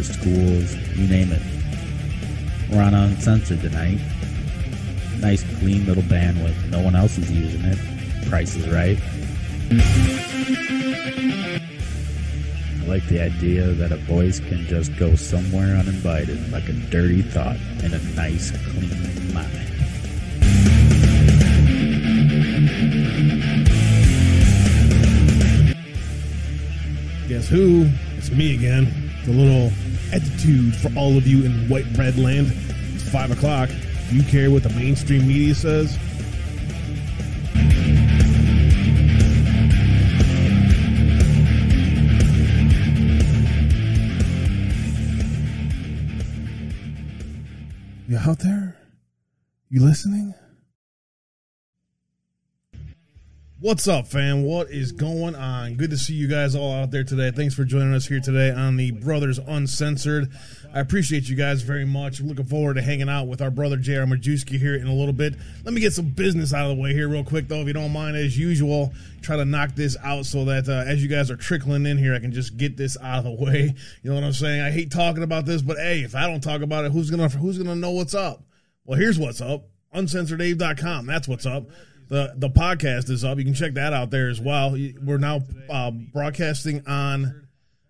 the schools, you name it. We're on Uncensored tonight. Nice, clean little bandwidth. No one else is using it. Price is right. I like the idea that a voice can just go somewhere uninvited like a dirty thought in a nice, clean mind. Guess who? It's me again. The little for all of you in white bread land. It's five o'clock. Do you care what the mainstream media says? You out there? You listening? What's up, fam? What is going on? Good to see you guys all out there today. Thanks for joining us here today on the Brothers Uncensored. I appreciate you guys very much. Looking forward to hanging out with our brother JR Majewski here in a little bit. Let me get some business out of the way here, real quick, though, if you don't mind. As usual, try to knock this out so that uh, as you guys are trickling in here, I can just get this out of the way. You know what I'm saying? I hate talking about this, but hey, if I don't talk about it, who's gonna who's gonna know what's up? Well, here's what's up. UncensoredAbe.com. That's what's up. The the podcast is up. You can check that out there as well. We're now uh, broadcasting on.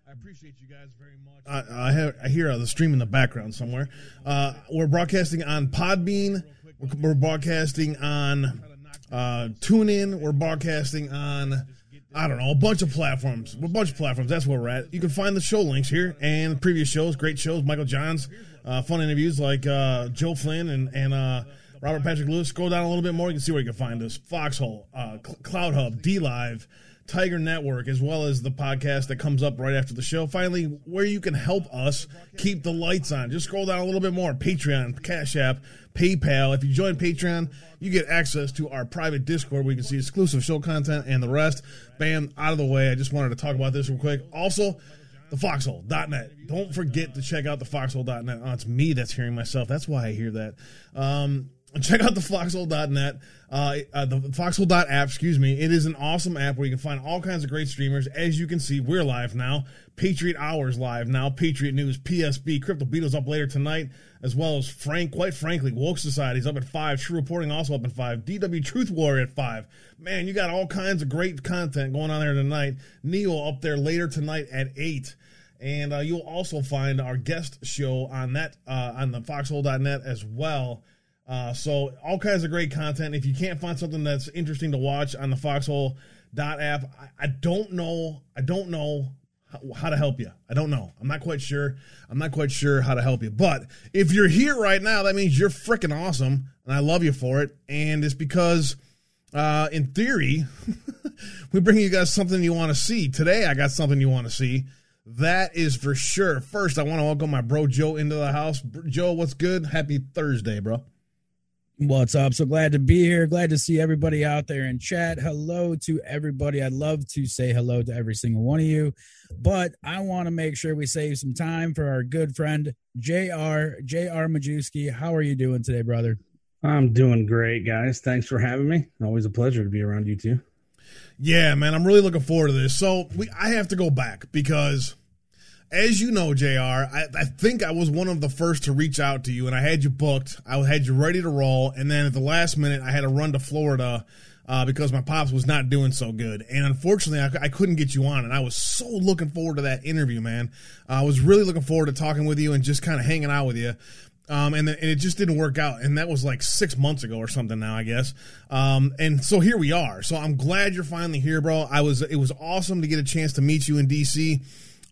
I appreciate you guys very much. I, I, have, I hear the stream in the background somewhere. Uh, we're broadcasting on Podbean. We're, we're broadcasting on uh, TuneIn. We're broadcasting on. I don't know, a bunch of platforms. A bunch of platforms. That's where we're at. You can find the show links here and previous shows, great shows. Michael Johns, uh, fun interviews like uh, Joe Flynn and and uh, Robert Patrick Lewis. Scroll down a little bit more. You can see where you can find us. Foxhole, uh, Cl- CloutHub, D Live, Tiger Network, as well as the podcast that comes up right after the show. Finally, where you can help us keep the lights on. Just scroll down a little bit more. Patreon, Cash App, PayPal. If you join Patreon, you get access to our private Discord where you can see exclusive show content and the rest. Bam, out of the way. I just wanted to talk about this real quick. Also, the foxhole.net. Don't forget to check out the foxhole.net. Oh, it's me that's hearing myself. That's why I hear that. Um, check out the foxhole.net, uh, uh, the foxhole app, excuse me. It is an awesome app where you can find all kinds of great streamers. As you can see, we're live now. Patriot Hours live now. Patriot News, PSB, Crypto Beatles up later tonight, as well as Frank, quite frankly, Woke Society's up at 5, True Reporting also up at 5, DW Truth Warrior at 5. Man, you got all kinds of great content going on there tonight. Neil up there later tonight at 8 and uh, you'll also find our guest show on that uh, on the foxhole.net as well uh, so all kinds of great content if you can't find something that's interesting to watch on the foxhole dot app I, I don't know i don't know how, to help you i don't know i'm not quite sure i'm not quite sure how to help you but if you're here right now that means you're freaking awesome and i love you for it and it's because uh, in theory we bring you guys something you want to see today i got something you want to see that is for sure. First, I want to welcome my bro Joe into the house. Joe, what's good? Happy Thursday, bro. What's up? So glad to be here. Glad to see everybody out there in chat. Hello to everybody. I'd love to say hello to every single one of you, but I want to make sure we save some time for our good friend JR, JR Majewski. How are you doing today, brother? I'm doing great, guys. Thanks for having me. Always a pleasure to be around you too. Yeah, man, I'm really looking forward to this. So we, I have to go back because as you know, Jr., I, I, think I was one of the first to reach out to you, and I had you booked. I had you ready to roll, and then at the last minute, I had to run to Florida uh, because my pops was not doing so good, and unfortunately, I, I, couldn't get you on. And I was so looking forward to that interview, man. Uh, I was really looking forward to talking with you and just kind of hanging out with you. Um, and, the, and, it just didn't work out. And that was like six months ago or something now, I guess. Um, and so here we are. So I'm glad you're finally here, bro. I was, it was awesome to get a chance to meet you in DC.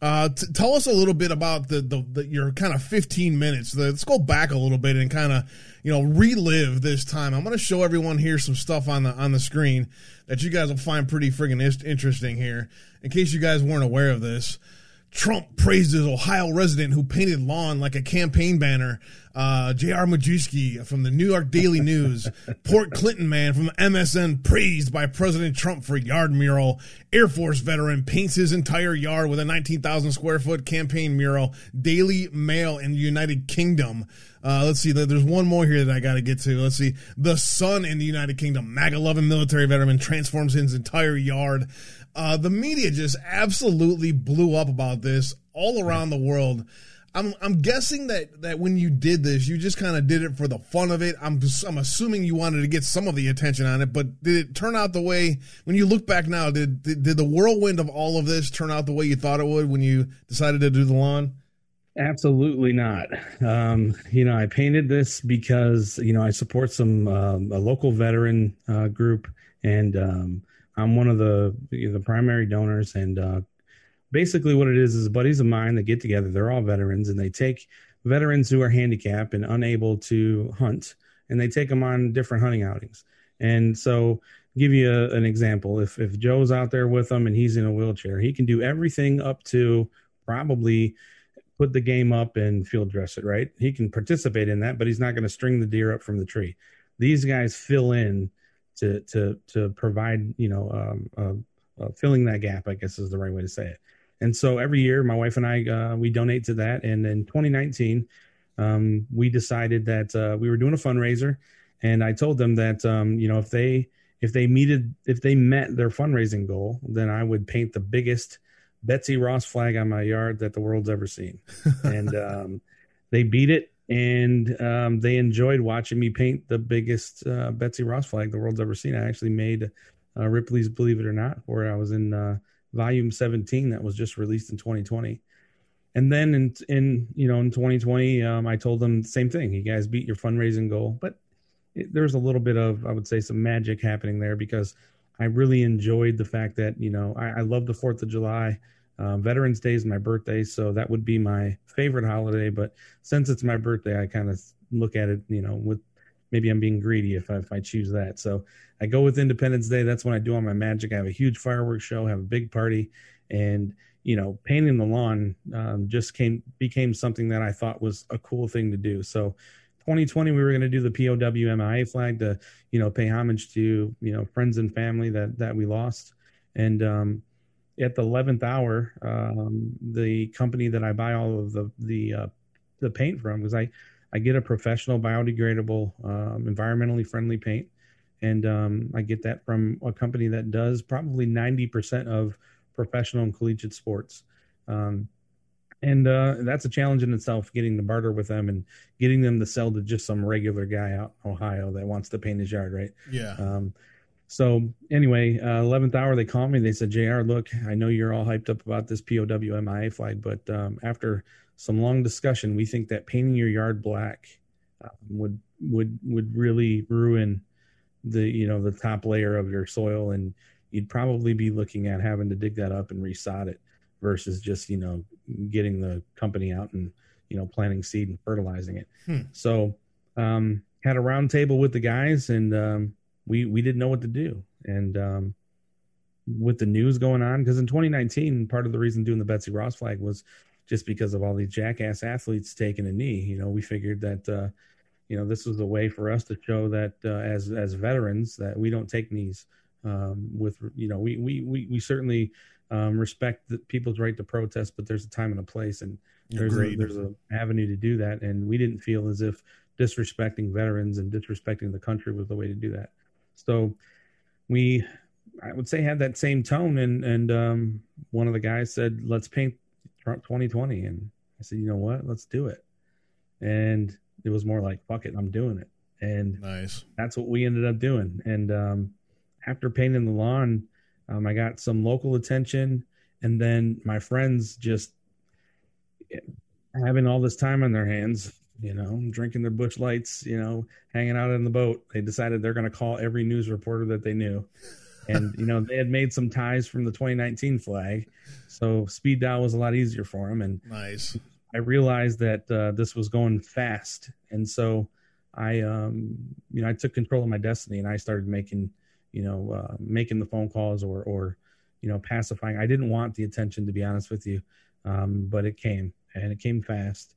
Uh, t- tell us a little bit about the, the, the your kind of 15 minutes. The, let's go back a little bit and kind of you know relive this time. I'm going to show everyone here some stuff on the on the screen that you guys will find pretty friggin' interesting here. In case you guys weren't aware of this, Trump praised his Ohio resident who painted lawn like a campaign banner. Uh, J.R. Majewski from the New York Daily News. Port Clinton man from MSN praised by President Trump for yard mural. Air Force veteran paints his entire yard with a 19,000 square foot campaign mural. Daily Mail in the United Kingdom. Uh, let's see. There's one more here that I got to get to. Let's see. The Sun in the United Kingdom. MAGA loving military veteran transforms his entire yard. Uh, the media just absolutely blew up about this all around the world. I'm I'm guessing that that when you did this, you just kind of did it for the fun of it. I'm I'm assuming you wanted to get some of the attention on it, but did it turn out the way when you look back now? Did did, did the whirlwind of all of this turn out the way you thought it would when you decided to do the lawn? Absolutely not. Um, you know, I painted this because you know I support some um, a local veteran uh, group, and um, I'm one of the the primary donors, and uh, basically what it is is buddies of mine that get together. They're all veterans, and they take veterans who are handicapped and unable to hunt, and they take them on different hunting outings. And so, give you a, an example. If if Joe's out there with them and he's in a wheelchair, he can do everything up to probably put the game up and field dress it. Right? He can participate in that, but he's not going to string the deer up from the tree. These guys fill in to to to provide you know um, uh, uh, filling that gap. I guess is the right way to say it. And so every year, my wife and I uh, we donate to that. And in 2019, um, we decided that uh, we were doing a fundraiser, and I told them that um, you know if they if they meted if they met their fundraising goal, then I would paint the biggest Betsy Ross flag on my yard that the world's ever seen. and um, they beat it and um, they enjoyed watching me paint the biggest uh, Betsy Ross flag the world's ever seen. I actually made uh, Ripley's "Believe It or Not," where I was in uh, volume 17 that was just released in 2020. And then in in you know in 2020, um, I told them the same thing. You guys beat your fundraising goal, but it, there's a little bit of I would say some magic happening there because I really enjoyed the fact that you know I, I love the Fourth of July. Uh, Veterans Day is my birthday, so that would be my favorite holiday. But since it's my birthday, I kind of look at it, you know, with maybe I'm being greedy if I, if I choose that. So I go with Independence Day. That's when I do all my magic. I have a huge fireworks show, have a big party, and you know, painting the lawn um, just came became something that I thought was a cool thing to do. So 2020 we were going to do the POW MIA flag to you know pay homage to you know friends and family that that we lost, and um, at the 11th hour, um, the company that I buy all of the the uh, the paint from, because I I get a professional, biodegradable, um, environmentally friendly paint, and um, I get that from a company that does probably 90% of professional and collegiate sports. Um, and uh, that's a challenge in itself, getting to barter with them and getting them to sell to just some regular guy out in Ohio that wants to paint his yard, right? Yeah. So anyway, uh, eleventh hour, they called me. They said, "Jr., look, I know you're all hyped up about this POW MIA flag, but um, after some long discussion, we think that painting your yard black uh, would would would really ruin the you know the top layer of your soil, and you'd probably be looking at having to dig that up and resod it versus just you know getting the company out and you know planting seed and fertilizing it." Hmm. So um, had a round table with the guys and. Um, we we didn't know what to do. And um, with the news going on, because in 2019, part of the reason doing the Betsy Ross flag was just because of all these jackass athletes taking a knee. You know, we figured that uh, you know this was a way for us to show that uh, as as veterans that we don't take knees. Um, with you know, we we we we certainly um, respect the people's right to protest, but there's a time and a place, and there's a, there's a avenue to do that. And we didn't feel as if disrespecting veterans and disrespecting the country was the way to do that. So we, I would say, had that same tone. And and um, one of the guys said, "Let's paint Trump 2020. And I said, you know what? Let's do it. And it was more like, fuck it, I'm doing it. And nice. That's what we ended up doing. And um, after painting the lawn, um, I got some local attention. And then my friends just having all this time on their hands, you know, drinking their Busch Lights, you know, hanging out in the boat. They decided they're going to call every news reporter that they knew. And, you know, they had made some ties from the 2019 flag. So speed dial was a lot easier for them. And nice. I realized that uh, this was going fast. And so I, um, you know, I took control of my destiny and I started making, you know, uh, making the phone calls or, or, you know, pacifying. I didn't want the attention, to be honest with you, um, but it came and it came fast.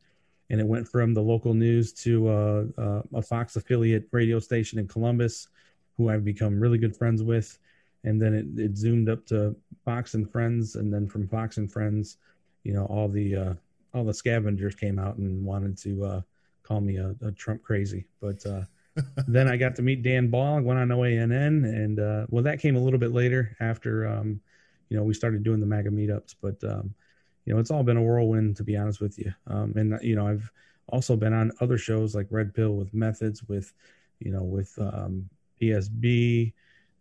And it went from the local news to uh, uh, a Fox affiliate radio station in Columbus, who I've become really good friends with. And then it, it zoomed up to Fox and Friends, and then from Fox and Friends, you know, all the uh, all the scavengers came out and wanted to uh, call me a, a, Trump crazy. But uh, then I got to meet Dan Ball. Went on OANN, and uh, well, that came a little bit later after um, you know we started doing the MAGA meetups. But um, you know, it's all been a whirlwind to be honest with you. Um, and you know, I've also been on other shows like Red Pill with Methods, with you know, with um, PSB,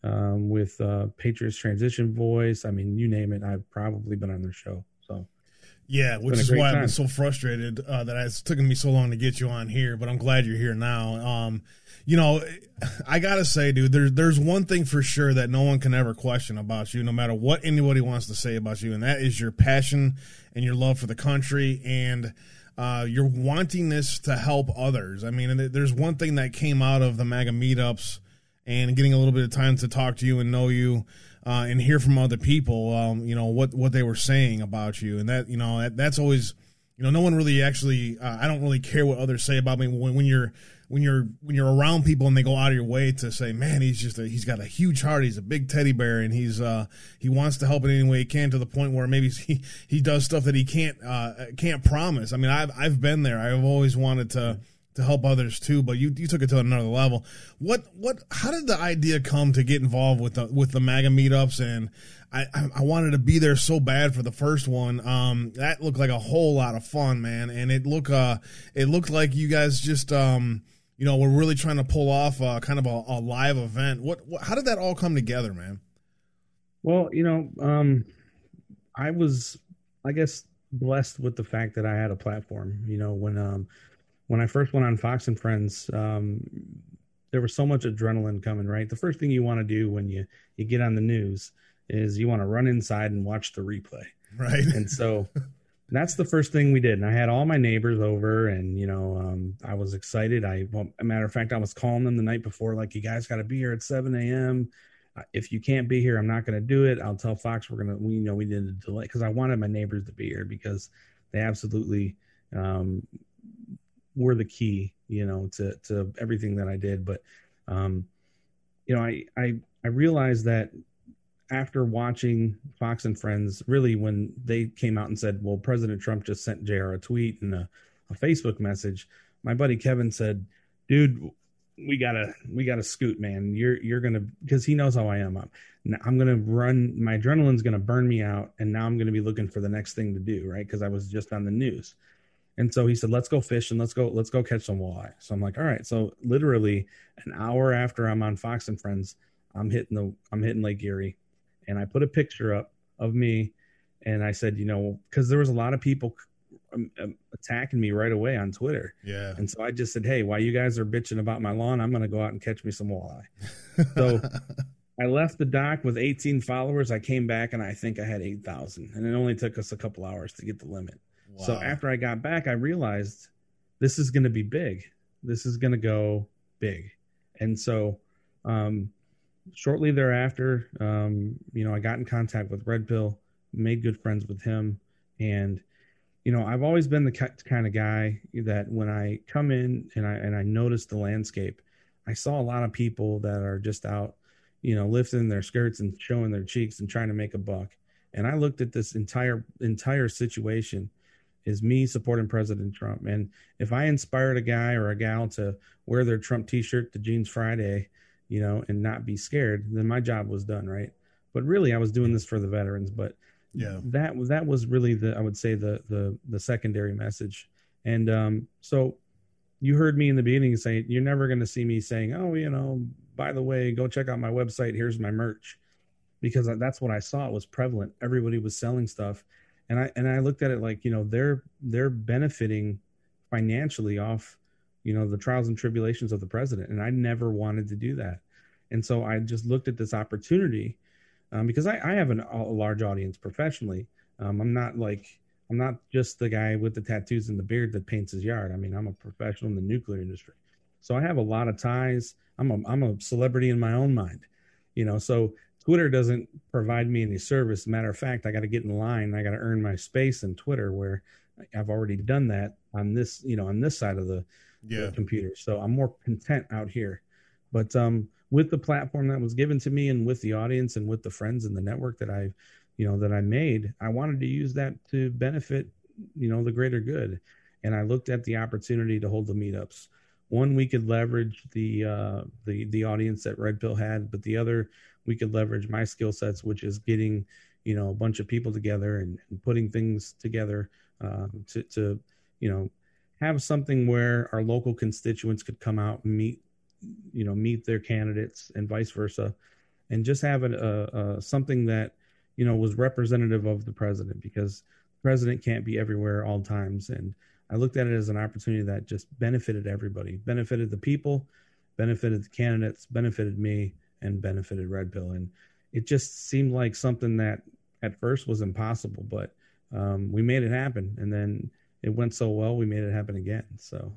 um, with uh, Patriots Transition Voice. I mean, you name it, I've probably been on their show. So. Yeah, which is why time. I've been so frustrated uh, that it's taken me so long to get you on here, but I'm glad you're here now. Um, you know, I gotta say, dude, there's there's one thing for sure that no one can ever question about you, no matter what anybody wants to say about you, and that is your passion and your love for the country and uh, your wantingness to help others. I mean, there's one thing that came out of the MAGA meetups and getting a little bit of time to talk to you and know you uh, and hear from other people, um, you know, what, what they were saying about you. And that, you know, that, that's always, you know, no one really actually, uh, I don't really care what others say about me when, when you're, when you're, when you're around people and they go out of your way to say, man, he's just, a, he's got a huge heart. He's a big teddy bear and he's, uh, he wants to help in any way he can to the point where maybe he, he does stuff that he can't, uh, can't promise. I mean, I've, I've been there. I've always wanted to, to help others too, but you, you took it to another level. What what how did the idea come to get involved with the with the MAGA meetups? And I I wanted to be there so bad for the first one. Um, that looked like a whole lot of fun, man, and it look uh it looked like you guys just um you know were really trying to pull off uh, kind of a, a live event. What, what how did that all come together, man? Well, you know, um, I was I guess blessed with the fact that I had a platform. You know, when um when I first went on Fox and Friends, um, there was so much adrenaline coming. Right, the first thing you want to do when you you get on the news is you want to run inside and watch the replay. Right, and so. that's the first thing we did. And I had all my neighbors over, and you know, um, I was excited. I, well, a matter of fact, I was calling them the night before, like, you guys got to be here at 7 a.m. If you can't be here, I'm not going to do it. I'll tell Fox we're gonna, we you know, we did a delay because I wanted my neighbors to be here because they absolutely um, were the key, you know, to to everything that I did. But um, you know, I I I realized that after watching Fox and Friends, really when they came out and said, "Well, President Trump just sent Jr. a tweet and a, a Facebook message," my buddy Kevin said, "Dude." We gotta, we gotta scoot, man. You're, you're gonna, because he knows how I am. I'm, I'm gonna run. My adrenaline's gonna burn me out, and now I'm gonna be looking for the next thing to do, right? Because I was just on the news. And so he said, "Let's go fish and let's go let's go catch some walleye." So I'm like, "All right." So literally an hour after I'm on Fox and Friends, I'm hitting the I'm hitting Lake Erie, and I put a picture up of me, and I said, you know, because there was a lot of people um, um, attacking me right away on Twitter. Yeah. And so I just said, "Hey, while you guys are bitching about my lawn, I'm going to go out and catch me some walleye." so I left the dock with 18 followers. I came back and I think I had 8,000, and it only took us a couple hours to get the limit. So after I got back, I realized this is going to be big. This is going to go big. And so, um, shortly thereafter, um, you know, I got in contact with Red Pill, made good friends with him. And, you know, I've always been the kind of guy that when I come in and I, and I notice the landscape, I saw a lot of people that are just out, you know, lifting their skirts and showing their cheeks and trying to make a buck. And I looked at this entire, entire situation is me supporting President Trump. And if I inspired a guy or a gal to wear their Trump T-shirt to Jeans Friday, you know, and not be scared, then my job was done, right? But really, I was doing this for the veterans. But Yeah. that that was really the I would say the the the secondary message. And um, so you heard me in the beginning say you're never going to see me saying, "Oh, you know, by the way, go check out my website. Here's my merch," because that's what I saw. It was prevalent. Everybody was selling stuff, and I and I looked at it like you know they're they're benefiting financially off you know the trials and tribulations of the president, and I never wanted to do that. And so I just looked at this opportunity um, because I, I have an, a large audience professionally. Um, I'm not like I'm not just the guy with the tattoos and the beard that paints his yard. I mean, I'm a professional in the nuclear industry, so I have a lot of ties. I'm a I'm a celebrity in my own mind, you know. So Twitter doesn't provide me any service. Matter of fact, I got to get in line. I got to earn my space in Twitter, where I've already done that on this, you know, on this side of the, Yeah. the computer. So I'm more content out here. But um, with the platform that was given to me, and with the audience, and with the friends and the network that I, you know, that I made, I wanted to use that to benefit, you know, the greater good. And I looked at the opportunity to hold the meetups. One, we could leverage the uh, the the audience that Red Pill had, but the other, we could leverage my skill sets, which is getting, you know, a bunch of people together and, and putting things together um, to to, you know, have something where our local constituents could come out and meet you know meet their candidates and vice versa. And just have a, a something that you know was representative of the president because the president can't be everywhere all times. And i looked at it as an opportunity that just benefited everybody benefited the people benefited the candidates benefited me and benefited red pill and it just seemed like something that at first was impossible but um, we made it happen and then it went so well we made it happen again so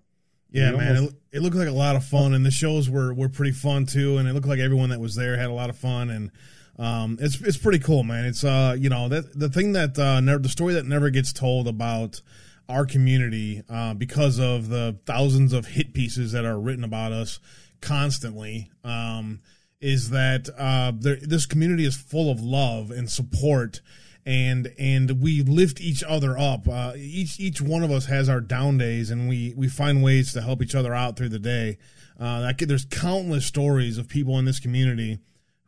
Yeah, man, almost- it, it looked like a lot of fun, and the shows were were pretty fun too. And it looked like everyone that was there had a lot of fun, and um, it's it's pretty cool, man. It's uh, you know, that the thing that uh, never, the story that never gets told about our community uh, because of the thousands of hit pieces that are written about us constantly um, is that uh, there, this community is full of love and support and and we lift each other up. Uh, each each one of us has our down days, and we we find ways to help each other out through the day. Uh, could- there's countless stories of people in this community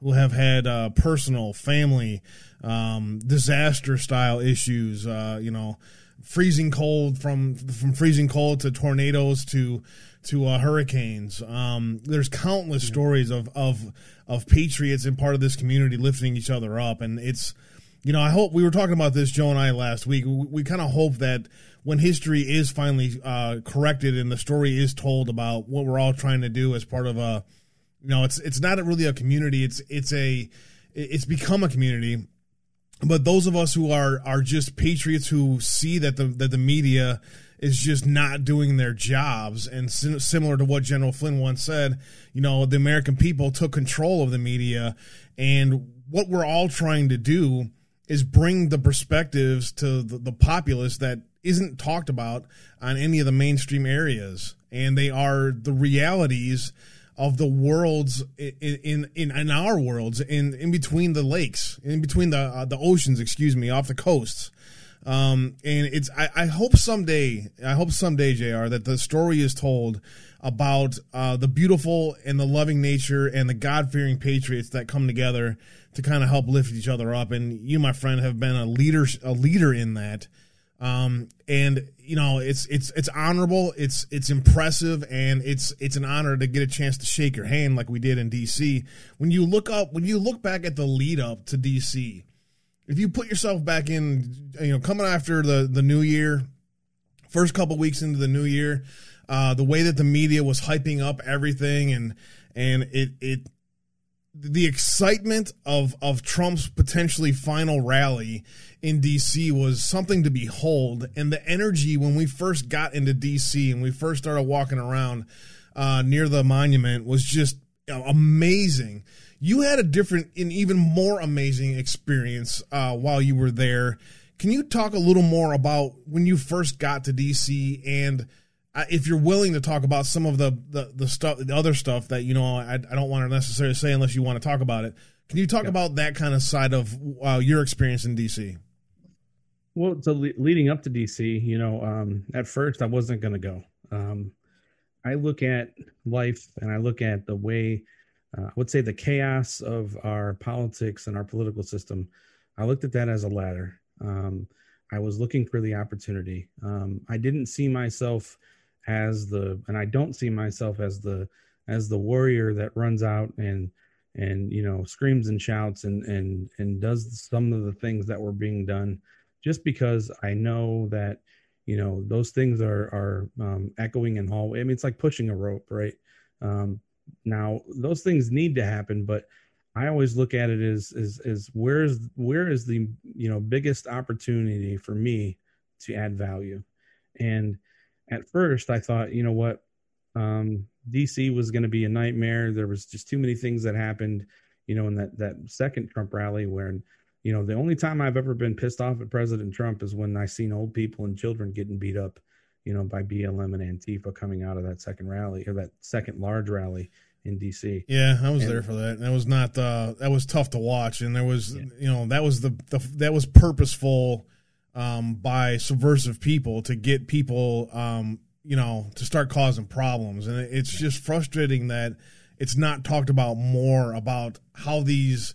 who have had uh, personal, family, um, disaster style issues. Uh, you know, freezing cold from from freezing cold to tornadoes to to uh, hurricanes. Um, there's countless stories of of of patriots and part of this community lifting each other up, and it's you know, I hope we were talking about this, Joe and I, last week. We, we kind of hope that when history is finally uh, corrected and the story is told about what we're all trying to do as part of a, you know, it's it's not really a community. It's it's a it's become a community. But those of us who are are just patriots who see that the that the media is just not doing their jobs, and sim- similar to what General Flynn once said, you know, the American people took control of the media, and what we're all trying to do is bring the perspectives to the, the populace that isn't talked about on any of the mainstream areas, and they are the realities of the worlds in in in, our worlds in in between the lakes, in between the uh, the oceans, excuse me, off the coasts. Um, and it's I, I hope someday I hope someday Jr. that the story is told about uh, the beautiful and the loving nature and the God fearing patriots that come together to kind of help lift each other up. And you, my friend, have been a leader a leader in that. Um, and you know it's it's it's honorable, it's it's impressive, and it's it's an honor to get a chance to shake your hand like we did in DC. When you look up, when you look back at the lead up to DC, if you put yourself back in, you know, coming after the the new year, first couple weeks into the new year, uh, the way that the media was hyping up everything and and it it the excitement of of Trump's potentially final rally in DC was something to behold, and the energy when we first got into DC and we first started walking around uh, near the monument was just amazing. You had a different and even more amazing experience uh, while you were there. Can you talk a little more about when you first got to DC and if you're willing to talk about some of the, the, the stuff, the other stuff that you know, I, I don't want to necessarily say unless you want to talk about it. Can you talk Yeah. about that kind of side of uh, your experience in DC? Well, so le- leading up to DC, you know, um, at first I wasn't going to go. Um, I look at life and I look at the way, uh, I would say, the chaos of our politics and our political system. I looked at that as a ladder. Um, I was looking for the opportunity. Um, I didn't see myself as the, and I don't see myself as the, as the warrior that runs out and, and you know screams and shouts and and and does some of the things that were being done just because i know that you know those things are are um, echoing in hallway i mean it's like pushing a rope right? Um, now those things need to happen but i always look at it as is is where's where is the you know biggest opportunity for me to add value? And at first i thought you know what um, dc was going to be a nightmare there was just too many things that happened you know in that that second trump rally where you know, the only time I've ever been pissed off at President Trump is when I seen old people and children getting beat up, you know, by BLM and Antifa coming out of that second rally or that second large rally in DC. Yeah, I was and, there for that. That was not uh that was tough to watch and there was yeah. you know, that was the, the that was purposeful um by subversive people to get people um you know, to start causing problems and it's just frustrating that it's not talked about more about how these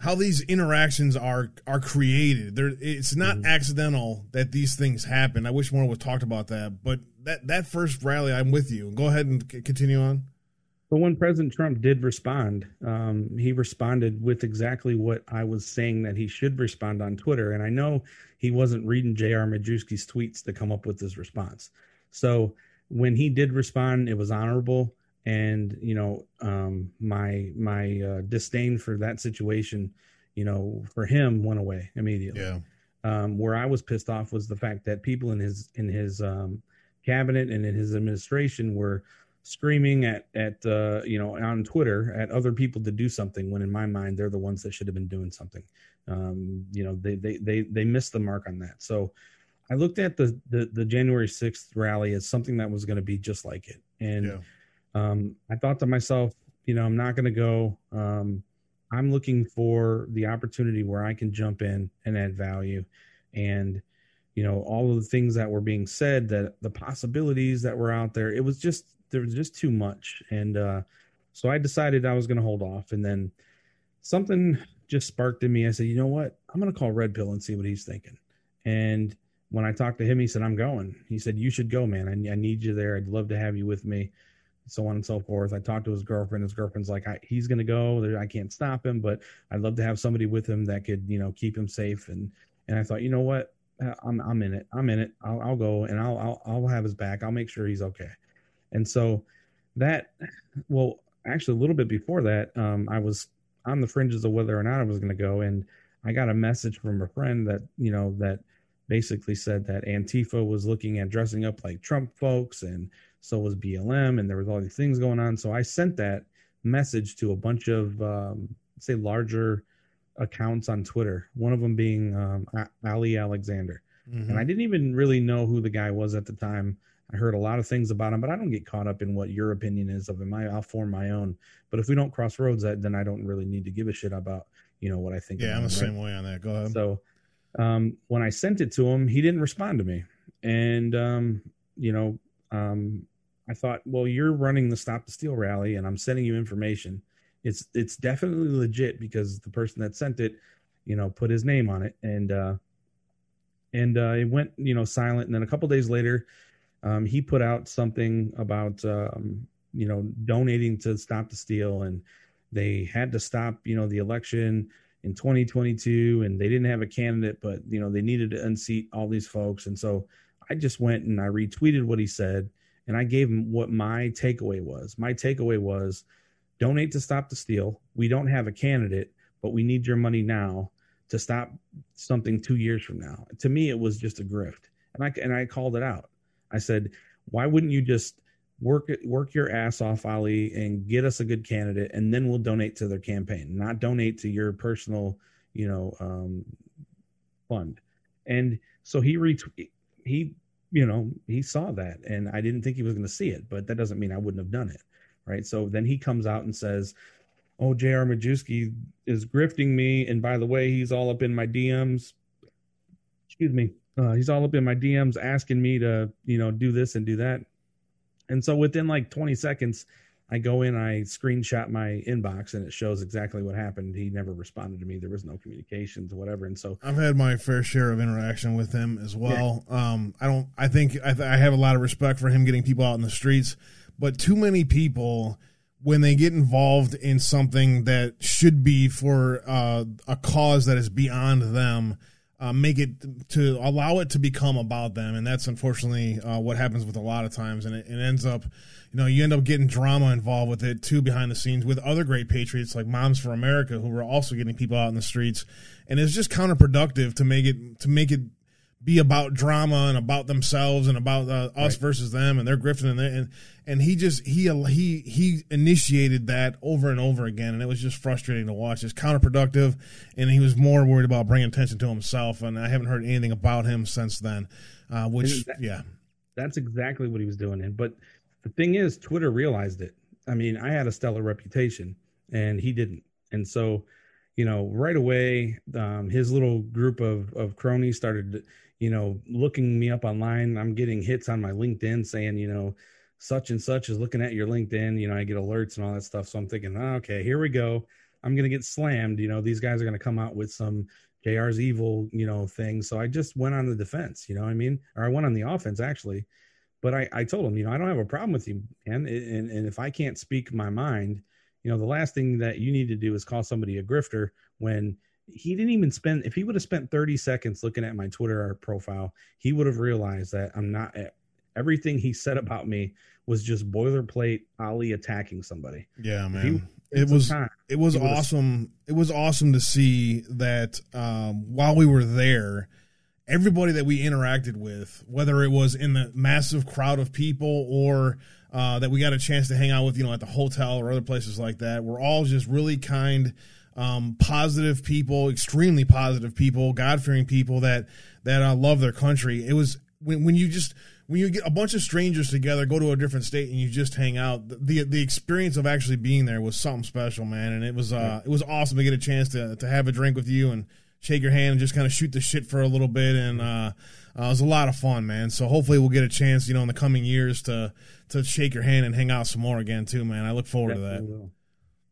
how these interactions are are created. There, it's not mm-hmm. accidental that these things happen. I wish more was talked about that. But that that first rally, I'm with you. Go ahead and c- continue on. But when President Trump did respond, um, he responded with exactly what I was saying that he should respond on Twitter. And I know he wasn't reading J.R. Majewski's tweets to come up with this response. So when he did respond, it was honorable and you know um, my my uh, disdain for that situation you know for him went away immediately yeah um, where i was pissed off was the fact that people in his in his um, cabinet and in his administration were screaming at at uh, you know on twitter at other people to do something when in my mind they're the ones that should have been doing something um, you know they they they they missed the mark on that so i looked at the the, the january 6th rally as something that was going to be just like it and yeah um, I thought to myself, you know, I'm not going to go. Um, I'm looking for the opportunity where I can jump in and add value. And, you know, all of the things that were being said, that the possibilities that were out there, it was just, there was just too much. And uh, so I decided I was going to hold off. And then something just sparked in me. I said, you know what? I'm going to call Red Pill and see what he's thinking. And when I talked to him, he said, I'm going. He said, You should go, man. I, I need you there. I'd love to have you with me so on and so forth. I talked to his girlfriend. His girlfriend's like, he's going to go. I can't stop him, but I'd love to have somebody with him that could, you know, keep him safe. And and I thought, you know what, uh, I'm I'm in it. I'm in it. I'll, I'll go and I'll, I'll I'll have his back. I'll make sure he's okay. And so that, well, actually, a little bit before that, um, I was on the fringes of whether or not I was going to go, and I got a message from a friend that you know that basically said that Antifa was looking at dressing up like Trump folks and so was BLM, and there was all these things going on. So I sent that message to a bunch of um, say larger accounts on Twitter. One of them being um, Ali Alexander, mm-hmm. and I didn't even really know who the guy was at the time. I heard a lot of things about him, but I don't get caught up in what your opinion is of him. I, will form my own. But if we don't cross roads, then I don't really need to give a shit about you know what I think. Yeah, I'm the right? same way on that. Go ahead. So um, when I sent it to him, he didn't respond to me, and um, you know um, I thought, well, you're running the Stop the Steal rally, and I'm sending you information. It's it's definitely legit because the person that sent it, you know, put his name on it, and uh, and uh, it went, you know, silent. And then a couple days later, um, he put out something about, um, you know, donating to Stop the Steal, and they had to stop, you know, the election in 2022, and they didn't have a candidate, but you know, they needed to unseat all these folks, and so I just went and I retweeted what he said, and I gave him what my takeaway was. My takeaway was donate to stop the steal. We don't have a candidate, but we need your money now to stop something two years from now. To me, it was just a grift, and I and I called it out. I said, why wouldn't you just work work your ass off, Ali, and get us a good candidate, and then we'll donate to their campaign, not donate to your personal, you know, um, fund. And so he retweet he you know he saw that and i didn't think he was going to see it but that doesn't mean i wouldn't have done it right? So then he comes out and says oh jr majewski is grifting me and by the way he's all up in my dms excuse me uh, he's all up in my dms asking me to you know do this and do that and so within like 20 seconds I go in, I screenshot my inbox, and it shows exactly what happened. He never responded to me. There was no communications, whatever. And so I've had my fair share of interaction with him as well. Yeah. Um, I don't. I think I, th- I have a lot of respect for him getting people out in the streets, but too many people when they get involved in something that should be for uh, a cause that is beyond them uh, make it to allow it to become about them, and that's unfortunately uh, what happens with a lot of times, and it, it, ends up, you know, you end up getting drama involved with it too behind the scenes with other great patriots like Moms for America, who were also getting people out in the streets, and it's just counterproductive to make it to make it be about drama and about themselves and about uh, us right. versus them and they're grifting and, and and he just he he he initiated that over and over again. And it was just frustrating to watch. It's counterproductive and he was more worried about bringing attention to himself. And i haven't heard anything about him since then uh, which that, yeah. that's exactly what he was doing. And but the thing is twitter realized it. I mean i had a stellar reputation and he didn't. And so you know right away um, his little group of of cronies started you know, looking me up online. I'm getting hits on my LinkedIn saying, you know, such and such is looking at your LinkedIn. You know, I get alerts and all that stuff. So I'm thinking, oh, okay, here we go. I'm going to get slammed. You know, these guys are going to come out with some JR's evil, you know, thing. So I just went on the defense, you know I mean? Or I went on the offense actually. But I, I told him, you know, I don't have a problem with you, man. And, and if I can't speak my mind, you know, the last thing that you need to do is call somebody a grifter when he didn't even spend if he would have spent 30 seconds looking at my twitter profile he would have realized that i'm not everything he said about me was just boilerplate ali attacking somebody. Yeah man. he, it was it was awesome. It was awesome to see that um, while we were there everybody that we interacted with whether it was in the massive crowd of people or uh, that we got a chance to hang out with you know at the hotel or other places like that we're all just really kind um, positive people, extremely positive people, God fearing people that that uh, love their country. It was when when you just when you get a bunch of strangers together, go to a different state, and you just hang out. the The experience of actually being there was something special, man, and it was uh, it was awesome to get a chance to to have a drink with you and shake your hand and just kind of shoot the shit for a little bit, and uh, uh, it was a lot of fun, man. So hopefully we'll get a chance, you know, in the coming years to to shake your hand and hang out some more again too, man. I look forward Definitely to that. Will.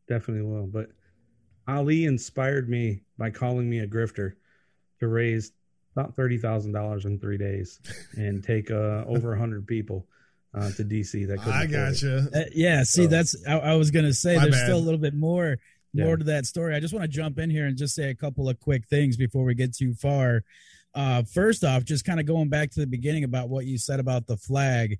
Definitely will, but Ali inspired me by calling me a grifter to raise about thirty thousand dollars in three days and take uh, over hundred people uh, to DC. That I gotcha. Uh, yeah, see, so, that's I, I, was gonna say. there's bad. still a little bit more more yeah. to that story. I just want to jump in here and just say a couple of quick things before we get too far. Uh, first off, just kind of going back to the beginning about what you said about the flag.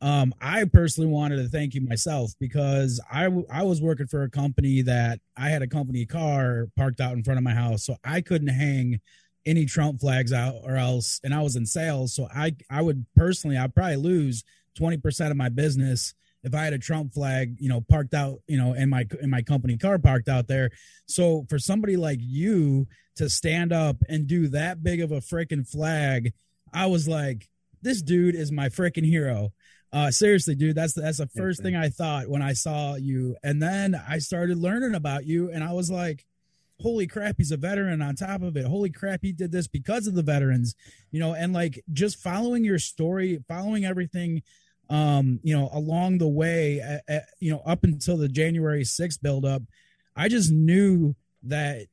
Um, I personally wanted to thank you myself because I, I was working for a company that I had a company car parked out in front of my house, so I couldn't hang any Trump flags out or else, and I was in sales, so I I would personally I'd probably lose twenty percent of my business if I had a Trump flag, you know, parked out, you know, in my in my company car parked out there. So for somebody like you to stand up and do that big of a freaking flag, I was like, this dude is my freaking hero. Uh, seriously, dude, that's that's the first thing I thought when I saw you, and then I started learning about you, and I was like, "Holy crap, he's a veteran!" On top of it, holy crap, he did this because of the veterans, you know, and like just following your story, following everything, um, you know, along the way, at, at, you know, up until the January 6th buildup, I just knew that,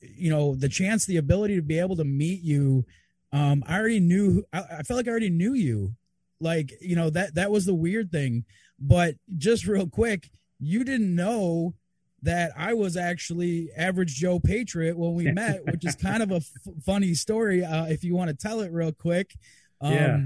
you know, the chance, the ability to be able to meet you, um, I already knew. I, I felt like I already knew you like, you know, that that was the weird thing. But just real quick, you didn't know that I was actually average Joe Patriot when we met, which is kind of a f- funny story. Uh, if you want to tell it real quick. Um, yeah.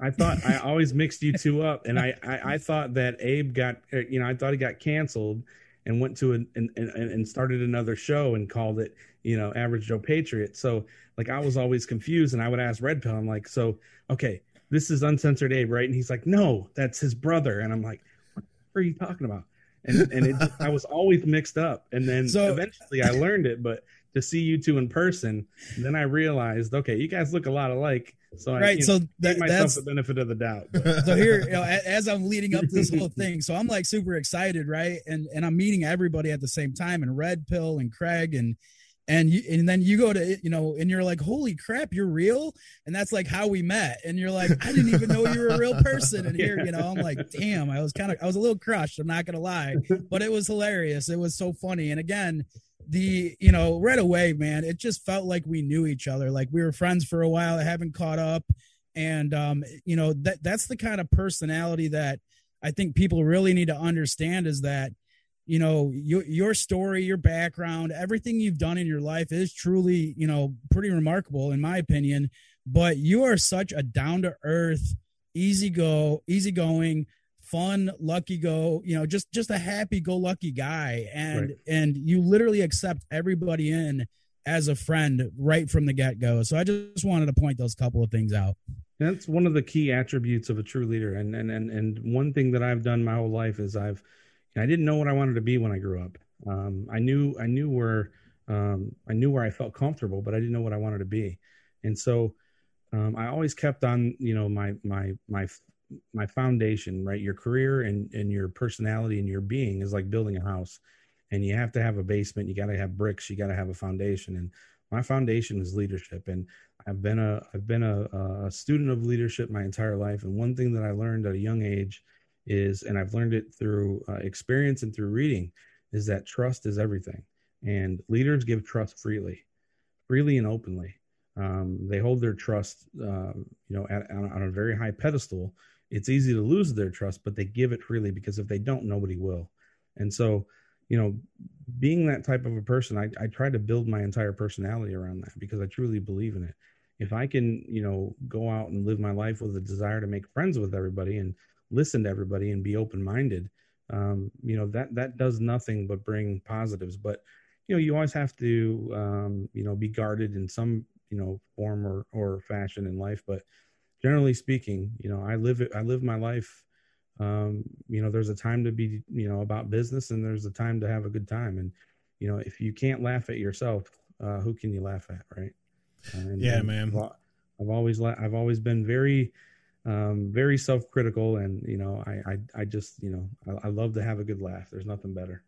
I thought I always mixed you two up, and I, I, I thought that Abe got uh, you know I thought he got canceled and went to an, and, and and started another show and called it you know Average Joe Patriot. So like I was always confused, and I would ask Red Pill, I'm like, so okay, this is uncensored Abe, right? And he's like, no, that's his brother. And I'm like, what are you talking about? And and it, I was always mixed up. And then so, eventually I learned it, but to see you two in person, then I realized, okay, you guys look a lot alike. So I right, so that, myself that's the benefit of the doubt. But. So here, you know, as I'm leading up to this whole thing, so I'm like super excited, right? And and I'm meeting everybody at the same time, and Red Pill and Craig and and you and then you go to you know and you're like holy crap you're real? And that's like how we met. And you're like i didn't even know you were a real person and here you know? I'm like damn i was kind of i was a little crushed i'm not gonna lie. But it was hilarious. It was so funny. And again the you know right away man it just felt like we knew each other. Like we were friends for a while i haven't caught up. And um you know that that's the kind of personality that i think people really need to understand is that you know your your story your background everything you've done in your life is truly you know pretty remarkable in my opinion. But you are such a down to earth easy go easy going fun lucky go you know just just a happy go lucky guy. And right. and you literally accept everybody in as a friend right from the get go so i just wanted to point those couple of things out. That's one of the key attributes of a true leader. And and and, and one thing that i've done my whole life is i've I didn't know what I wanted to be when I grew up. Um, I knew I knew where um, I knew where I felt comfortable, but I didn't know what I wanted to be. And so um, I always kept on, you know, my my my my foundation, right? Your career and and your personality and your being is like building a house, and you have to have a basement. You got to have bricks. You got to have a foundation. And my foundation is leadership. And I've been a I've been a, a student of leadership my entire life. And one thing that I learned at a young age is, and I've learned it through uh, experience and through reading, is that trust is everything. And leaders give trust freely, freely and openly. Um, they hold their trust, uh, you know, at, on, on a very high pedestal. It's easy to lose their trust, but they give it freely because if they don't, nobody will. And so, you know, being that type of a person, I, I try to build my entire personality around that because I truly believe in it. If I can, you know, go out and live my life with a desire to make friends with everybody and listen to everybody and be open minded, um, you know that that does nothing but bring positives. But you know you always have to um, you know be guarded in some you know form or or fashion in life. But generally speaking, you know I live it. I live my life. Um, you know, there's a time to be you know about business, and there's a time to have a good time. And you know, if you can't laugh at yourself, uh, who can you laugh at, right? And, yeah, man. I've always I've always been very um, very self-critical and you know I, I i just you know I, I, love to have a good laugh. There's nothing better.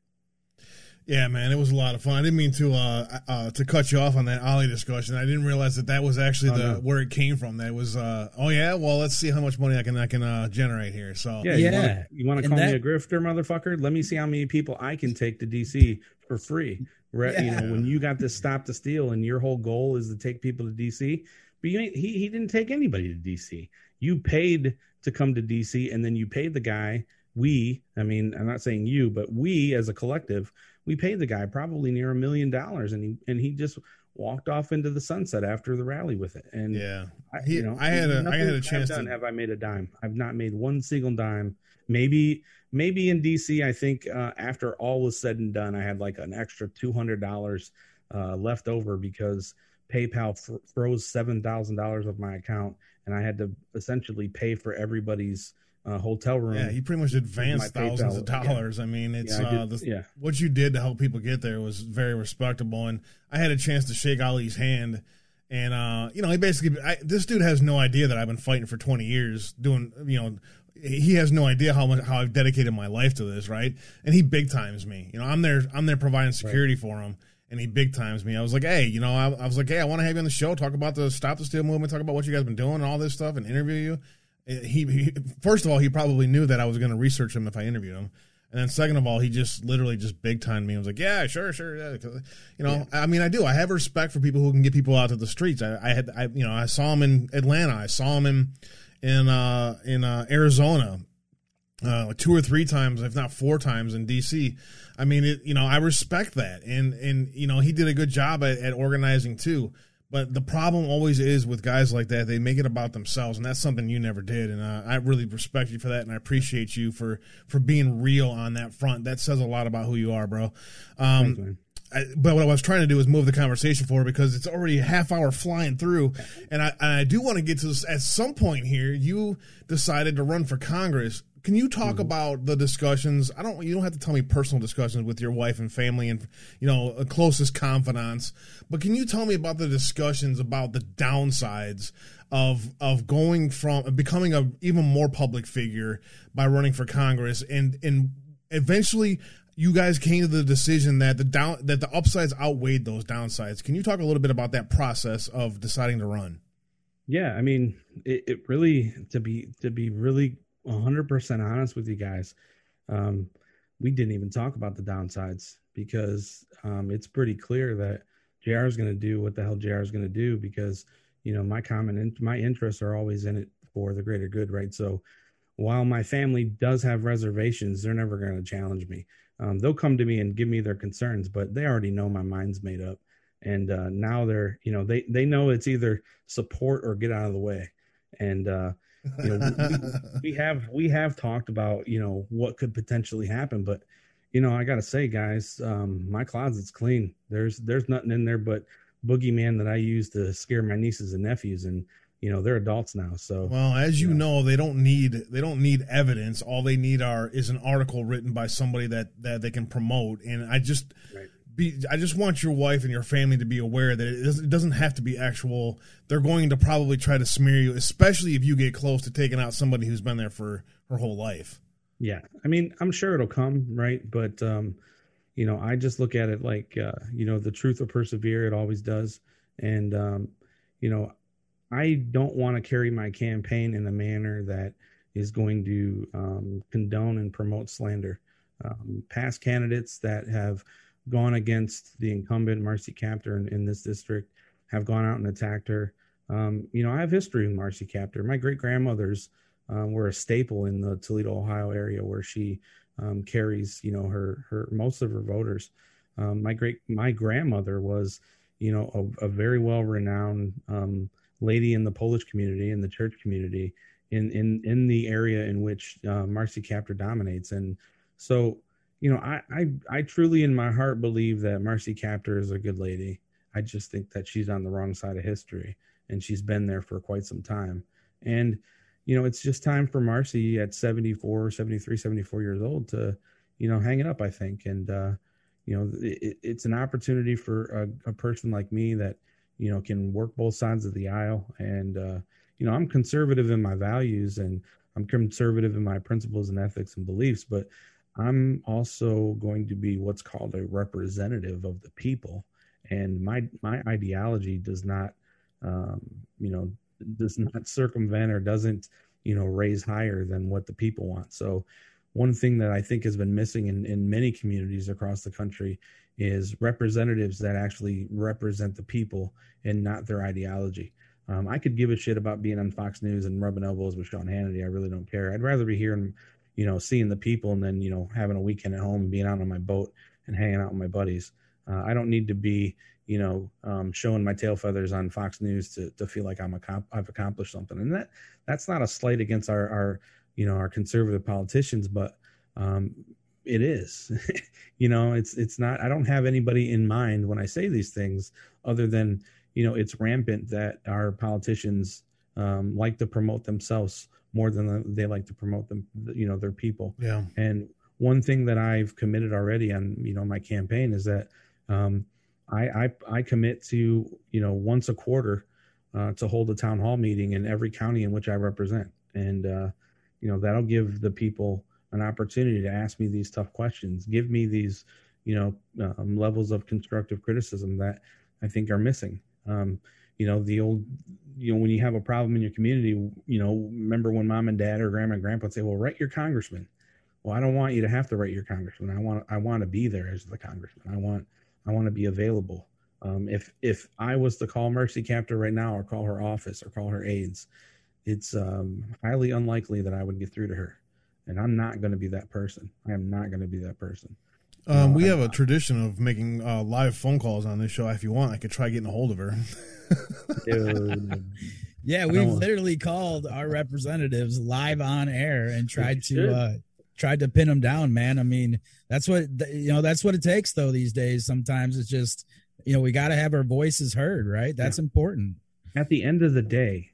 Yeah man it was a lot of fun. I didn't mean to uh, uh to cut you off on that Ali discussion. I didn't realize that that was actually oh, the no. where it came from. That was uh oh yeah? Well let's see how much money i can i can uh generate here so. Yeah yeah. you want to call that, me a grifter motherfucker? Let me see how many people i can take to dc for free. Yeah. you know when you got this stop to steal and your whole goal is to take people to dc but you he, he didn't take anybody to dc you paid to come to DC and then you paid the guy. We, I mean, I'm not saying you, but we as a collective, we paid the guy probably near a million dollars and he and he just walked off into the sunset after the rally with it. And yeah, I, you know, I had a I had a chance done to have I made a dime. I've not made one single dime. Maybe maybe in DC, I think uh, after all was said and done, I had like an extra two hundred dollars uh, left over because PayPal fr- froze seven thousand dollars of my account, and I had to essentially pay for everybody's uh, hotel room. Yeah, you pretty much advanced thousands PayPal. of dollars. Yeah. I mean, it's yeah, I uh, the, yeah. what you did to help people get there was very respectable, and I had a chance to shake Ali's hand. And uh, you know, he basically I, this dude has no idea that I've been fighting for 20 years doing, you know, he has no idea how much how I've dedicated my life to this, right? And he big times me. You know, I'm there I'm there providing security right. for him and he big times me. I was like, hey, you know, I, I was like, hey, I want to have you on the show, talk about the Stop the Steal movement, talk about what you guys been doing and all this stuff, and interview you. He, he first of all, he probably knew that I was going to research him if I interviewed him. And then second of all, he just literally just big timed me. I was like, yeah, sure, sure, yeah. You know, yeah. I mean, I do. I have respect for people who can get people out to the streets. I, I had, I, you know, I saw him in Atlanta. I saw him in in uh, in uh, Arizona uh, two or three times, if not four times in DC. I mean, it, you know, I respect that, and and you know, he did a good job at, at organizing too. But the problem always is with guys like that; they make it about themselves, and that's something you never did. And uh, I really respect you for that, and I appreciate you for for being real on that front. That says a lot about who you are, bro. Um, I, but what I was trying to do is move the conversation forward because it's already a half hour flying through, and I, I do want to get to this at some point here. You decided to run for Congress. Can you talk mm-hmm. about the discussions? I don't. You don't have to tell me personal discussions with your wife and family and you know closest confidants, but can you tell me about the discussions about the downsides of of going from becoming a even more public figure by running for Congress and and eventually you guys came to the decision that the down that the upsides outweighed those downsides. Can you talk a little bit about that process of deciding to run? Yeah, I mean, it, it really to be to be really 100% honest with you guys, um, we didn't even talk about the downsides because um, it's pretty clear that JR is going to do what the hell JR is going to do because you know my common in, my interests are always in it for the greater good, right? So while my family does have reservations, they're never going to challenge me. Um, they'll come to me and give me their concerns, but they already know my mind's made up. And uh, now they're, you know, they they know it's either support or get out of the way. And uh, you know, we, we have we have talked about you know what could potentially happen, but you know, I gotta say, guys, um, my closet's clean. There's there's nothing in there but boogeyman that I use to scare my nieces and nephews, and you know they're adults now so. Well as you, know. know. they don't need they don't need evidence. All they need are is an article written by somebody that that they can promote. And i just right. be i just want your wife and your family to be aware that it doesn't, it doesn't have to be actual. They're going to probably try to smear you especially if you get close to taking out somebody who's been there for her whole life. Yeah. I mean i'm sure it'll come right? But um you know i just look at it like uh you know the truth will persevere. It always does. And um you know I don't want to carry my campaign in a manner that is going to um, condone and promote slander. Um, past candidates that have gone against the incumbent Marcy Kaptur in, in this district have gone out and attacked her. Um, you know, I have history with Marcy Kaptur. My great grandmothers um, were a staple in the Toledo, Ohio area where she um, carries, you know, her her most of her voters. Um, my great my grandmother was, you know, a, a very well renowned lady in the Polish community in the church community in in in the area in which uh, Marcy Kaptur dominates. And so, you know, I, I I truly in my heart believe that Marcy Kaptur is a good lady. I just think that she's on the wrong side of history, and she's been there for quite some time. And you know, it's just time for Marcy at 74, 73, 74 years old to, you know, hang it up, I think. And, uh, you know, it, it's an opportunity for a, a person like me that you know, can work both sides of the aisle. And, uh, you know, I'm conservative in my values and I'm conservative in my principles and ethics and beliefs, but I'm also going to be what's called a representative of the people. And my, my ideology does not, um, you know, does not circumvent or doesn't, you know, raise higher than what the people want. So, one thing that I think has been missing in, in many communities across the country is representatives that actually represent the people and not their ideology. Um, I could give a shit about being on Fox News and rubbing elbows with Sean Hannity. I really don't care. I'd rather be hearing, you know, seeing the people and then, you know, having a weekend at home and being out on my boat and hanging out with my buddies. Uh, I don't need to be, you know, um, showing my tail feathers on Fox News to, to feel like I'm a comp- I've accomplished something. And that that's not a slight against our, our you know, our conservative politicians, but um, it is. You know it's it's not i don't have anybody in mind when i say these things other than you know it's rampant that our politicians um, like to promote themselves more than they like to promote them you know their people. Yeah. And one thing that i've committed already on you know my campaign is that um, I, I i commit to you know once a quarter uh, to hold a town hall meeting in every county in which i represent. And uh, you know that'll give the people an opportunity to ask me these tough questions, give me these, you know, um, levels of constructive criticism that I think are missing. Um, you know, the old, you know, when you have a problem in your community, you know, remember when mom and dad or grandma and grandpa would say, well, write your congressman. Well, I don't want you to have to write your congressman. I want, I want to be there as the congressman. I want, I want to be available. Um, if, if I was to call Marcy Kaptur right now or call her office or call her aides, it's um, highly unlikely that I would get through to her and I'm not going to be that person. I am not going to be that person. Um, we have a tradition of making uh, live phone calls on this show. If you want, I could try getting a hold of her. yeah, we've literally called our representatives live on air and tried to uh, tried to pin them down. Man, I mean, that's what you know. That's what it takes, though. These days, sometimes it's just you know we got to have our voices heard. Right? That's yeah. important. At the end of the day,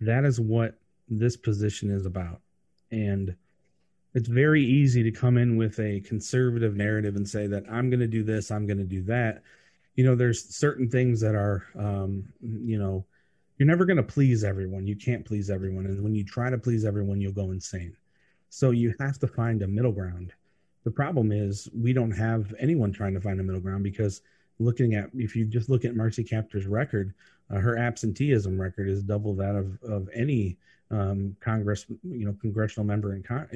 that is what this position is about, and it's very easy to come in with a conservative narrative and say that I'm going to do this, I'm going to do that. You know, there's certain things that are, um, you know, you're never going to please everyone. You can't please everyone. And when you try to please everyone, you'll go insane. So you have to find a middle ground the problem is we don't have anyone trying to find a middle ground because looking at if you just look at Marcy Kaptur's record, uh, her absenteeism record is double that of of any um, Congress, you know, congressional member in con-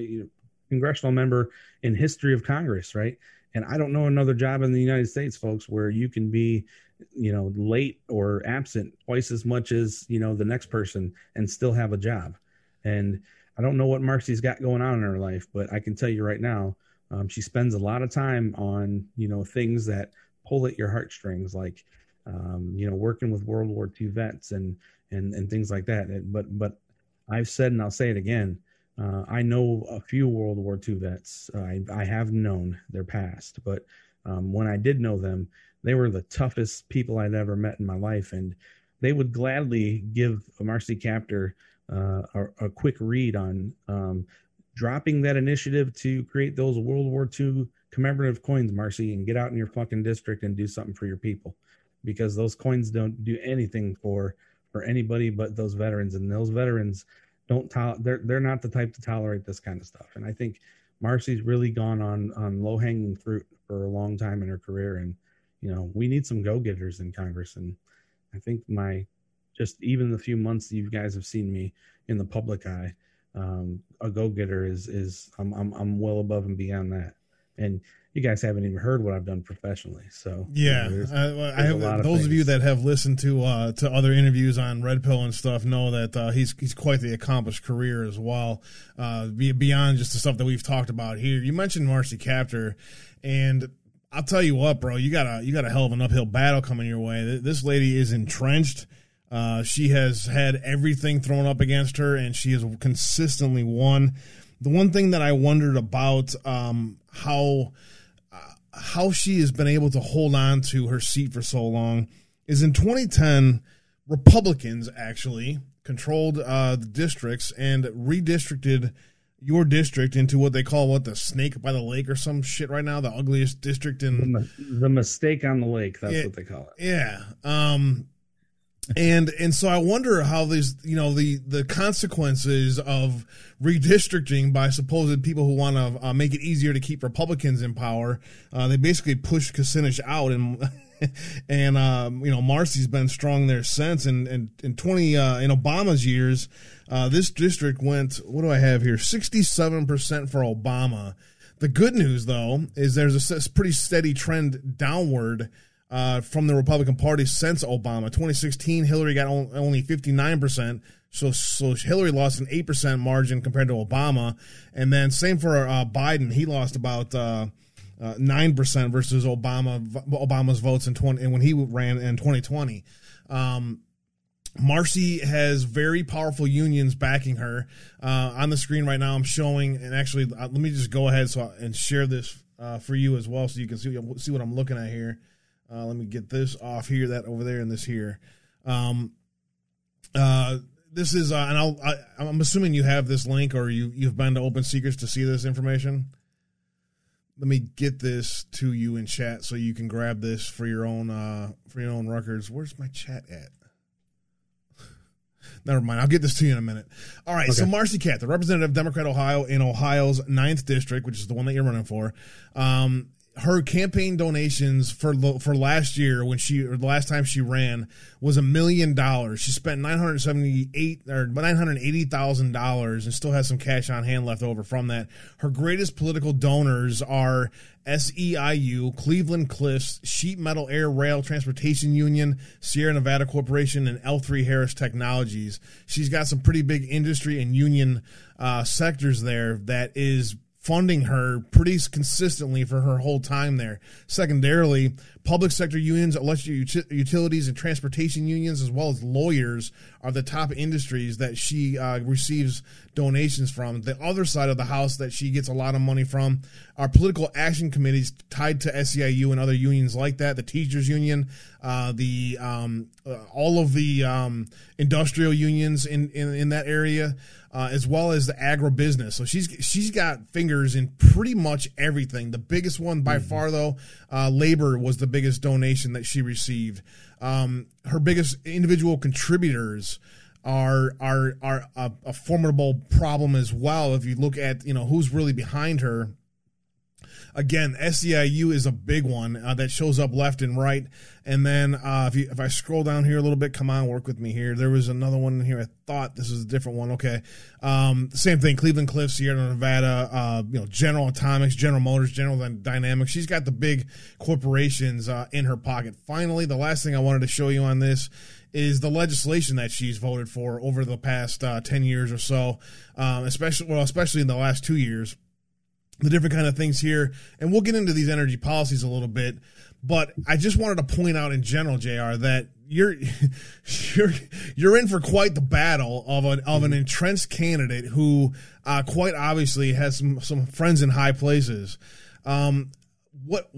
congressional member in history of Congress, right? And I don't know another job in the United States, folks, where you can be, you know, late or absent twice as much as you know the next person and still have a job. And I don't know what Marcy's got going on in her life, but I can tell you right now, um, she spends a lot of time on you know things that pull at your heartstrings, like um, you know working with World War II vets and and and things like that. But but I've said and I'll say it again. Uh, I know a few World War II vets. I, I have known their past, but um, when I did know them, they were the toughest people I'd ever met in my life, and they would gladly give Marcy Kaptur uh, a, a, quick read on um, dropping that initiative to create those World War II commemorative coins, Marcy, and get out in your fucking district and do something for your people, because those coins don't do anything for for anybody but those veterans, and those veterans don't to- they're they're not the type to tolerate this kind of stuff. And I think Marcy's really gone on on low hanging fruit for a long time in her career, and you know we need some go getters in Congress, and I think my just even the few months that you guys have seen me in the public eye um, a go getter is is I'm, I'm I'm well above and beyond that. And you guys haven't even heard what I've done professionally. So yeah, you know, there's, uh, I have of those of you that have listened to uh, to other interviews on Red Pill and stuff know that uh, he's he's quite the accomplished career as well. Uh, beyond just the stuff that we've talked about here, you mentioned Marcy Kaptur, and I'll tell you what, bro, you got a you got a hell of an uphill battle coming your way. This lady is entrenched. Uh, she has had everything thrown up against her, and she has consistently won. The one thing that I wondered about um, how uh, how she has been able to hold on to her seat for so long is in 2010, Republicans actually controlled uh, the districts and redistricted your district into what they call what the snake by the lake or some shit right now? The ugliest district in the, the mistake on the lake that's it, what they call it. Yeah. Um and and so I wonder how these you know the the consequences of redistricting by supposed people who want to uh, make it easier to keep Republicans in power. Uh, they basically pushed Kucinich out, and and um, you know Marcy's been strong there since. And, and in twenty uh, in Obama's years, uh, this district went. What do I have here? Sixty seven percent for Obama. The good news though is there's a pretty steady trend downward uh, from the Republican Party since Obama. 2016, Hillary got only 59%. So, so Hillary lost an 8% margin compared to Obama. And then same for uh, Biden. He lost about uh, uh, 9% versus Obama Obama's votes in 20, and when he ran in 2020. Um, Marcy has very powerful unions backing her. Uh, on the screen right now, I'm showing, and actually, uh, let me just go ahead so I, and share this uh, for you as well, so you can see see what I'm looking at here. Uh, let me get this off here, that over there, and this here. Um, uh, this is, uh, and I'll, I, am assuming you have this link or you you've been to Open Secrets to see this information. Let me get this to you in chat so you can grab this for your own uh, for your own records. Where's my chat at? Never mind. I'll get this to you in a minute. All right. Okay. So Marcy Cat, the representative Democrat Ohio in Ohio's ninth district, which is the one that you're running for, um, her campaign donations for for last year when she or the last time she ran was a million dollars. She spent nine hundred seventy eight or nine hundred eighty thousand dollars and still has some cash on hand left over from that. Her greatest political donors are SEIU, Cleveland Cliffs, Sheet Metal Air Rail Transportation Union, Sierra Nevada Corporation, and L3 Harris Technologies. She's got some pretty big industry and union uh, sectors there that is funding her pretty consistently for her whole time there. Secondarily, public sector unions, electric utilities, and transportation unions, as well as lawyers, are the top industries that she uh, receives donations from. The other side of the house that she gets a lot of money from are political action committees tied to SEIU and other unions like that. The teachers union, uh, the um, uh, all of the um, industrial unions in, in, in that area uh, as well as the agribusiness. So she's she's got fingers in pretty much everything. The biggest one by mm-hmm. far, though, uh, labor was the biggest donation that she received. Um, her biggest individual contributors are are are a, a, formidable problem as well. If you look at you know who's really behind her. Again, SEIU is a big one uh, that shows up left and right. And then uh, if you if I scroll down here a little bit, come on, work with me here. There was another one here. I thought this is a different one. Okay, um, same thing. Cleveland Cliffs, Sierra Nevada, uh, you know, General Atomics, General Motors, General Dynamics. She's got the big corporations uh, in her pocket. Finally, the last thing I wanted to show you on this is the legislation that she's voted for over the past uh, 10 years or so, um, especially, well, especially in the last two years. The different kind of things here, and we'll get into these energy policies a little bit. But I just wanted to point out in general, Jr., that you're you're you're in for quite the battle of an of an entrenched candidate who uh, quite obviously has some some friends in high places. Um, what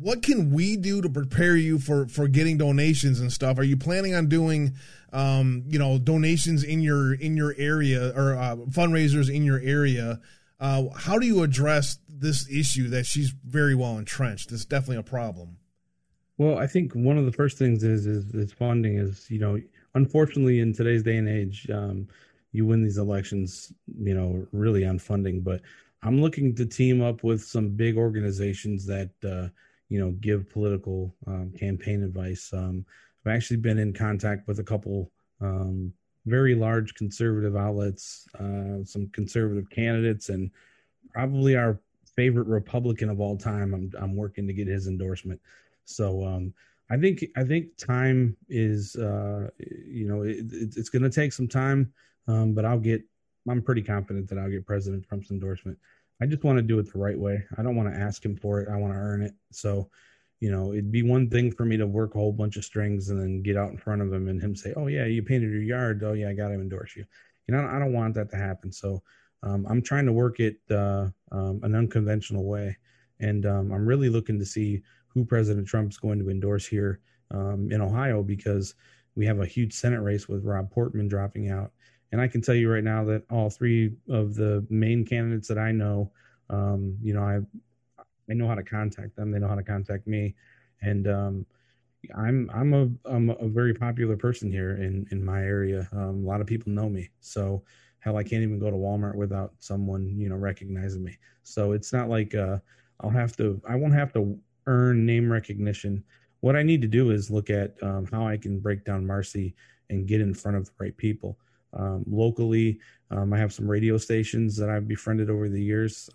what can we do to prepare you for for getting donations and stuff? Are you planning on doing um, you know donations in your in your area or uh, fundraisers in your area? Uh, how do you address this issue that she's very well entrenched? It's definitely a problem. Well, I think one of the first things is is, is funding. Is you know, unfortunately, in today's day and age, um, you win these elections, you know, really on funding. But I'm looking to team up with some big organizations that uh, you know, give political um, campaign advice. Um, I've actually been in contact with a couple um, very large conservative outlets, uh, some conservative candidates, and probably our favorite Republican of all time. I'm I'm working to get his endorsement. So um, I think I think time is uh, you know it, it's going to take some time, um, but I'll get. I'm pretty confident that I'll get President Trump's endorsement. I just want to do it the right way. I don't want to ask him for it. I want to earn it. So, you know, it'd be one thing for me to work a whole bunch of strings and then get out in front of him and him say, "Oh yeah, you painted your yard. Oh yeah, I got to endorse you." You know, I don't want that to happen. So, um, I'm trying to work it uh, um, an unconventional way, and um, I'm really looking to see who President Trump's going to endorse here um, in Ohio because we have a huge Senate race with Rob Portman dropping out, and I can tell you right now that all three of the main candidates that I know, um, you know, I I know how to contact them. They know how to contact me, and um, I'm I'm a I'm a very popular person here in in my area. Um, a lot of people know me, so hell, I can't even go to Walmart without someone you know recognizing me. So it's not like uh, I'll have to I won't have to earn name recognition. What I need to do is look at um, how I can break down Marcy and get in front of the right people um, locally. Um, I have some radio stations that I've befriended over the years.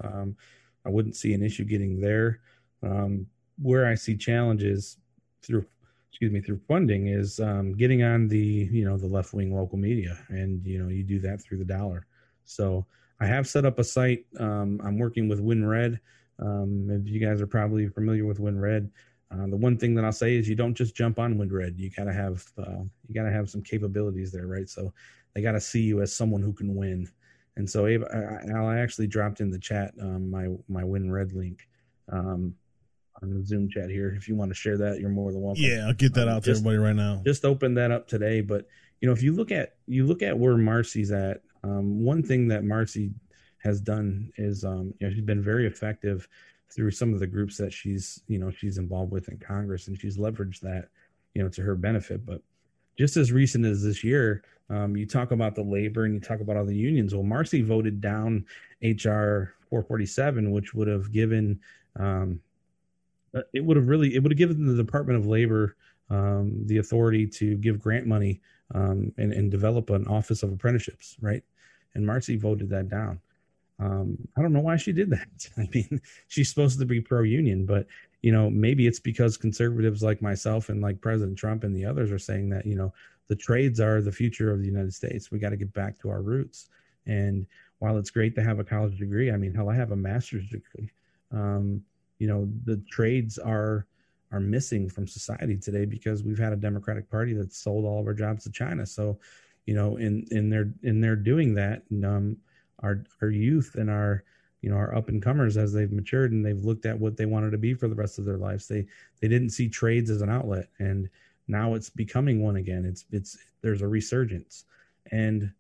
Um, I wouldn't see an issue getting there. Um, where I see challenges through, excuse me, through funding is um, getting on the you know the left wing local media, and you know you do that through the dollar. So I have set up a site. Um, I'm working with WinRed. if you guys are probably familiar with WinRed, uh, the one thing that I'll say is you don't just jump on WinRed. You gotta have uh, you gotta have some capabilities there, right? So they got to see you as someone who can win. And so, Abe, I, I actually dropped in the chat um, my my WinRed link um, on the Zoom chat here. If you want to share that, you're more than welcome. Yeah, I'll get that um, out just, to everybody right now. Just open that up today. But you know, if you look at you look at where Marcy's at, um, one thing that Marcy has done is um, you know she's been very effective through some of the groups that she's you know she's involved with in Congress, and she's leveraged that you know to her benefit. But just as recent as this year, um, you talk about the labor and you talk about all the unions. Well, Marcy voted down HR 447, which would have given um, uh, it would have really it would have given the Department of Labor um, the authority to give grant money um, and, and develop an office of apprenticeships, right? And Marcy voted that down. Um, I don't know why she did that. I mean, she's supposed to be pro union, but you know, maybe it's because conservatives like myself and like President Trump and the others are saying that, you know, the trades are the future of the United States. We got to get back to our roots. And while it's great to have a college degree, I mean, hell, I have a master's degree. Um, you know, the trades are are missing from society today because we've had a Democratic Party that sold all of our jobs to China. So, you know, in in their in their doing that, um, our our youth and our you know our up and comers as they've matured and they've looked at what they wanted to be for the rest of their lives they they didn't see trades as an outlet and now it's becoming one again. It's it's there's a resurgence. And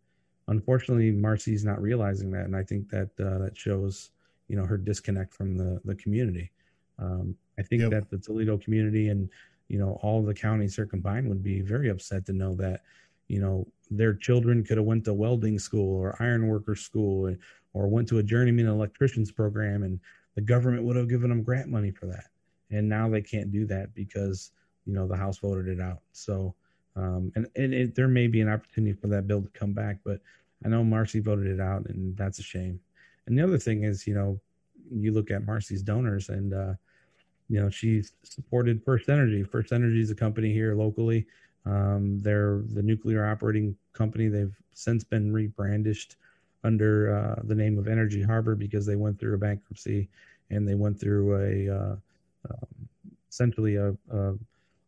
unfortunately marcy's not realizing that. And i think that uh, that shows you know her disconnect from the the community. Um, i think yep. that the toledo community and you know all the counties here combined would be very upset to know that you know their children could have went to welding school or iron worker school or went to a journeyman electrician's program and the government would have given them grant money for that, and now they can't do that because you know the House voted it out. So, um, and and it, there may be an opportunity for that bill to come back, but I know Marcy voted it out, and that's a shame. And the other thing is, you know, you look at Marcy's donors, and uh, you know she's supported First Energy. First Energy is a company here locally. Um, they're the nuclear operating company. They've since been rebrandished under uh, the name of Energy Harbor because they went through a bankruptcy and they went through a uh, um, essentially a, a,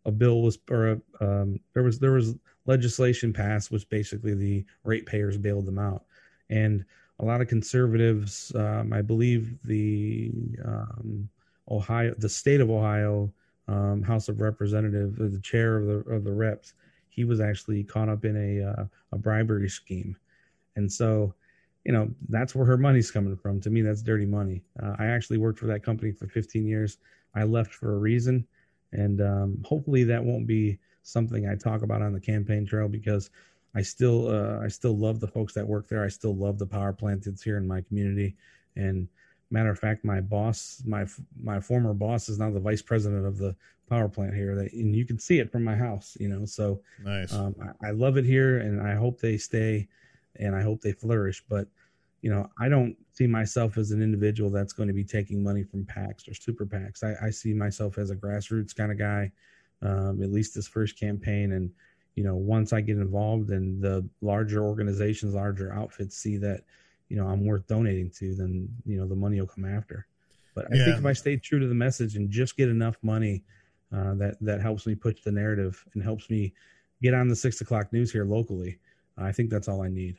a bill was or a, um, there was there was legislation passed which basically the ratepayers bailed them out. And a lot of conservatives um, I believe the um, Ohio the state of Ohio um, House of Representatives the chair of the of the reps he was actually caught up in a uh, a bribery scheme. And so you know that's where her money's coming from. To me that's dirty money. Uh, i actually worked for that company for 15 years. I left for a reason and um, hopefully that won't be something i talk about on the campaign trail because i still uh, i still love the folks that work there. I still love the power plant that's here in my community. And matter of fact my boss my my former boss is now the vice president of the power plant here that, and you can see it from my house you know so nice. um, I, I love it here and i hope they stay and I hope they flourish. But you know, I don't see myself as an individual that's going to be taking money from PACs or super PACs. I, I see myself as a grassroots kind of guy, um, at least this first campaign. And you know, once I get involved and the larger organizations, larger outfits see that you know I'm worth donating to, then you know the money will come after. But I yeah. think if I stay true to the message and just get enough money, uh, that that helps me push the narrative and helps me get on the six o'clock news here locally. I think that's all I need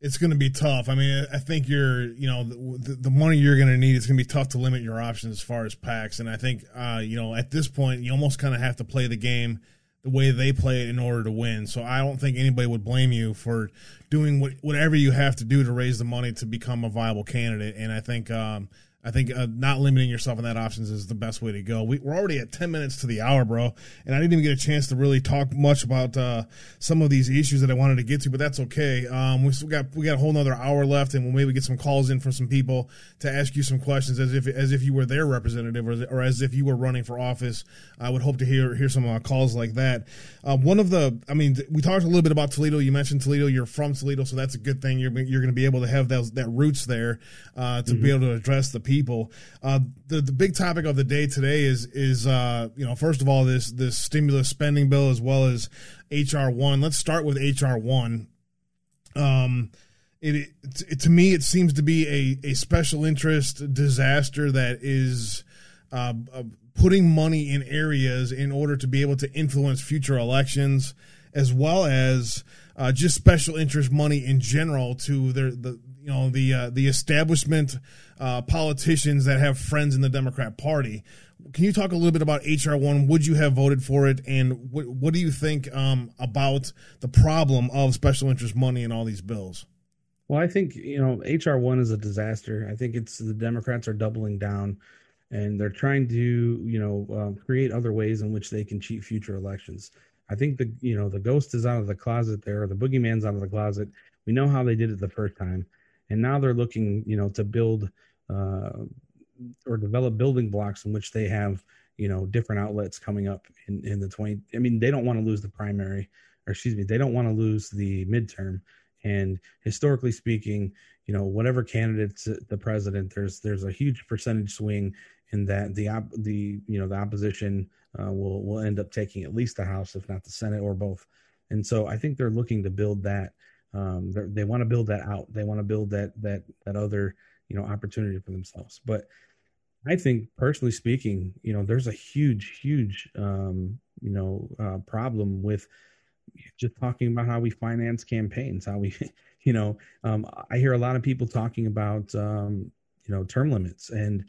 it's going to be tough. I mean, I think you're, you know, the, the money you're going to need. It's going to be tough to limit your options as far as PACs. And I think, uh, you know, at this point, you almost kind of have to play the game the way they play it in order to win. So I don't think anybody would blame you for doing what, whatever you have to do to raise the money to become a viable candidate. And I think, um, I think uh, not limiting yourself in that options is the best way to go. We, are already at 10 minutes to the hour, bro. And I didn't even get a chance to really talk much about uh, some of these issues that I wanted to get to, but that's okay. Um, we got we got a whole nother hour left, and we'll maybe get some calls in from some people to ask you some questions as if as if you were their representative or, or as if you were running for office. I would hope to hear hear some uh, calls like that. Uh, one of the, I mean, we talked a little bit about Toledo. You mentioned Toledo. You're from Toledo, so that's a good thing. You're you're going to be able to have those that roots there uh, to mm-hmm. be able to address the people. Uh, the the big topic of the day today is is uh, you know first of all this this stimulus spending bill as well as HR one. Let's start with HR one. Um, it, it, it, to me it seems to be a a special interest disaster that is uh, uh, putting money in areas in order to be able to influence future elections as well as uh, just special interest money in general to their the you know the uh, the establishment uh, politicians that have friends in the Democrat Party. Can you talk a little bit about HR one? Would you have voted for it, and what what do you think um, about the problem of special interest money in all these bills? Well, I think you know HR one is a disaster. I think it's the Democrats are doubling down, and they're trying to you know uh, create other ways in which they can cheat future elections. I think the you know the ghost is out of the closet there, the boogeyman's out of the closet. We know how they did it the first time and now they're looking, you know, to build uh, or develop building blocks in which they have, you know, different outlets coming up in in the twenty. I mean, they don't want to lose the primary, or excuse me, they don't want to lose the midterm. And historically speaking, you know, whatever candidate's the president, there's there's a huge percentage swing in that the op, the you know the opposition uh, will will end up taking at least the House, if not the Senate, or both. And so I think they're looking to build that um, they want to build that out. They want to build that that that other you know opportunity for themselves. But I think personally speaking, you know, there's a huge, huge um, you know uh, problem with just talking about how we finance campaigns, how we, you know, um, I hear a lot of people talking about um, you know term limits and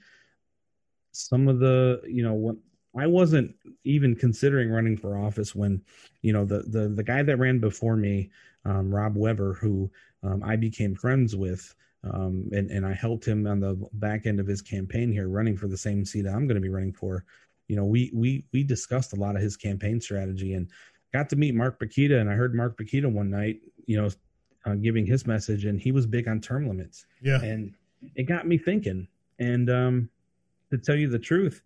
some of the you know what I wasn't even considering running for office when, you know, the the the guy that ran before me, um, Rob Weber, who um, I became friends with, um, and and I helped him on the back end of his campaign here, running for the same seat that I'm going to be running for. You know, we we we discussed a lot of his campaign strategy and got to meet Mark Pukita, and I heard Mark Pukita one night, you know, uh, giving his message, and he was big on term limits. Yeah, and it got me thinking, and um, to tell you the truth,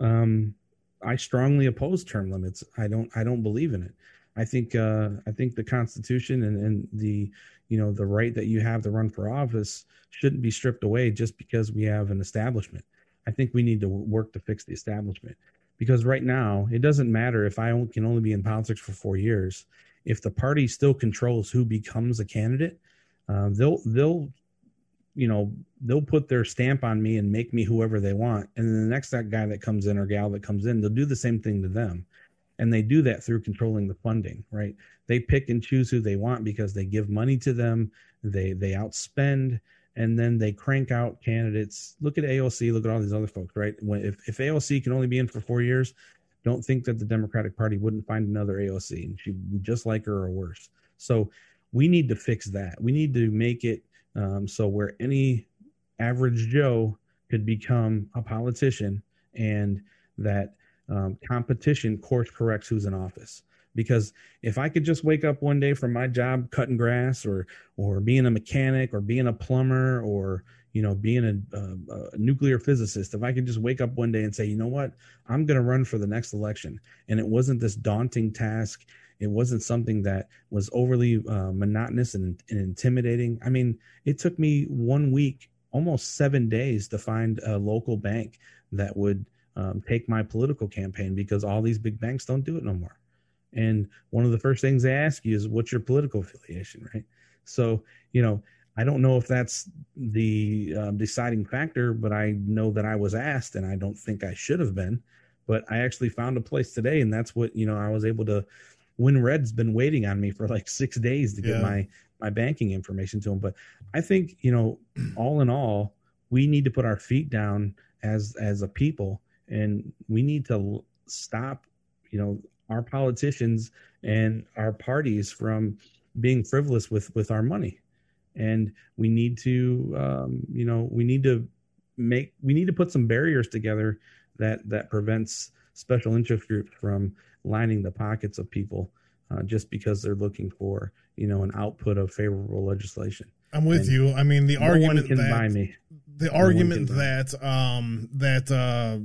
um, I strongly oppose term limits. I don't I don't believe in it. I think uh, I think the Constitution and, and the you know the right that you have to run for office shouldn't be stripped away just because we have an establishment. I think we need to work to fix the establishment because right now it doesn't matter if I can only be in politics for four years. If the party still controls who becomes a candidate, uh, they'll they'll you know they'll put their stamp on me and make me whoever they want. And then the next that guy that comes in or gal that comes in they'll do the same thing to them. And they do that through controlling the funding right? They pick and choose who they want because they give money to them. They they outspend. And then they crank out candidates. Look at aoc look at all these other folks right? When if, if aoc can only be in for four years don't think that the democratic party wouldn't find another aoc and she'd be just like her or worse. So we need to fix that. We need to make it um, so where any average Joe could become a politician, and that um, competition course corrects who's in office. Because if I could just wake up one day from my job cutting grass, or or being a mechanic, or being a plumber, or you know being a, a, a nuclear physicist, if I could just wake up one day and say, you know what, I'm going to run for the next election, and it wasn't this daunting task it wasn't something that was overly uh, monotonous and, and intimidating. I mean, it took me one week, almost seven days, to find a local bank that would um, take my political campaign because all these big banks don't do it no more. And one of the first things they ask you is, "What's your political affiliation?" Right. So, you know, I don't know if that's the um, deciding factor, but I know that I was asked, and I don't think I should have been. But I actually found a place today, and that's what you know I was able to WinRed's been waiting on me for like six days to get my my banking information to him. But I think you know, all in all, we need to put our feet down as as a people, and we need to stop, you know, our politicians and our parties from being frivolous with with our money, and we need to, um, you know, we need to make we need to put some barriers together that that prevents special interest groups from lining the pockets of people uh, just because they're looking for you know an output of favorable legislation. I'm with and you. I mean, the no argument can that buy me. the argument that um, that uh,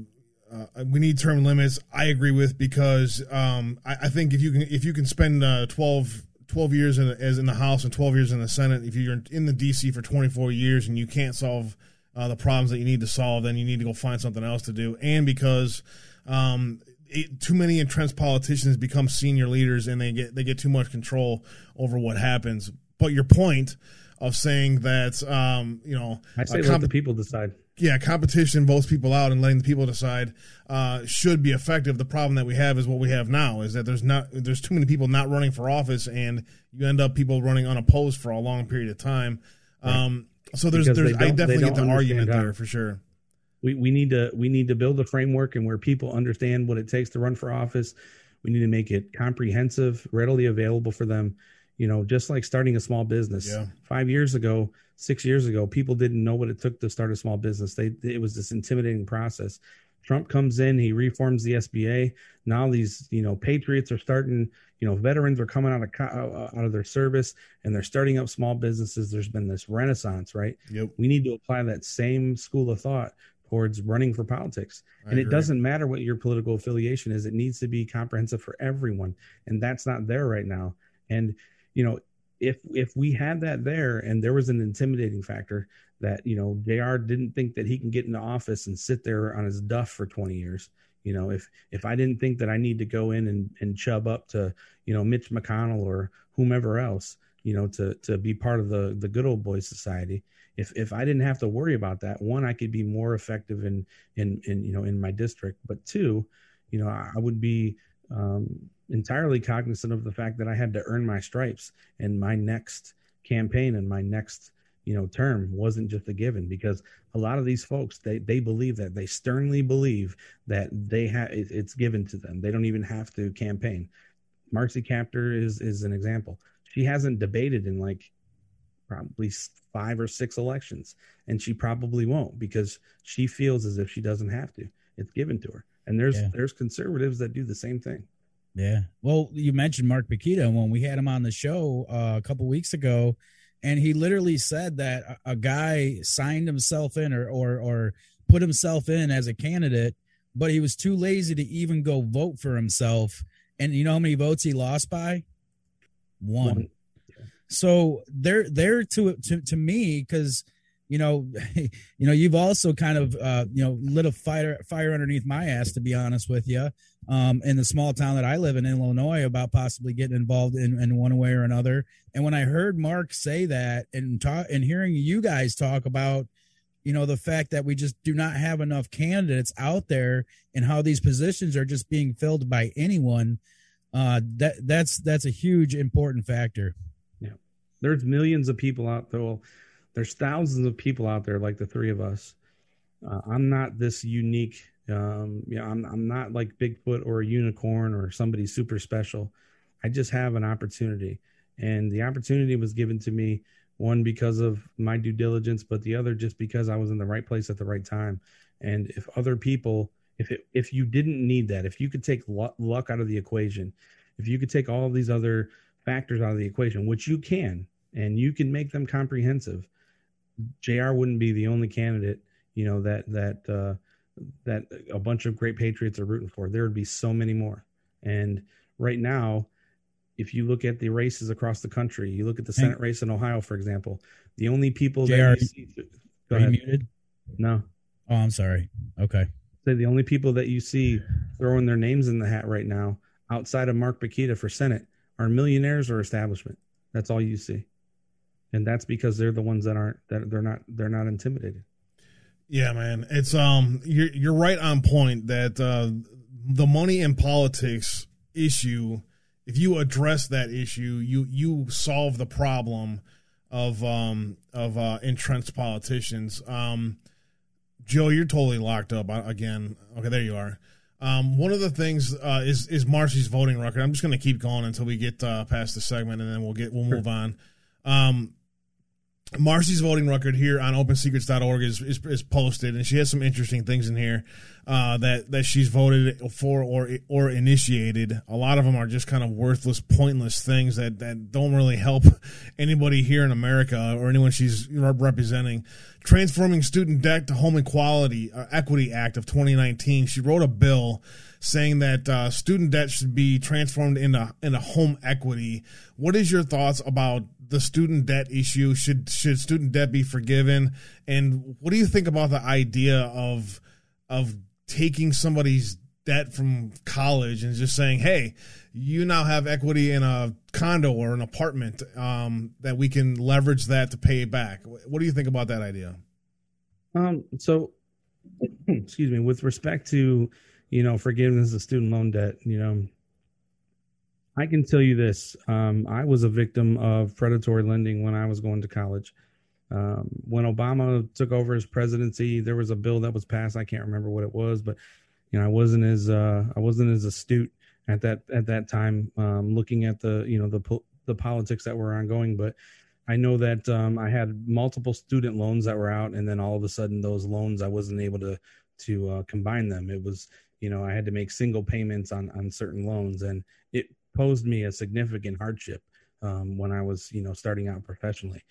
uh, we need term limits, I agree with because um, I, I, think if you can if you can spend uh, 12, 12 years in, as in the House and twelve years in the Senate, if you're in the DC for twenty four years and you can't solve uh, the problems that you need to solve, then you need to go find something else to do. And because um, it, too many entrenched politicians become senior leaders and they get they get too much control over what happens. But your point of saying that um, you know, I say comp- let the people decide. Yeah, competition votes people out and letting the people decide uh, should be effective. The problem that we have is what we have now is that there's not there's too many people not running for office, and you end up people running unopposed for a long period of time. Um, so there's because there's I definitely get the argument there for sure we, we need to we need to build a framework and where people understand what it takes to run for office. We need to make it comprehensive readily available for them. You know just like starting a small business. Yeah. five years ago six years ago people didn't know what it took to start a small business. They it was this intimidating process. Trump comes in he reforms the sba now these you know patriots are starting you know veterans are coming out of uh, out of their service and they're starting up small businesses. There's been this renaissance right? Yep. we need to apply that same school of thought towards running for politics. I and agree. it doesn't matter what your political affiliation is, it needs to be comprehensive for everyone. And that's not there right now. And, you know, if if we had that there and there was an intimidating factor that, you know, JR didn't think that he can get into office and sit there on his duff for 20 years. You know, if if I didn't think that I need to go in and, and chub up to, you know, Mitch McConnell or whomever else, you know, to to be part of the the good old boy society, if if I didn't have to worry about that, one, I could be more effective in in in you know in my district, but two, you know, I would be um, entirely cognizant of the fact that I had to earn my stripes, and my next campaign and my next you know term wasn't just a given because a lot of these folks they they believe that they sternly believe that they have it's given to them. They don't even have to campaign. Marcy kaptur is is an example. She hasn't debated in like probably five or six elections, and she probably won't because she feels as if she doesn't have to. It's given to her, and there's yeah. there's conservatives that do the same thing. Yeah. Well, you mentioned Mark Pukita when we had him on the show uh, a couple weeks ago. and he literally said that a, a guy signed himself in or or or put himself in as a candidate, but he was too lazy to even go vote for himself. And you know how many votes he lost by? One. One. So they're they're to to to me because you know, you know, you've also kind of, uh, you know, lit a fire fire underneath my ass, to be honest with you, um, in the small town that I live in, in Illinois, about possibly getting involved in, in one way or another. And when I heard Mark say that, and talk, and hearing you guys talk about, you know, the fact that we just do not have enough candidates out there, and how these positions are just being filled by anyone, uh, that that's that's a huge important factor. There's millions of people out there Well, there's thousands of people out there like the three of us. Uh, I'm not this unique. Um, yeah, I'm I'm not like Bigfoot or a unicorn or somebody super special. I just have an opportunity, and the opportunity was given to me one because of my due diligence, but the other just because I was in the right place at the right time. And if other people, if it, if you didn't need that, if you could take luck, out of the equation, if you could take all these other factors out of the equation, which you can, and you can make them comprehensive, Jr. wouldn't be the only candidate, you know, that that uh, that a bunch of great patriots are rooting for. There would be so many more. And right now, if you look at the races across the country, you look at the Senate race in Ohio, for example, the only people JR, that you see, go ahead. muted? No. Oh, I'm sorry. Okay. Say the only people that you see throwing their names in the hat right now, outside of Mark Pukita for Senate, are millionaires or establishment. That's all you see and that's because they're the ones that aren't that they're not they're not intimidated. Yeah, man, it's um you're you're right on point that uh, the money in politics issue. If you address that issue, you you solve the problem of um of uh, entrenched politicians. Um, Joe, you're totally locked up again. Okay, there you are. Um, one of the things uh, is is Marcy's voting record. I'm just going to keep going until we get uh, past the segment, and then we'll get we'll move on. Um, Marcy's voting record here on OpenSecrets.org is, is, is posted, and she has some interesting things in here uh, that that she's voted for or or initiated. A lot of them are just kind of worthless, pointless things that that don't really help anybody here in America or anyone she's representing. Transforming Student Debt to Home Equality uh, Equity Act of 2019. She wrote a bill saying that uh, student debt should be transformed into into home equity. What is your thoughts about the student debt issue? Should should student debt be forgiven? And what do you think about the idea of of taking somebody's debt from college and just saying, "Hey, you now have equity in a condo or an apartment um, that we can leverage that to pay back." What do you think about that idea? Um. So, excuse me. With respect to, you know, forgiveness of student loan debt, you know, I can tell you this: um, I was a victim of predatory lending when I was going to college. Um, when Obama took over his presidency, there was a bill that was passed. I can't remember what it was, but you know, I wasn't as uh, I wasn't as astute at that at that time, um, looking at the you know the the politics that were ongoing. But I know that um, I had multiple student loans that were out, and then all of a sudden, those loans I wasn't able to to uh, combine them. It was you know I had to make single payments on on certain loans, and it posed me a significant hardship um, when I was, you know, starting out professionally.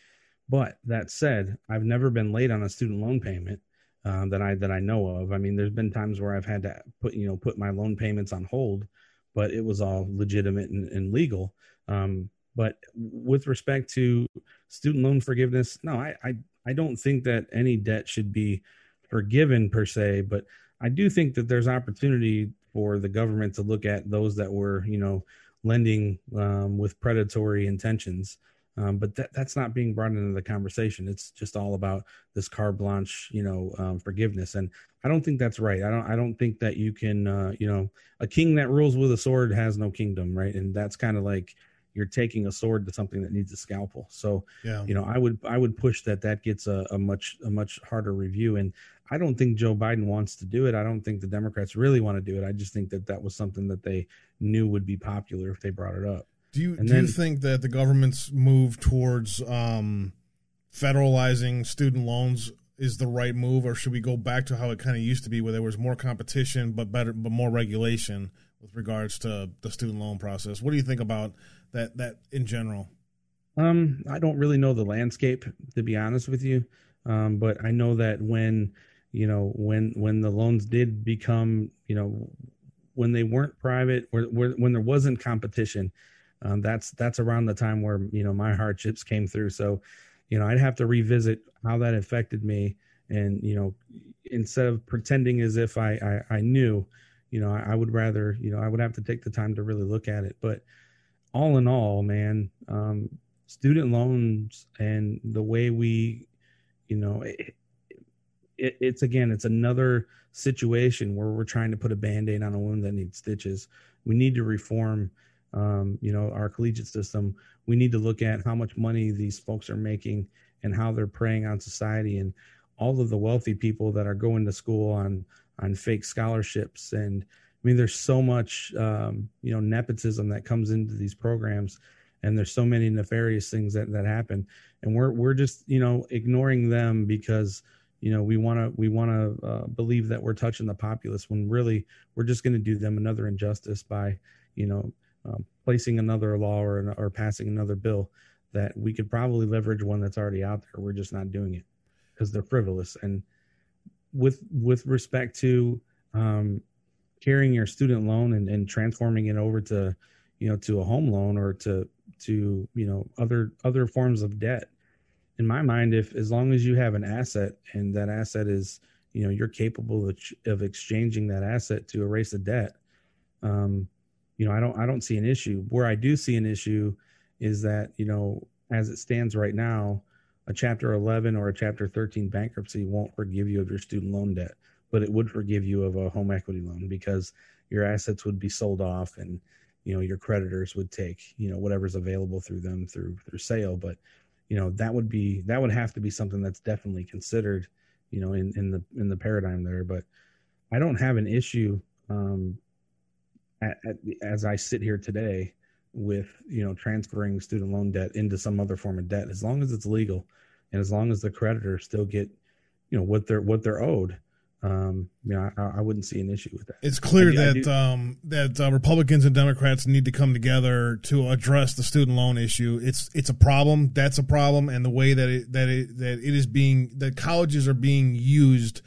But that said, I've never been late on a student loan payment um, that I that I know of. I mean, there's been times where I've had to put, you know, put my loan payments on hold, but it was all legitimate and, and legal. Um, but with respect to student loan forgiveness, no, I, I I don't think that any debt should be forgiven per se, but I do think that there's opportunity for the government to look at those that were, you know, lending um, with predatory intentions. Um, but that, that's not being brought into the conversation. It's just all about this carte blanche, you know, um, forgiveness. And I don't think that's right. I don't. I don't think that you can, uh, you know, a king that rules with a sword has no kingdom, right? And that's kind of like you're taking a sword to something that needs a scalpel. So, yeah. you know, I would I would push that that gets a, a much a much harder review. And I don't think Joe Biden wants to do it. I don't think the Democrats really want to do it. I just think that that was something that they knew would be popular if they brought it up. Do you and do then, you think that the government's move towards um, federalizing student loans is the right move, or should we go back to how it kind of used to be, where there was more competition but better, but more regulation with regards to the student loan process? What do you think about that? That in general? Um, I don't really know the landscape to be honest with you, um, but I know that when you know when when the loans did become you know when they weren't private or when there wasn't competition, um, that's that's around the time where you know my hardships came through. So, you know, I'd have to revisit how that affected me, and you know, instead of pretending as if I I, I knew, you know, I, I, would rather you know I would have to take the time to really look at it. But all in all, man, um, student loans and the way we, you know, it, it, it's again, it's another situation where we're trying to put a band-aid on a wound that needs stitches. We need to reform um, you know, our collegiate system, we need to look at how much money these folks are making and how they're preying on society and all of the wealthy people that are going to school on on fake scholarships. And I mean there's so much um, you know nepotism that comes into these programs and there's so many nefarious things that that happen. And we're we're just you know ignoring them because you know we want to we want to uh, believe that we're touching the populace when really we're just going to do them another injustice by you know um, placing another law or or passing another bill that we could probably leverage one that's already out there. We're just not doing it because they're frivolous. And with with respect to um, carrying your student loan and, and transforming it over to you know to a home loan or to to you know other other forms of debt in my mind if as long as you have an asset and that asset is you know you're capable of, of exchanging that asset to erase a debt um, you know, I don't I don't see an issue. Where I do see an issue is that, you know, as it stands right now, a chapter 11 or a chapter 13 bankruptcy won't forgive you of your student loan debt, but it would forgive you of a home equity loan because your assets would be sold off and you know your creditors would take you know whatever's available through them through through sale but you know that would be that would have to be something that's definitely considered you know in in the in the paradigm there. But i don't have an issue um at, at, as I sit here today with you know transferring student loan debt into some other form of debt as long as it's legal and as long as the creditors still get you know what they're what they're owed um you know i, I wouldn't see an issue with that. It's clear that um that uh, republicans and democrats need to come together to address the student loan issue. It's it's a problem. That's a problem. And the way that it that it that it is being that colleges are being used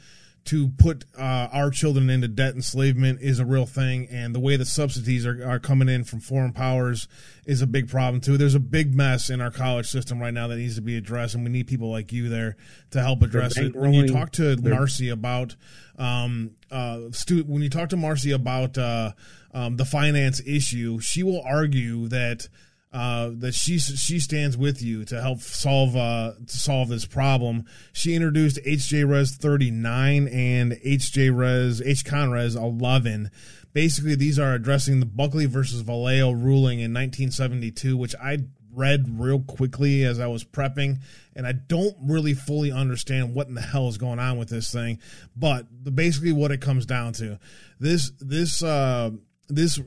to put uh, our children into debt enslavement is a real thing, and the way the subsidies are, are coming in from foreign powers is a big problem too. There's a big mess in our college system right now that needs to be addressed, and we need people like you there to help address it. When you talk to Marcy about um, uh, stu- when you talk to Marcy about uh, um, the finance issue, she will argue that uh, that she she stands with you to help solve uh, to solve this problem. She introduced HJ Res 39 and HJ Res H Conres 11. Basically, these are addressing the Buckley versus Valeo ruling in 1972, which I read real quickly as I was prepping, and I don't really fully understand what in the hell is going on with this thing. But the, basically, what it comes down to this this uh, this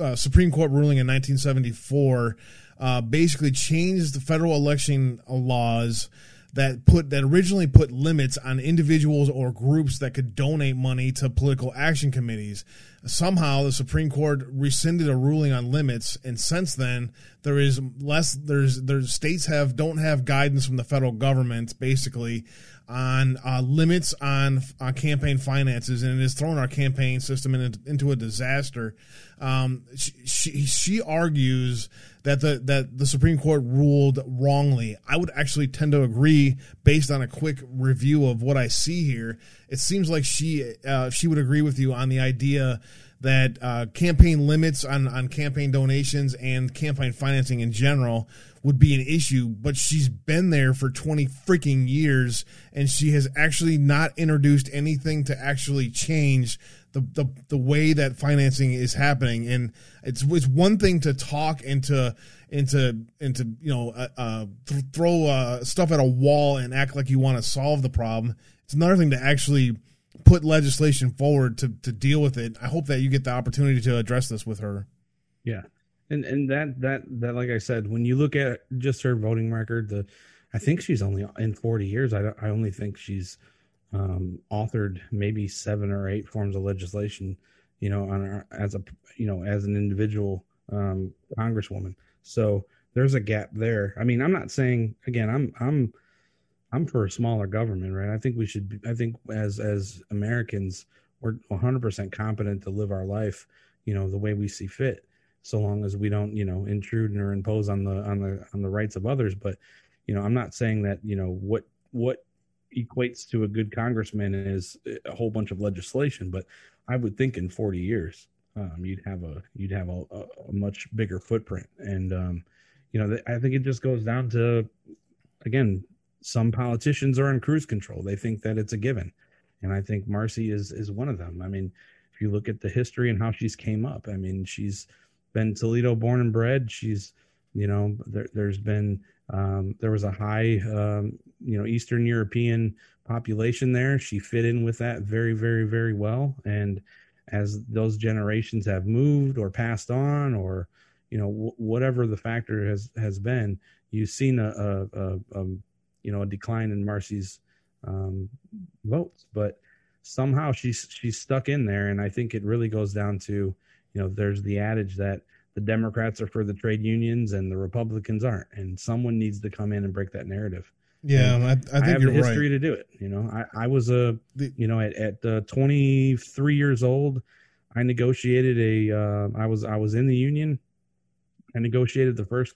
uh, Supreme Court ruling in 1974 uh, basically changed the federal election laws that put that originally put limits on individuals or groups that could donate money to political action committees. Somehow, the Supreme Court rescinded a ruling on limits, and since then, there is less. There's there's states have don't have guidance from the federal government basically on uh, limits on on campaign finances, and it has thrown our campaign system in, into a disaster. Um, she, she, she argues that the that the Supreme Court ruled wrongly. I would actually tend to agree based on a quick review of what I see here. It seems like she uh, she would agree with you on the idea that uh, campaign limits on, on campaign donations and campaign financing in general would be an issue, but she's been there for 20 freaking years and she has actually not introduced anything to actually change the, the, the way that financing is happening. And it's, it's one thing to talk into, into, into, you know, uh, uh, th- throw uh, stuff at a wall and act like you want to solve the problem. It's another thing to actually put legislation forward to, to deal with it. I hope that you get the opportunity to address this with her. Yeah and and that that that like I said, when you look at just her voting record, the I think she's only in 40 years. I I only think she's um, authored maybe seven or eight forms of legislation, you know, on her, as a you know as an individual um, congresswoman. So there's a gap there. I mean, I'm not saying again, I'm I'm I'm for a smaller government, right? I think we should. I think as as Americans, we're 100% competent to live our life, you know, the way we see fit, so long as we don't, you know, intrude or impose on the on the on the rights of others. But, you know, I'm not saying that, you know, what what equates to a good congressman is a whole bunch of legislation, but I would think in 40 years, um, you'd have a you'd have a, a much bigger footprint, and um, you know, I think it just goes down to again some politicians are in cruise control. They think that it's a given. And I think Marcy is is one of them. I mean, if you look at the history and how she's came up, I mean, she's been Toledo born and bred. She's, you know, there, has been um, there was a high, um, you know, Eastern European population there. She fit in with that very, very, very well. And as those generations have moved or passed on, or you know, w- whatever the factor has has been, you've seen a, a, a, a you know a decline in Marcy's um, votes, but somehow she's she's stuck in there, and I think it really goes down to you know there's the adage that the Democrats are for the trade unions and the Republicans aren't, and someone needs to come in and break that narrative. Yeah, I, I, think I have the history right. to do it. You know, I, I was a you know at at uh, 23 years old, I negotiated a uh, I was I was in the union. I negotiated the first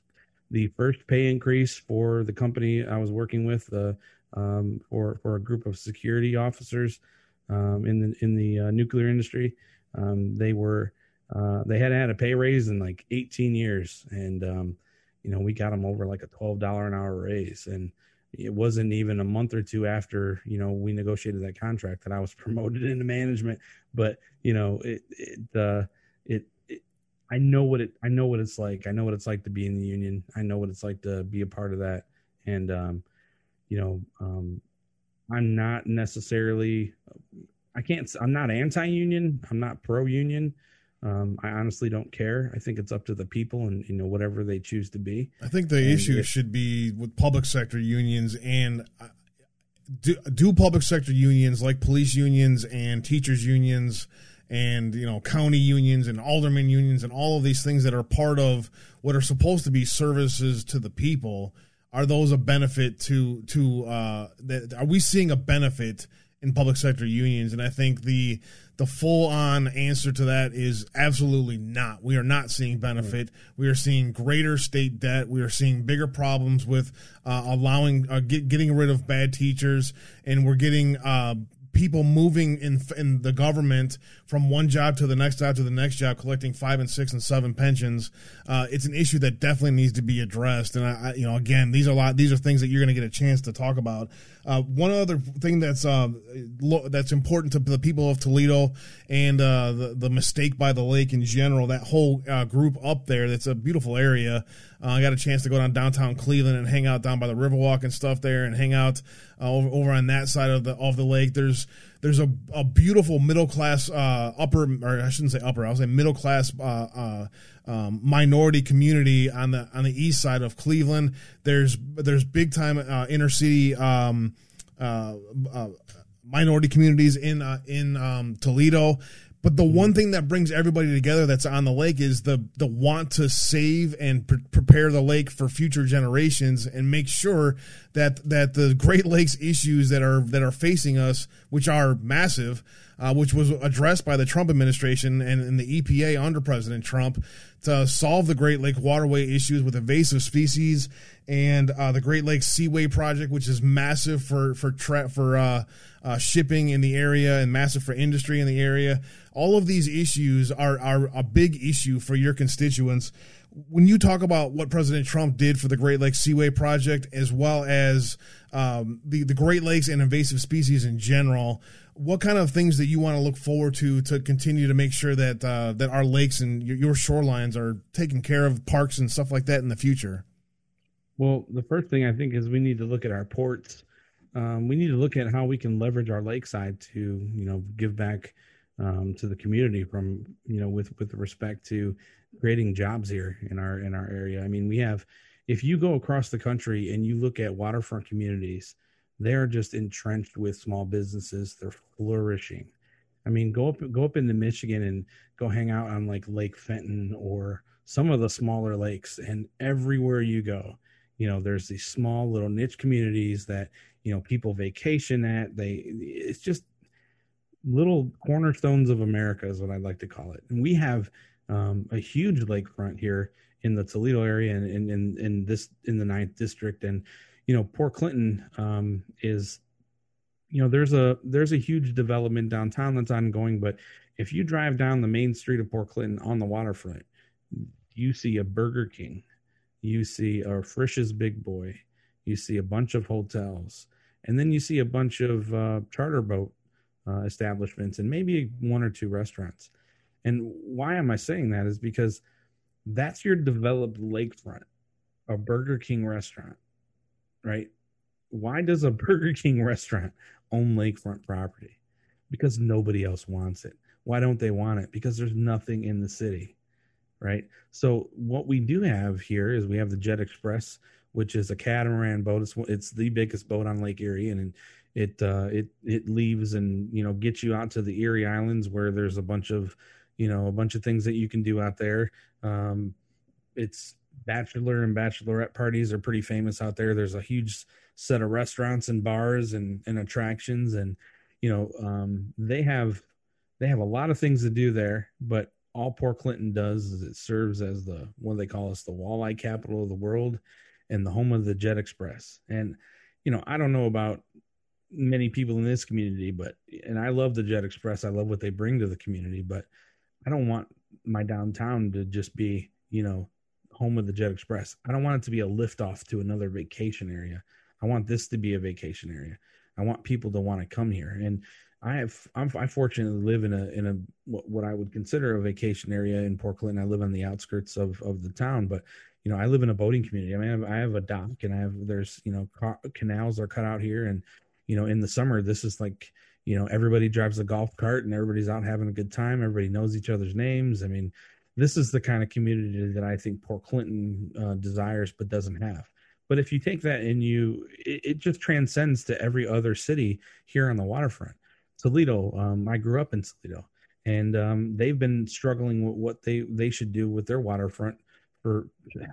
the first pay increase for the company I was working with uh, um, for for a group of security officers um, in the in the uh, nuclear industry. Um, they were uh, they hadn't had a pay raise in like 18 years, and um, you know we got them over like a twelve dollar an hour raise, and it wasn't even a month or two after you know we negotiated that contract that I was promoted into management. But you know it it uh, it I know what it I know what it's like. I know what it's like to be in the union. I know what it's like to be a part of that. And um, you know, um, I'm not necessarily I can't I'm not anti-union. I'm not pro-union. Um, I honestly don't care. I think it's up to the people and you know whatever they choose to be. I think the and issue it, should be with public sector unions and uh, do, do public sector unions like police unions and teachers unions and you know county unions and alderman unions and all of these things that are part of what are supposed to be services to the people are those a benefit to to uh that are we seeing a benefit in public sector unions and i think the the full on answer to that is absolutely not. We are not seeing benefit. We are seeing greater state debt. We are seeing bigger problems with uh, allowing uh, get, getting rid of bad teachers and we're getting uh, people moving in in the government from one job to the next job to the next job, collecting five and six and seven pensions. Uh, it's an issue that definitely needs to be addressed. And I, I, you know, again, these are a lot. These are things that you're going to get a chance to talk about. Uh, one other thing that's uh, lo- that's important to the people of Toledo and uh, the the mistake by the lake in general. That whole uh, group up there. That's a beautiful area. Uh, I got a chance to go down downtown Cleveland and hang out down by the Riverwalk and stuff there, and hang out uh, over, over on that side of the of the lake. There's there's a, a beautiful middle class uh, upper or I shouldn't say upper I'll say middle class uh, uh, um, minority community on the on the east side of Cleveland. There's there's big time uh, inner city um, uh, uh, minority communities in in um, Toledo. But the one thing that brings everybody together that's on the lake is the the want to save and pre- prepare the lake for future generations and make sure that that the Great Lakes issues that are that are facing us, which are massive, uh, which was addressed by the Trump administration and, and the EPA under President Trump, to solve the Great Lake waterway issues with invasive species and uh, the Great Lakes Seaway project, which is massive for for tra- for uh, uh, shipping in the area and massive for industry in the area. All of these issues are are a big issue for your constituents. When you talk about what President Trump did for the Great Lakes Seaway project, as well as um, the the Great Lakes and invasive species in general, what kind of things that you want to look forward to to continue to make sure that uh, that our lakes and your, your shorelines are taken care of, parks and stuff like that in the future? Well, the first thing I think is we need to look at our ports. Um, we need to look at how we can leverage our lakeside to, you know, give back um, to the community from, you know, with with respect to creating jobs here in our in our area. I mean, we have, if you go across the country and you look at waterfront communities, they're just entrenched with small businesses. They're flourishing. I mean, go up go up into Michigan and go hang out on like Lake Fenton or some of the smaller lakes, and everywhere you go, you know, there's these small little niche communities that you know people vacation at. They it's just little cornerstones of America is what I'd like to call it. And we have um, a huge lakefront here in the Toledo area and in, in, in this in the ninth district. And you know, Port Clinton um, is you know there's a there's a huge development downtown that's ongoing, but if you drive down the main street of Port Clinton on the waterfront, you see a Burger King, you see a Frisch's Big Boy, you see a bunch of hotels, and then you see a bunch of uh, charter boat uh, establishments and maybe one or two restaurants. And why am I saying that is because that's your developed lakefront, a Burger King restaurant, right? Why does a Burger King restaurant own lakefront property? Because nobody else wants it. Why don't they want it? Because there's nothing in the city, right? So what we do have here is we have the Jet Express, which is a catamaran boat. It's, it's the biggest boat on Lake Erie, and it uh, it it leaves and you know gets you out to the Erie Islands where there's a bunch of you know a bunch of things that you can do out there. Um, it's bachelor and bachelorette parties are pretty famous out there. There's a huge set of restaurants and bars and, and attractions, and you know um, they have they have a lot of things to do there. But all Port Clinton does is it serves as the what they call us the walleye capital of the world and the home of the Jet Express. And you know I don't know about many people in this community, but and I love the Jet Express. I love what they bring to the community, but I don't want my downtown to just be, you know, home of the Jet Express. I don't want it to be a lift off to another vacation area. I want this to be a vacation area. I want people to want to come here. And I have I'm I fortunately live in a in a what I would consider a vacation area in Port Clinton. I live on the outskirts of of the town, but you know I live in a boating community. I mean I have, I have a dock and I have there's you know car, canals are cut out here and you know, in the summer, this is like, you know, everybody drives a golf cart and everybody's out having a good time. Everybody knows each other's names. I mean, this is the kind of community that I think Port Clinton uh, desires but doesn't have. But if you take that and you, it, it, just transcends to every other city here on the waterfront. Toledo, um, I grew up in Toledo, and um, they've been struggling with what they they should do with their waterfront for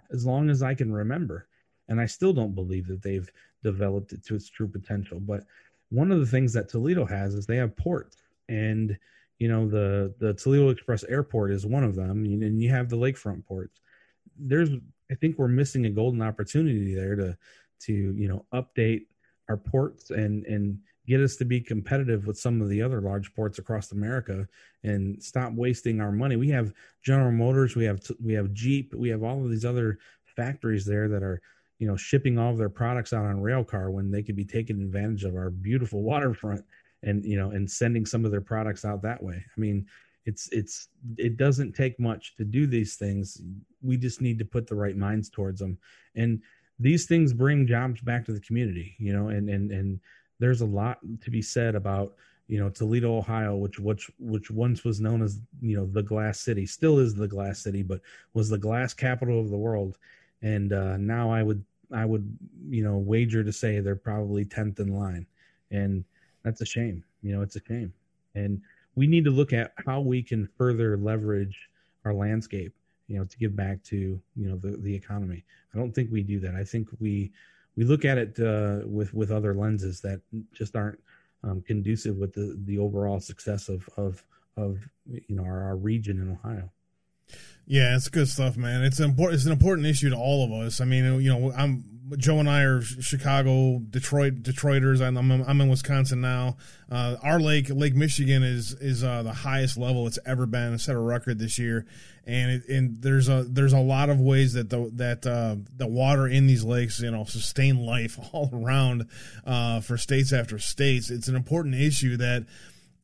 as long as I can remember and I still don't believe that they've developed it to its true potential. But one of the things that Toledo has is they have ports, and you know the the Toledo Express Airport is one of them, and you have the lakefront ports. There's, I think, we're missing a golden opportunity there to to you know update our ports and and get us to be competitive with some of the other large ports across America and stop wasting our money. We have General Motors, we have we have Jeep, we have all of these other factories there that are you know, shipping all of their products out on rail car when they could be taking advantage of our beautiful waterfront and you know and sending some of their products out that way. I mean, it's it's it doesn't take much to do these things. We just need to put the right minds towards them. And these things bring jobs back to the community, you know, and and and there's a lot to be said about you know Toledo, Ohio, which which which once was known as you know the glass city, still is the glass city, but was the glass capital of the world. And uh, now I would I would, you know, wager to say they're probably 10th in line. And that's a shame. You know, it's a shame. And we need to look at how we can further leverage our landscape, you know, to give back to, you know, the, the economy. I don't think we do that. I think we, we look at it uh, with, with other lenses that just aren't um, conducive with the, the overall success of, of, of, you know, our, our region in Ohio. Yeah, it's good stuff, man. It's an important it's an important issue to all of us. I mean, you know, I'm Joe and I are Chicago, Detroit, Detroiters. I'm I'm, I'm in Wisconsin now. Uh, our lake, Lake Michigan, is is uh, the highest level it's ever been. It set a record this year, and it, and there's a there's a lot of ways that the that uh, the water in these lakes, you know, sustain life all around uh, for states after states. It's an important issue that,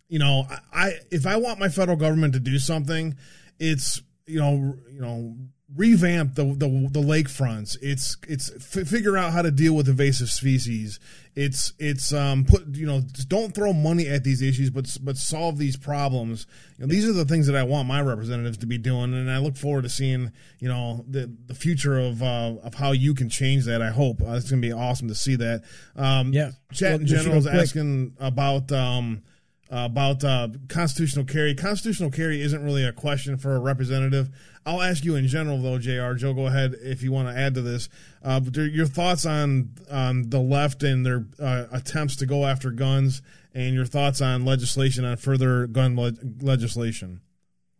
you know, I if I want my federal government to do something, it's you know, you know, revamp the the, the lake fronts. It's it's f- figure out how to deal with invasive species. It's it's um put you know don't throw money at these issues, but but solve these problems. You know, these are the things that I want my representatives to be doing, and I look forward to seeing you know the the future of uh, of how you can change that. I hope uh, it's going to be awesome to see that. Um, yeah, chat well, in general is asking about um about uh, constitutional carry. Constitutional carry isn't really a question for a representative. I'll ask you in general, though, Jr. Joe, go ahead if you want to add to this. Uh, your thoughts on on the left and their uh, attempts to go after guns, and your thoughts on legislation on further gun le- legislation.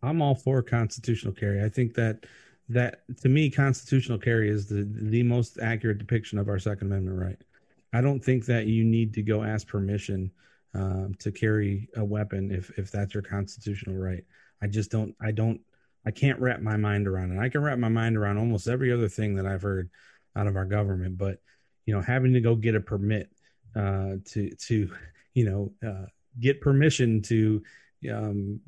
I'm all for constitutional carry. I think that that to me, constitutional carry is the the most accurate depiction of our Second Amendment right. I don't think that you need to go ask permission um, to carry a weapon if if that's your constitutional right. I just don't. I don't. I can't wrap my mind around it. I can wrap my mind around almost every other thing that I've heard out of our government, but you know, having to go get a permit uh, to to you know uh, get permission to um,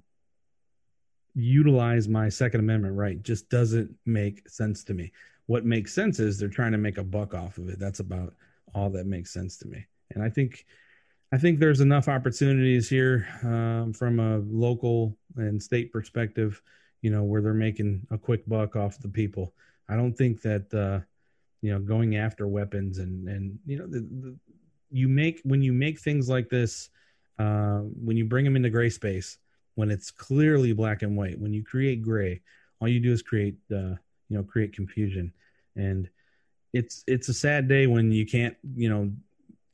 utilize my Second Amendment right just doesn't make sense to me. What makes sense is they're trying to make a buck off of it. That's about all that makes sense to me. And I think I think there's enough opportunities here um, from a local and state perspective, you know, where they're making a quick buck off the people. I don't think that, uh, you know, going after weapons and and you know, the, the, you make when you make things like this, uh, when you bring them into gray space, when it's clearly black and white, when you create gray, all you do is create, uh, you know, create confusion, and it's it's a sad day when you can't, you know,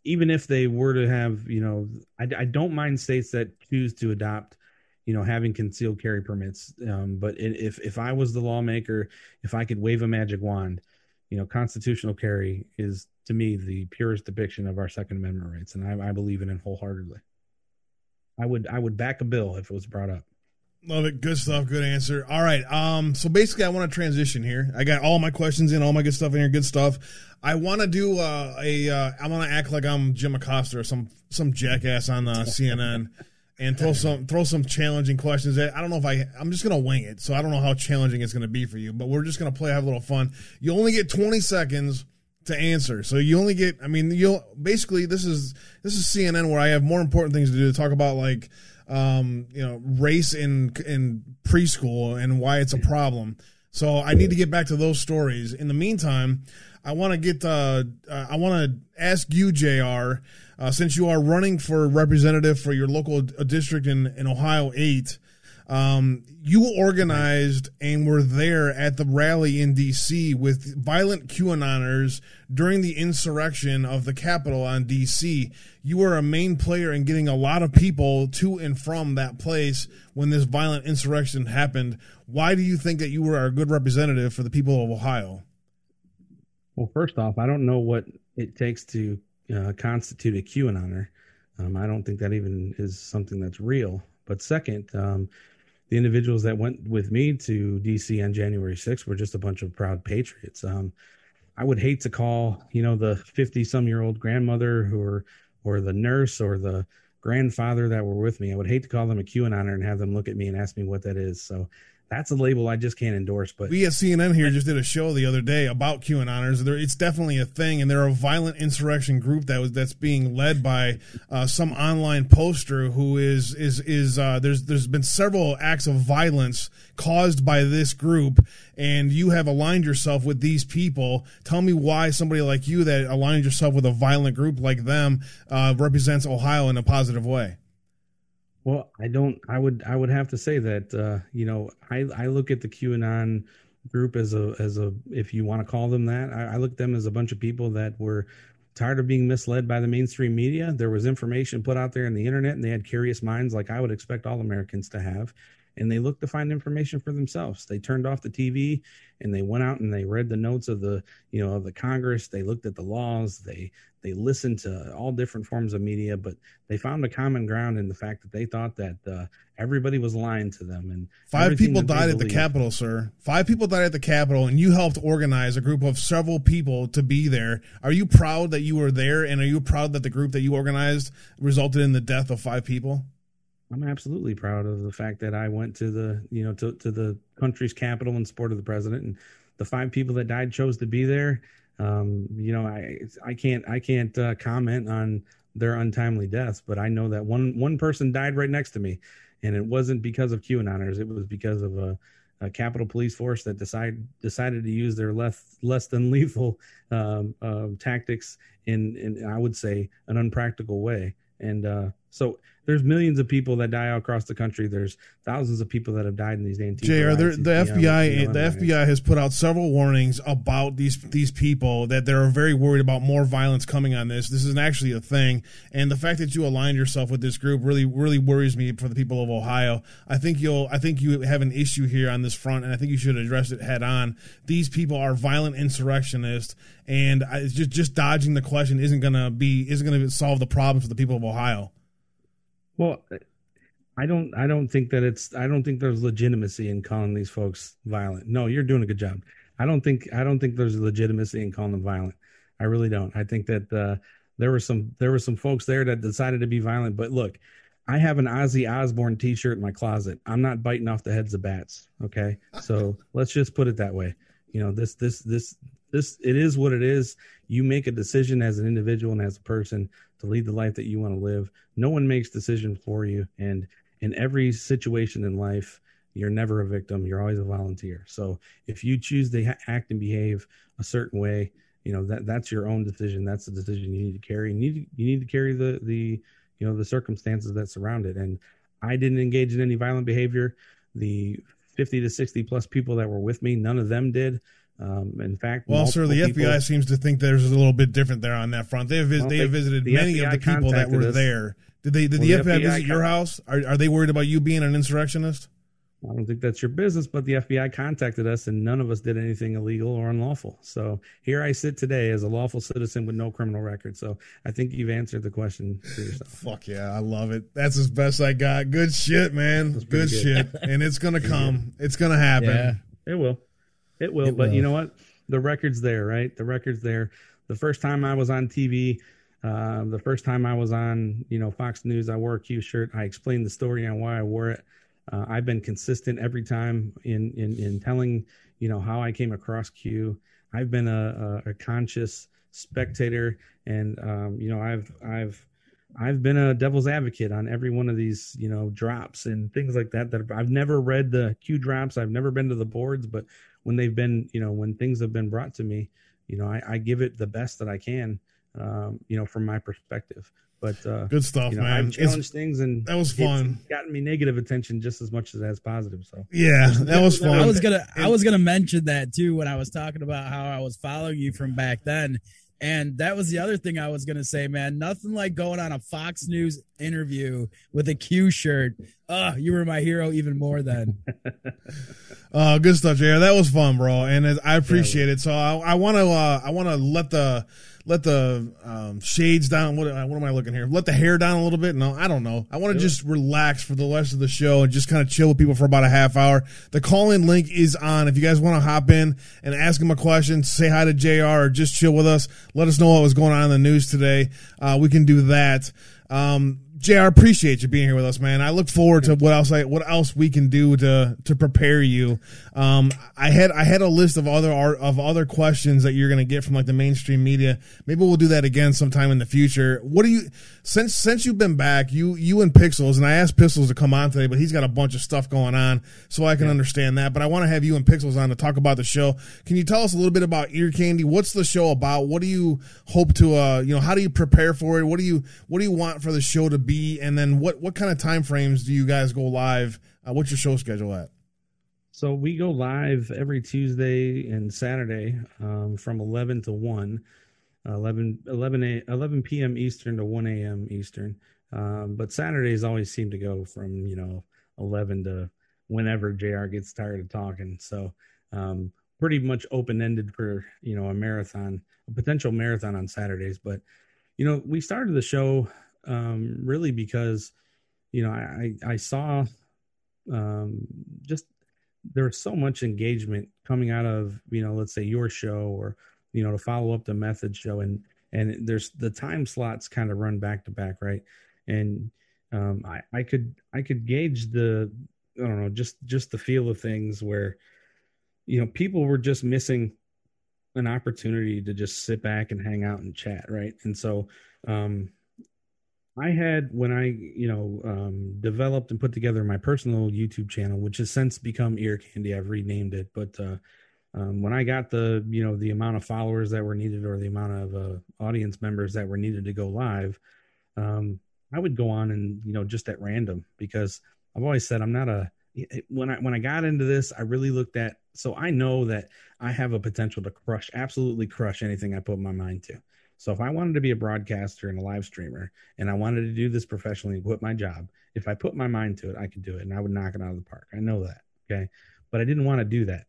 even if they were to have, you know, I, I don't mind states that choose to adopt, you know, having concealed carry permits. Um, but if if I was the lawmaker, if I could wave a magic wand, you know, constitutional carry is to me the purest depiction of our Second Amendment rights, and I, I believe in it wholeheartedly. I would I would back a bill if it was brought up. Love it. Good stuff. Good answer. All right. Um, so basically I want to transition here. I got all my questions in, all my good stuff in here, good stuff. I want to do uh, a. Uh, I want to act like I'm Jim Acosta or some some jackass on uh, CNN, and throw some throw some challenging questions. At, I don't know if I. I'm just gonna wing it, so I don't know how challenging it's gonna be for you. But we're just gonna play, have a little fun. You only get 20 seconds to answer, so you only get. I mean, you'll basically this is this is CNN where I have more important things to do to talk about like um, you know race in in preschool and why it's a problem. So I need to get back to those stories. In the meantime, I want to get. Uh, uh, I want to ask you, Jr. Uh, since you are running for representative for your local district in in Ohio eight, um, you organized and were there at the rally in D.C. with violent QAnoners during the insurrection of the Capitol on D.C. You were a main player in getting a lot of people to and from that place when this violent insurrection happened. Why do you think that you were a good representative for the people of Ohio? Well, first off, I don't know what it takes to uh, constitute a QAnoner. Um, I don't think that even is something that's real. But second, um, the individuals that went with me to DC on January 6th were just a bunch of proud patriots. Um, I would hate to call, you know, the 50 some year old grandmother who or, or the nurse or the grandfather that were with me. I would hate to call them a QAnoner and have them look at me and ask me what that is. So that's a label I just can't endorse. But we at CNN here just did a show the other day about QAnoners. It's definitely a thing, and they're a violent insurrection group that was that's being led by uh, some online poster who is is is uh, there's there's been several acts of violence caused by this group, and you have aligned yourself with these people. Tell me why somebody like you that aligned yourself with a violent group like them uh, represents Ohio in a positive way. Well, I don't. I would. I would have to say that uh, you know I I look at the QAnon group as a as a if you want to call them that. I, I look at them as a bunch of people that were tired of being misled by the mainstream media. There was information put out there in the internet, and they had curious minds like I would expect all Americans to have and they looked to find information for themselves. They turned off the TV and they went out and they read the notes of the, you know, of the Congress. They looked at the laws. They they listened to all different forms of media, but they found a common ground in the fact that they thought that uh, everybody was lying to them. And five people died at the Capitol, sir. Five people died at the Capitol, and you helped organize a group of several people to be there. Are you proud that you were there, and are you proud that the group that you organized resulted in the death of five people? I'm absolutely proud of the fact that I went to the you know to to the country's capital in support of the president, and the five people that died chose to be there. Um, you know, I I can't I can't uh, comment on their untimely deaths, but I know that one one person died right next to me, and it wasn't because of QAnoners. It was because of a, a Capitol Police Force that decided decided to use their less less than lethal um, uh, tactics in in I would say an unpractical way. And uh, So there's millions of people that die out across the country. There's thousands of people that have died in these Antifa. Jr. The FBI, you know, the FBI has put out several warnings about these these people that they're very worried about more violence coming on this. This isn't actually a thing, and the fact that you aligned yourself with this group really really worries me for the people of Ohio. I think you'll I think you have an issue here on this front, and I think you should address it head on. These people are violent insurrectionists, and I, just just dodging the question isn't gonna be isn't gonna solve the problems for the people of Ohio. Well, I don't. I don't think that it's. I don't think there's legitimacy in calling these folks violent. No, you're doing a good job. I don't think. I don't think there's legitimacy in calling them violent. I really don't. I think that uh, there were some. There were some folks there that decided to be violent. But look, I have an Ozzy Osbourne T-shirt in my closet. I'm not biting off the heads of bats. Okay, so let's just put it that way. You know, this. This. This. This. It is what it is. You make a decision as an individual and as a person to lead the life that you want to live. No one makes decisions for you. And in every situation in life, you're never a victim. You're always a volunteer. So if you choose to act and behave a certain way, you know that that's your own decision. That's the decision you need to carry. You need you need to carry the the you know the circumstances that surround it. And I didn't engage in any violent behavior. The 50 to 60 plus people that were with me, none of them did. Um, in fact, Well, sir, the multiple FBI seems to think there's a little bit different there on that front. They have Well, they they- have visited the many of the people that were us. there. Did they? Did Well, the the FBI, FBI visit your house? Are, are they worried about you being an insurrectionist? I don't think that's your business, but the FBI contacted us and none of us did anything illegal or unlawful. So here I sit today as a lawful citizen with no criminal record. So I think you've answered the question for yourself. Fuck yeah, I love it. That's as best I got. Good shit, man. That's Good, shit, and it's gonna come. It's gonna happen. Yeah. It will. It will. It but will. you know what? The record's there, right? The record's there. The first time I was on TV, uh, the first time I was on, you know, Fox News, I wore a Q shirt. I explained the story on why I wore it. Uh, I've been consistent every time in, in in telling, you know, how I came across Q. I've been a, a, a conscious spectator, and um, you know, I've I've I've been a devil's advocate on every one of these, you know, drops and things like that. That I've never read the Q drops. I've never been to the boards, but when they've been, you know, when things have been brought to me, you know, I, I give it the best that I can, um, you know, from my perspective. But uh, Good stuff, you know, man. I've It's- challenged things, and that was it's fun. gotten me negative attention just as much as it has positive. So yeah, that was fun. I was gonna I was gonna mention that too when I was talking about how I was following you from back then. And that was the other thing I was gonna say, man. Nothing like going on a Fox News interview with a Q shirt. Oh, you were my hero even more then. Uh, good stuff, Jr. That was fun, bro, and I appreciate it. So I, I want to, uh, I want to let the let the um, shades down. What, what am I looking here? Let the hair down a little bit. No, I don't know. I want to just relax for the rest of the show and just kind of chill with people for about a half hour. The call in link is on. If you guys want to hop in and ask him a question, say hi to Jr. or just chill with us. Let us know what was going on in the news today. Uh, we can do that. Um, Jr. Appreciate you being here with us, man. I look forward to what else I, what else we can do to to prepare you. Um, I had I had a list of other art of other questions that you're gonna get from like the mainstream media. Maybe we'll do that again sometime in the future. What do you since since you've been back, you you and Pixels, and I asked Pixels to come on today, but he's got a bunch of stuff going on, so I can understand that. But I want to have you and Pixels on to talk about the show. Can you tell us a little bit about Ear Candy? What's the show about? What do you hope to uh you know how do you prepare for it? What do you what do you want for the show to be? And then what what kind of time frames do you guys go live? Uh, what's your show schedule at? So we go live every Tuesday and Saturday um, from 11 to 1, 11, 11, a, 11 p.m. Eastern to 1 a.m. Eastern. Um, but Saturdays always seem to go from, you know, 11 to whenever JR gets tired of talking. So um, pretty much open ended for, you know, a marathon, a potential marathon on Saturdays. But, you know, we started the show um, really because, you know, I, I, saw um, just there was so much engagement coming out of you know let's say your show or you know to follow up the method show and and there's the time slots kind of run back to back right? And um i i could i could gauge the i don't know just just the feel of things where you know people were just missing an opportunity to just sit back and hang out and chat right? And so um I had when I, you know, um, developed and put together my personal YouTube channel, which has since become Ear Candy. I've renamed it, but uh, um, when I got the, you know, the amount of followers that were needed or the amount of uh, audience members that were needed to go live, um, I would go on and you know just at random because I've always said I'm not a when I when I got into this, I really looked at so I know that I have a potential to crush absolutely crush anything I put my mind to. So if I wanted to be a broadcaster and a live streamer and I wanted to do this professionally and quit my job, if I put my mind to it, I could do it and I would knock it out of the park. I know that. Okay. But I didn't want to do that.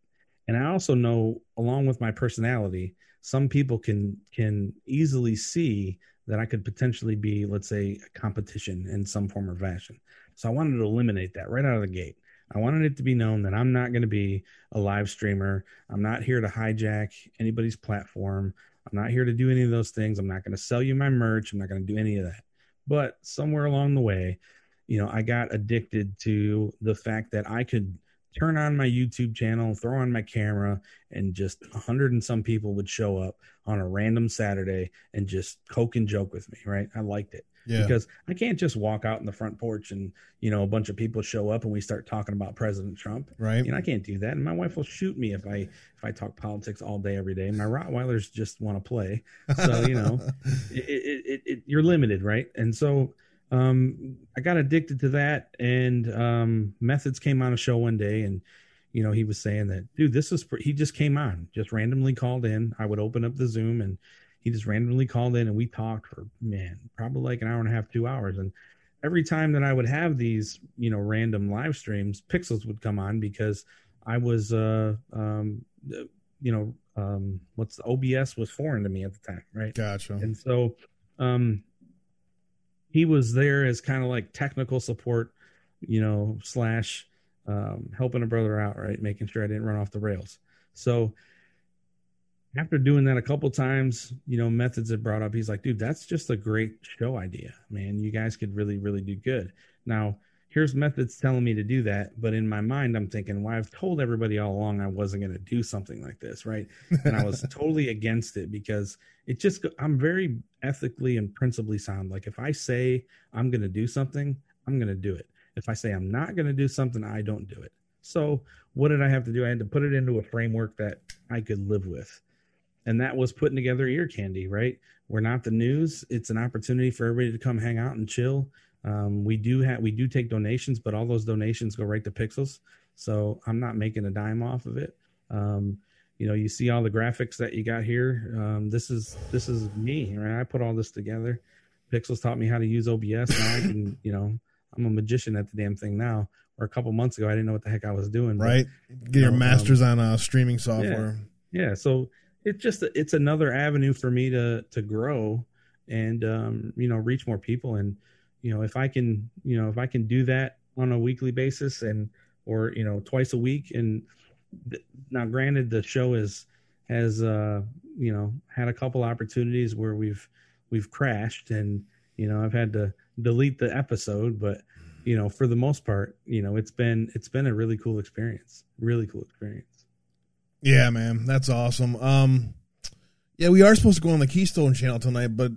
And I also know along with my personality, some people can can easily see that I could potentially be, let's say, a competition in some form or fashion. So I wanted to eliminate that right out of the gate. I wanted it to be known that I'm not going to be a live streamer. I'm not here to hijack anybody's platform. I'm not here to do any of those things. I'm not going to sell you my merch. I'm not going to do any of that. But somewhere along the way, you know, I got addicted to the fact that I could turn on my YouTube channel, throw on my camera, and just a hundred and some people would show up on a random Saturday and just coke and joke with me. Right? I liked it. Yeah. Because I can't just walk out in the front porch and you know a bunch of people show up and we start talking about President Trump. Right. You know I can't do that, and my wife will shoot me if I if I talk politics all day every day. My Rottweilers just want to play, so you know it, it, it, you're limited, right? And so um, I got addicted to that, and um, Methods came on a show one day, and you know he was saying that, dude, this is he just came on, just randomly called in. I would open up the Zoom and he just randomly called in and we talked for man probably like an hour and a half two hours. And every time that i would have these you know random live streams pixels would come on because i was uh um you know um what's the obs was foreign to me at the time right? Gotcha. And so um he was there as kind of like technical support you know slash um helping a brother out right? Making sure i didn't run off the rails. So after doing that a couple times, you know, methods have brought up, he's like, dude, that's just a great show idea, man. You guys could really, really do good. Now, here's methods telling me to do that. But in my mind, I'm thinking, well, I've told everybody all along I wasn't going to do something like this, right? And I was totally against it because it just, I'm very ethically and principally sound. Like if I say I'm going to do something, I'm going to do it. If I say I'm not going to do something, I don't do it. So what did I have to do? I had to put it into a framework that I could live with and that was putting together ear candy right? We're not the news. It's an opportunity for everybody to come hang out and chill. Um, we do have we do take donations but all those donations go right to pixels. So i'm not making a dime off of it. Um, you know you see all the graphics that you got here. Um, this is this is me right? I put all this together. Pixels taught me how to use obs now i can you know i'm a magician at the damn thing now. Or a couple months ago i didn't know what the heck i was doing right. But, get your know, masters um, on uh, streaming software. Yeah, yeah. So it's just it's another avenue for me to to grow and um, you know reach more people. And you know if i can you know if i can do that on a weekly basis and or you know twice a week and th- now granted the show is has uh you know had a couple opportunities where we've we've crashed and you know i've had to delete the episode but you know for the most part you know it's been it's been a really cool experience really cool experience yeah, man, that's awesome. Um, yeah, we are supposed to go on the Keystone channel tonight, but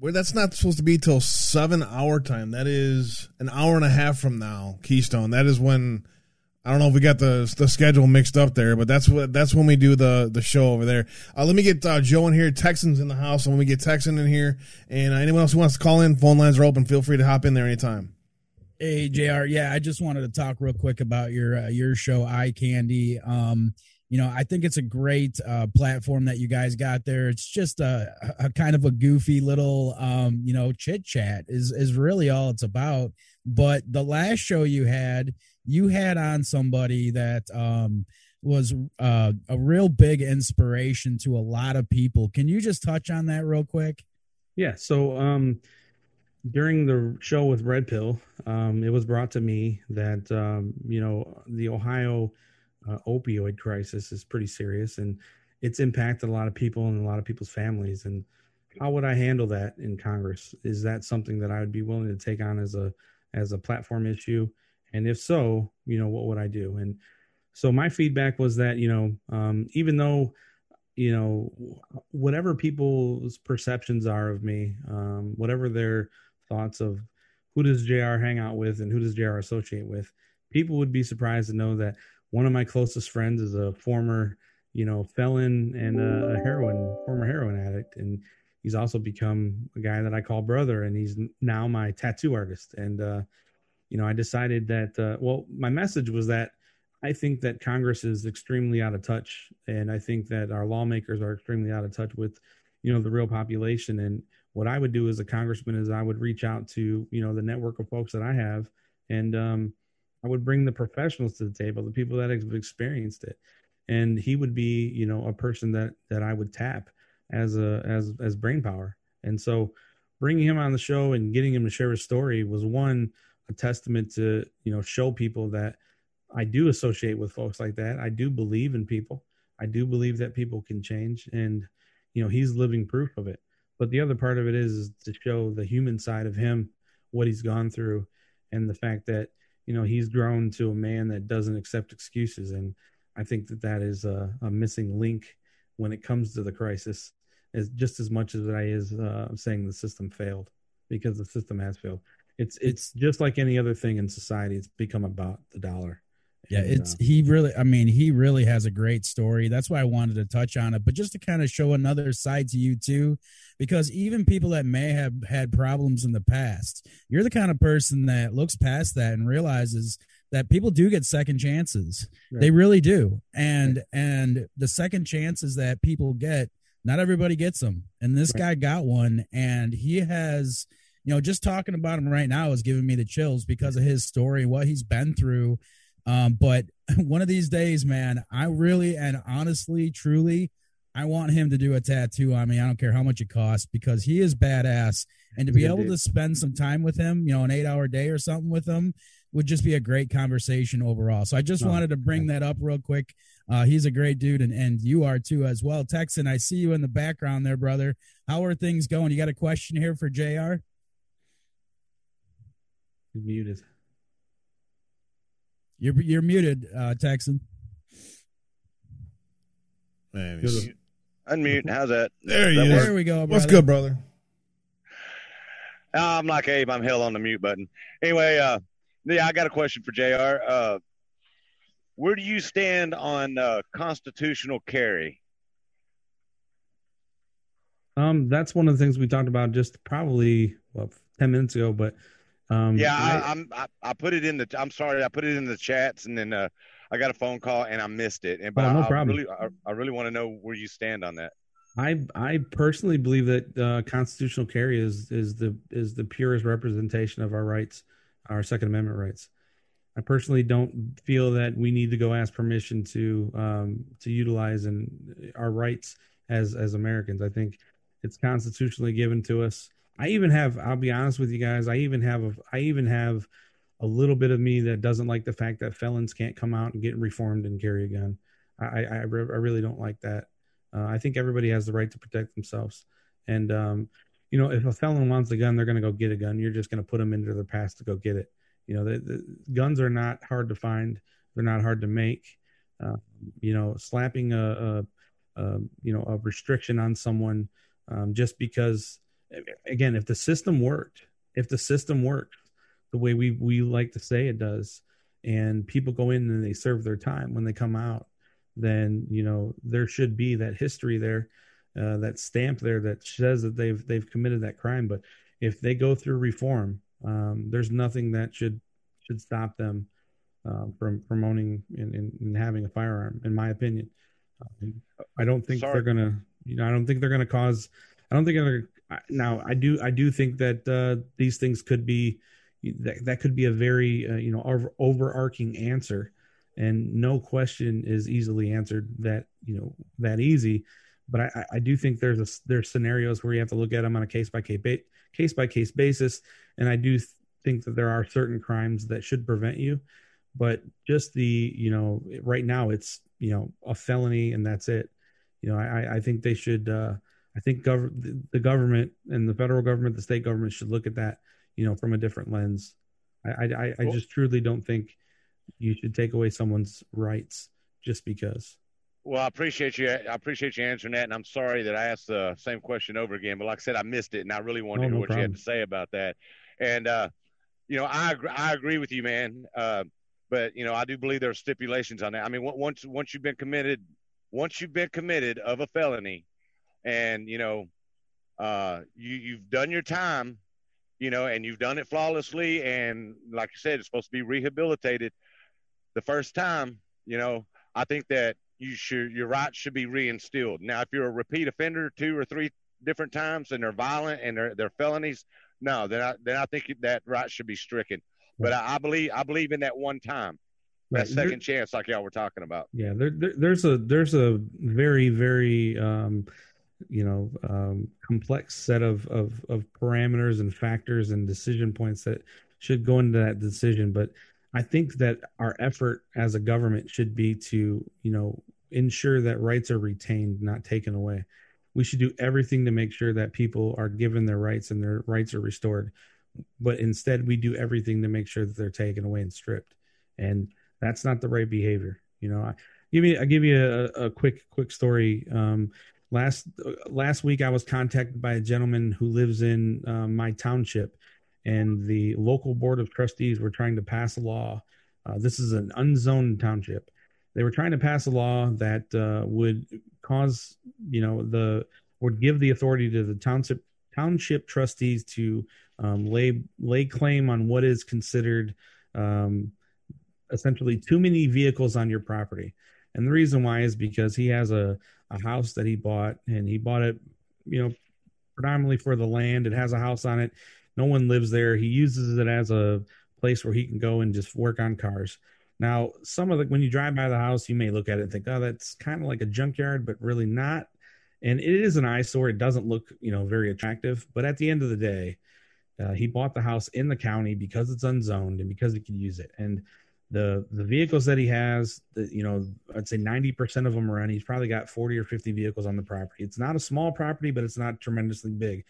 that's not supposed to be till seven hour time. That is an hour and a half from now. Keystone. That is when I don't know if we got the the schedule mixed up there, but that's what that's when we do the the show over there. Uh, let me get uh, Joe in here. Texans in the house. And when we get Texan in here, and uh, anyone else who wants to call in, phone lines are open. Feel free to hop in there anytime. Hey Jr. Yeah, I just wanted to talk real quick about your uh, your show, Ear Candy. Um, you know, I think it's a great uh, platform that you guys got there. It's just a, a kind of a goofy little, um, you know, chit chat is is really all it's about. But the last show you had, you had on somebody that um, was uh, a real big inspiration to a lot of people. Can you just touch on that real quick? Yeah. So um, during the show with Red Pill, um, it was brought to me that um, you know the Ohio uh, opioid crisis is pretty serious and it's impacted a lot of people and a lot of people's families and how would i handle that in congress? Is that something that i would be willing to take on as a as a platform issue? And if so you know what would i do? And so my feedback was that you know um, even though you know whatever people's perceptions are of me um, whatever their thoughts of who does jr hang out with and who does jr associate with people would be surprised to know that one of my closest friends is a former, you know, felon and a, heroin, former heroin addict. And, he's also become a guy that I call brother, and he's now my tattoo artist. And uh, you know, I decided that uh, well, my message was that I think that Congress is extremely out of touch, and I think that our lawmakers are extremely out of touch with you know the real population. And what I would do as a congressman is I would reach out to you know the network of folks that I have, and um, I would bring the professionals to the table, the people that have experienced it, and he would be you know a person that that I would tap as a as as brain power. And so bringing him on the show and getting him to share his story was one a testament to you know show people that I do associate with folks like that. I do believe in people. I do believe that people can change, and you know he's living proof of it. But the other part of it is, is to show the human side of him, what he's gone through, and the fact that you know he's grown to a man that doesn't accept excuses. And I think that that is a, a missing link when it comes to the crisis as just as much as I is uh, saying the system failed because the system has failed. It's it's just like any other thing in society. It's become about the dollar. Yeah, and, it's uh, he really. I mean, he really has a great story. That's why I wanted to touch on it, but just to kind of show another side to you too, because even people that may have had problems in the past, you're the kind of person that looks past that and realizes that people do get second chances. Right. They really do, and right. and the second chances that people get not everybody gets them and this right. guy got one and he has you know just talking about him right now is giving me the chills because of his story what he's been through um, but one of these days man i really and honestly truly i want him to do a tattoo on me i don't care how much it costs because he is badass and to be able to spend some time with him you know an eight hour day or something with him would just be a great conversation overall so i just oh, wanted to bring that up real quick uh, he's a great dude, and, and you are too as well. Texan, I see you in the background there, brother. How are things going? You got a question here for JR? He's muted. You're you're muted, uh, Texan. Man, unmute. How's that? There you There we go. Brother. What's good, brother? Uh, I'm like Abe. I'm hell on the mute button. Anyway, uh, yeah, I got a question for Jr. Uh, where do you stand on uh, constitutional carry? Um, that's one of the things we talked about just probably well ten minutes ago. But um, yeah, I, am I, I, put it in the. I'm sorry, I put it in the chats, and then uh, I got a phone call and I missed it. And but oh, no I, problem. I really, I, I really want to know where you stand on that. I I personally believe that uh, constitutional carry is is the is the purest representation of our rights, our Second Amendment rights. I personally don't feel that we need to go ask permission to um, to utilize and our rights as as Americans. I think it's constitutionally given to us. I even have, I'll be honest with you guys, I even have a, I even have a little bit of me that doesn't like the fact that felons can't come out and get reformed and carry a gun. I I, I really don't like that. Uh, I think everybody has the right to protect themselves, and um, you know, if a felon wants a gun, they're going to go get a gun. You're just going to put them into their past to go get it. You know, the, the guns are not hard to find. They're not hard to make. Uh, you know, slapping a, a, a, you know a restriction on someone um, just because, again, if the system worked, if the system worked the way we we like to say it does, and people go in and they serve their time when they come out, then you know there should be that history there, uh, that stamp there that says that they've they've committed that crime. But if they go through reform um, there's nothing that should should stop them uh, from from owning and, and, and, having a firearm, in my opinion. Um, I don't think Sorry. they're gonna, you know, I don't think they're gonna cause. I don't think they're now. I do, I do think that uh, these things could be that that could be a very uh, you know over, overarching answer, and no question is easily answered that you know that easy. But I, I do think there's a, there's scenarios where you have to look at them on a case by case case by case basis. And I do think that there are certain crimes that should prevent you, but just the you know right now it's you know a felony and that's it. You know I I think they should. Uh, I think gov- the government and the federal government, the state government should look at that you know from a different lens. I I, I just truly don't think you should take away someone's rights just because. Well, I appreciate you. I appreciate you answering that, and I'm sorry that I asked the same question over again. But like I said, I missed it, and I really wanted oh, to hear what problem. you had to say about that. And uh, you know, I agree, I agree with you, man. Uh, but you know, I do believe there are stipulations on that. I mean, once once you've been committed, once you've been committed of a felony, and you know, uh, you you've done your time, you know, and you've done it flawlessly, and like I said, it's supposed to be rehabilitated. The first time, you know, I think that you should your rights should be reinstilled. Now, if you're a repeat offender two or three different times and they're violent and they're they're felonies, no, then I then I think that right should be stricken. But I, I believe I believe in that one time, that right. second there, chance, like y'all were talking about. Yeah, there, there, there's a there's a very very um, you know um, complex set of, of of parameters and factors and decision points that should go into that decision. But I think that our effort as a government should be to you know ensure that rights are retained, not taken away we should do everything to make sure that people are given their rights and their rights are restored. But instead, we do everything to make sure that they're taken away and stripped, and that's not the right behavior. You know, I give you I give you a, a quick quick story. Um, last last week, I was contacted by a gentleman who lives in um, my township, and the local board of trustees were trying to pass a law. Uh, this is an unzoned township. They were trying to pass a law that uh, would cause you know the would give the authority to the township township trustees to um, lay lay claim on what is considered um, essentially too many vehicles on your property. And the reason why is because he has a, a house that he bought and he bought it, you know, predominantly for the land. It has a house on it. No one lives there. He uses it as a place where he can go and just work on cars. Now, some of the when you drive by the house, you may look at it and think, "Oh, that's kind of like a junkyard," but really not. And it is an eyesore. It doesn't look, you know, very attractive. But at the end of the day, uh, he bought the house in the county because it's unzoned and because he can use it. And the the vehicles that he has, the, you know, I'd say ninety percent of them are in. He's probably got forty or fifty vehicles on the property. It's not a small property, but it's not tremendously big.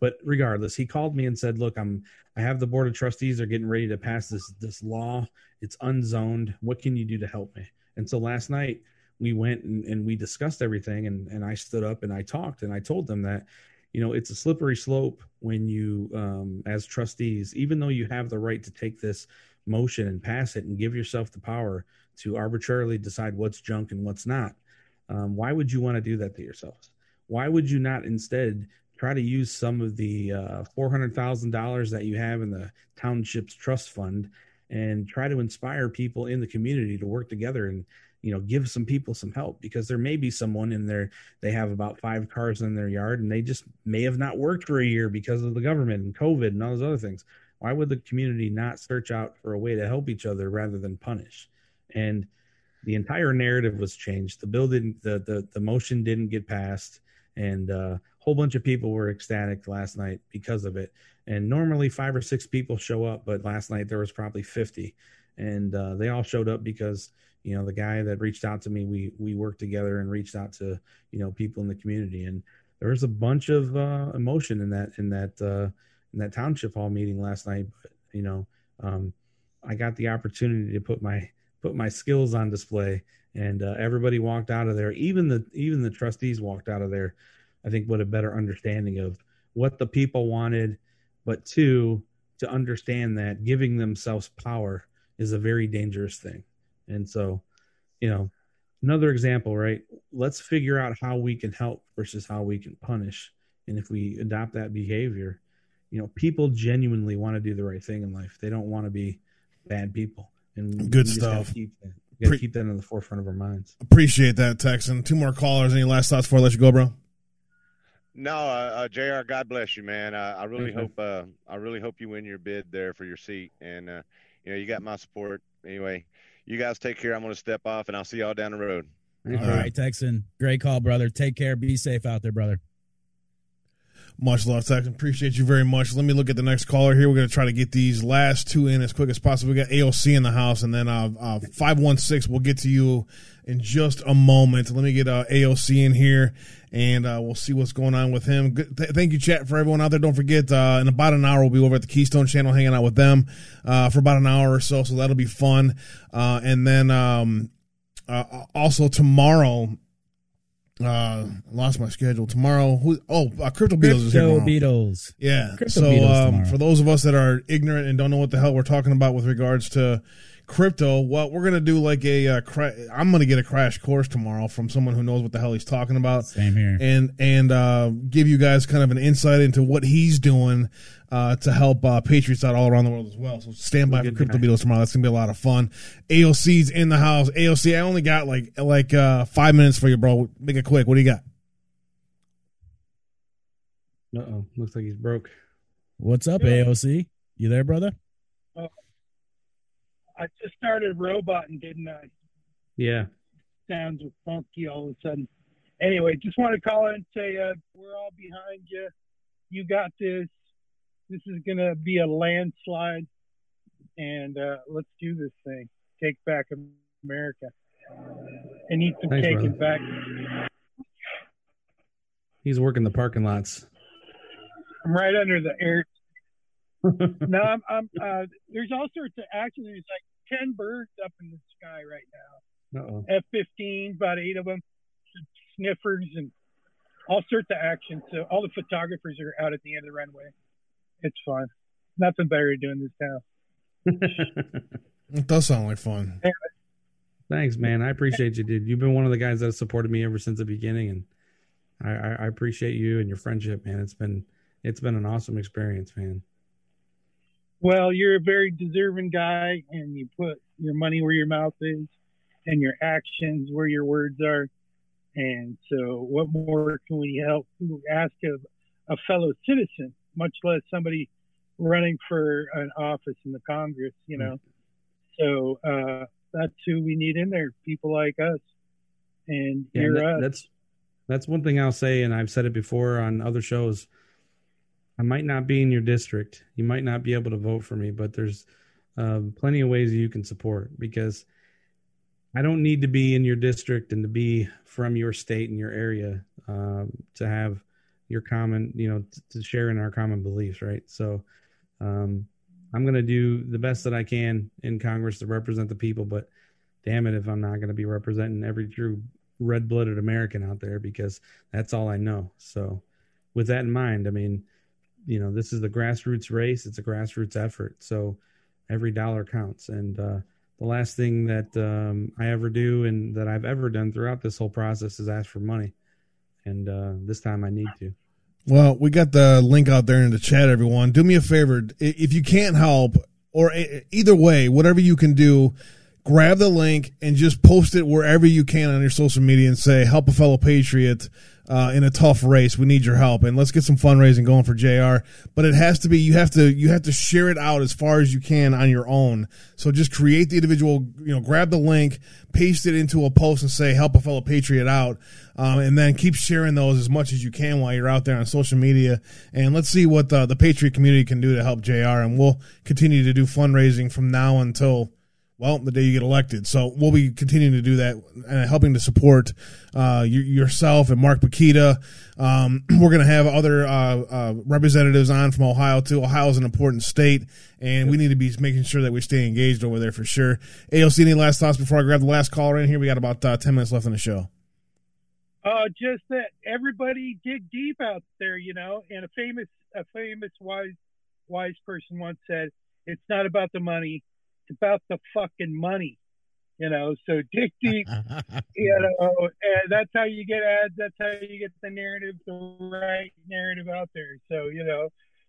But regardless, he called me and said, "Look, I'm I have the board of trustees They're getting ready to pass this this law. It's unzoned. What can you do to help me?" And so last night we went and, and we discussed everything and and I stood up and I talked and I told them that you know it's a slippery slope when you um, as trustees even though you have the right to take this motion and pass it and give yourself the power to arbitrarily decide what's junk and what's not um, why would you want to do that to yourselves why would you not instead try to use some of the uh, $400,000 that you have in the township's trust fund and try to inspire people in the community to work together and you know give some people some help? Because there may be someone in there they have about five cars in their yard and they just may have not worked for a year because of the government and covid and all those other things why would the community not search out for a way to help each other rather than punish and the entire narrative was changed the bill didn't the the, the motion didn't get passed and uh, whole bunch of people were ecstatic last night because of it. And normally five or six people show up, but last night there was probably 50 and uh, they all showed up because, you know, the guy that reached out to me, we, we worked together and reached out to, you know, people in the community. And there was a bunch of uh, emotion in that, in that, uh, in that township hall meeting last night. But, you know, um, I got the opportunity to put my, put my skills on display and uh, everybody walked out of there. Even the, even the trustees walked out of there I think, with a better understanding of what the people wanted, but two, to understand that giving themselves power is a very dangerous thing. And so, you know, another example, right? Let's figure out how we can help versus how we can punish. And if we adopt that behavior, you know, people genuinely want to do the right thing in life. They don't want to be bad people. And good stuff. Keep that, Pre- keep that in the forefront of our minds. Appreciate that, Texan. Two more callers. Any last thoughts before I let you go, bro? No, uh, uh, Jr. God bless you, man. Uh, I really mm-hmm. hope uh, I really hope you win your bid there for your seat, and uh, you know you got my support. Anyway, you guys take care. I'm going to step off, and I'll see y'all down the road. All right, Texan. Great call, brother. Take care. Be safe out there, brother. Much love, Texan. Appreciate you very much. Let me look at the next caller here. We're going to try to get these last two in as quick as possible. We got AOC in the house, and then uh, uh, 516, we'll get to you in just a moment. Let me get uh, AOC in here, and uh, we'll see what's going on with him. Good, th- thank you, chat, for everyone out there. Don't forget, uh, in about an hour, we'll be over at the Keystone Channel hanging out with them uh, for about an hour or so, so that'll be fun. And then um, also tomorrow, uh, lost my schedule tomorrow. Who? Oh, uh, Crypto Beatles is here tomorrow. Beatles. Yeah. Crypto so Beatles um, for those of us that are ignorant and don't know what the hell we're talking about with regards to crypto. Well, we're gonna do like a. Uh, cra- I'm gonna get a crash course tomorrow from someone who knows what the hell he's talking about. Same here. And and uh, give you guys kind of an insight into what he's doing uh, to help uh, patriots out all around the world as well. So stand by for Crypto Beatles tomorrow. That's gonna be a lot of fun. AOC's in the house. AOC, I only got like like uh, five minutes for you, bro. Make it quick. What do you got? Uh oh, looks like he's broke. What's up, yeah. AOC? You there, brother? I just started roboting, didn't I? Yeah. Sounds funky all of a sudden. Anyway, just want to call in and say uh, we're all behind you. You got this. This is going to be a landslide, and uh, let's do this thing. Take back America and eat some Thanks, cake brother. and back. He's working the parking lots. I'm right under the air. No, I'm. I'm uh, there's all sorts of action. There's like ten birds up in the sky right now. F-15, about eight of them, sniffers, and all sorts of action. So all the photographers are out at the end of the runway. It's fun. Nothing better to do in this town. it does sound like fun. Anyway. Thanks, man. I appreciate you, dude. You've been one of the guys that supported me ever since the beginning, and I, I, I appreciate you and your friendship, man. It's been it's been an awesome experience, man. Well, you're a very deserving guy, and you put your money where your mouth is, and your actions where your words are. And so, what more can we help ask of a fellow citizen, much less somebody running for an office in the Congress? You know, so uh, that's who we need in there. People like us, and yeah, you're that, us. That's that's one thing I'll say, and I've said it before on other shows. I might not be in your district. You might not be able to vote for me, but there's um, plenty of ways you can support because I don't need to be in your district and to be from your state and your area um, to have your common, you know, t- to share in our common beliefs, right? So um, I'm going to do the best that I can in Congress to represent the people, but damn it if I'm not going to be representing every true red blooded American out there because that's all I know. So with that in mind, I mean, you know this is the grassroots race it's a grassroots effort so every dollar counts. And uh, the last thing that um, i ever do and that i've ever done throughout this whole process is ask for money. And uh, this time i need to. Well we got the link out there in the chat everyone. Do me a favor if you can't help or either way whatever you can do grab the link and just post it wherever you can on your social media and say help a fellow patriot uh, in a tough race. We need your help, and let's get some fundraising going for Jr. But it has to be you have to you have to share it out as far as you can on your own. So just create the individual, you know, grab the link, paste it into a post, and say help a fellow patriot out, um, and then keep sharing those as much as you can while you're out there on social media. And let's see what the, the patriot community can do to help Jr. And we'll continue to do fundraising from now until well, the day you get elected. So we'll be continuing to do that and helping to support uh, yourself and Mark Pukita. Um, we're going to have other uh, uh, representatives on from Ohio too. Ohio is an important state, and we need to be making sure that we stay engaged over there for sure. AOC, any last thoughts before I grab the last caller in here? We got about uh, ten minutes left in the show. Uh, just that everybody dig deep out there, you know. And a famous, a famous wise, wise person once said, "It's not about the money." It's about the fucking money, you know. So dig deep, you know, and that's how you get ads. That's how you get the narrative, the right narrative out there. So you know,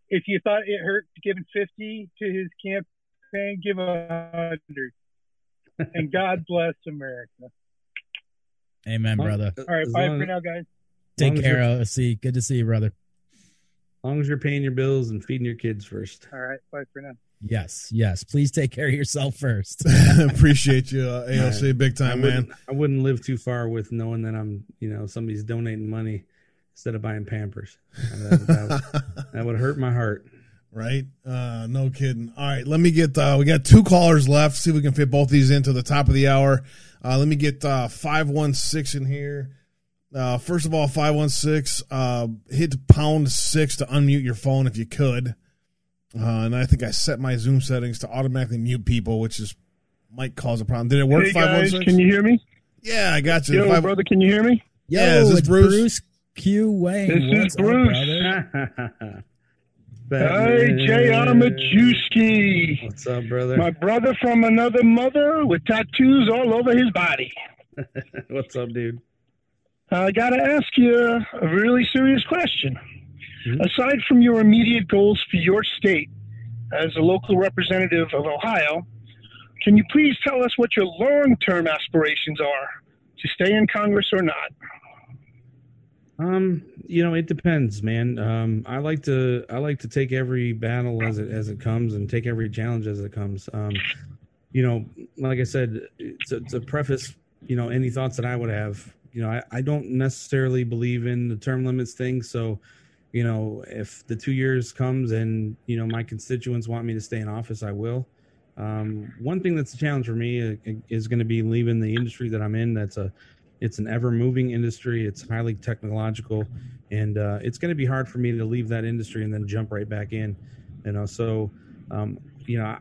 if you thought it hurt giving fifty to his campaign, give a hundred. and God bless America. Amen, brother. All right, bye for now, guys. Take care, OC. Good to see you, brother. As long as you're paying your bills and feeding your kids first. All right, bye for now. Yes, yes. Please take care of yourself first. Appreciate you, uh, AOC, right. big time, I man. I wouldn't live too far with knowing that I'm, you know, somebody's donating money instead of buying Pampers. That, that, that would hurt my heart. Right? Uh, no kidding. All right, let me get. Uh, we got two callers left. See if we can fit both these into the top of the hour. Uh, let me get uh, five one six in here. Uh, first of all, five one six. Uh, hit pound six to unmute your phone if you could. Uh, and I think I set my Zoom settings to automatically mute people, which is might cause a problem. Did it work? Hey guys, can you hear me? Yeah, I got you. Yo, Five, brother, can you hear me? Yeah, is this Bruce? Bruce Q Wayne. This What's is Bruce. Up, Hey, J.R. Majewski. What's up, brother? My brother from another mother with tattoos all over his body. What's up, dude? I got to ask you a really serious question. Mm-hmm. Aside from your immediate goals for your state as a local representative of Ohio, can you please tell us what your long term aspirations are to stay in Congress or not? Um, you know, it depends, man. Um, I like to I like to take every battle as it as it comes and take every challenge as it comes. Um, you know, like I said, to, to preface, you know, any thoughts that I would have, you know, I, I don't necessarily believe in the term limits thing. So, you know, if the two years comes and you know my constituents want me to stay in office, I will. Um, one thing that's a challenge for me uh, is going to be leaving the industry that I'm in. That's a it's an ever moving industry. It's highly technological, and uh, it's going to be hard for me to leave that industry and then jump right back in. You know, so um, you know,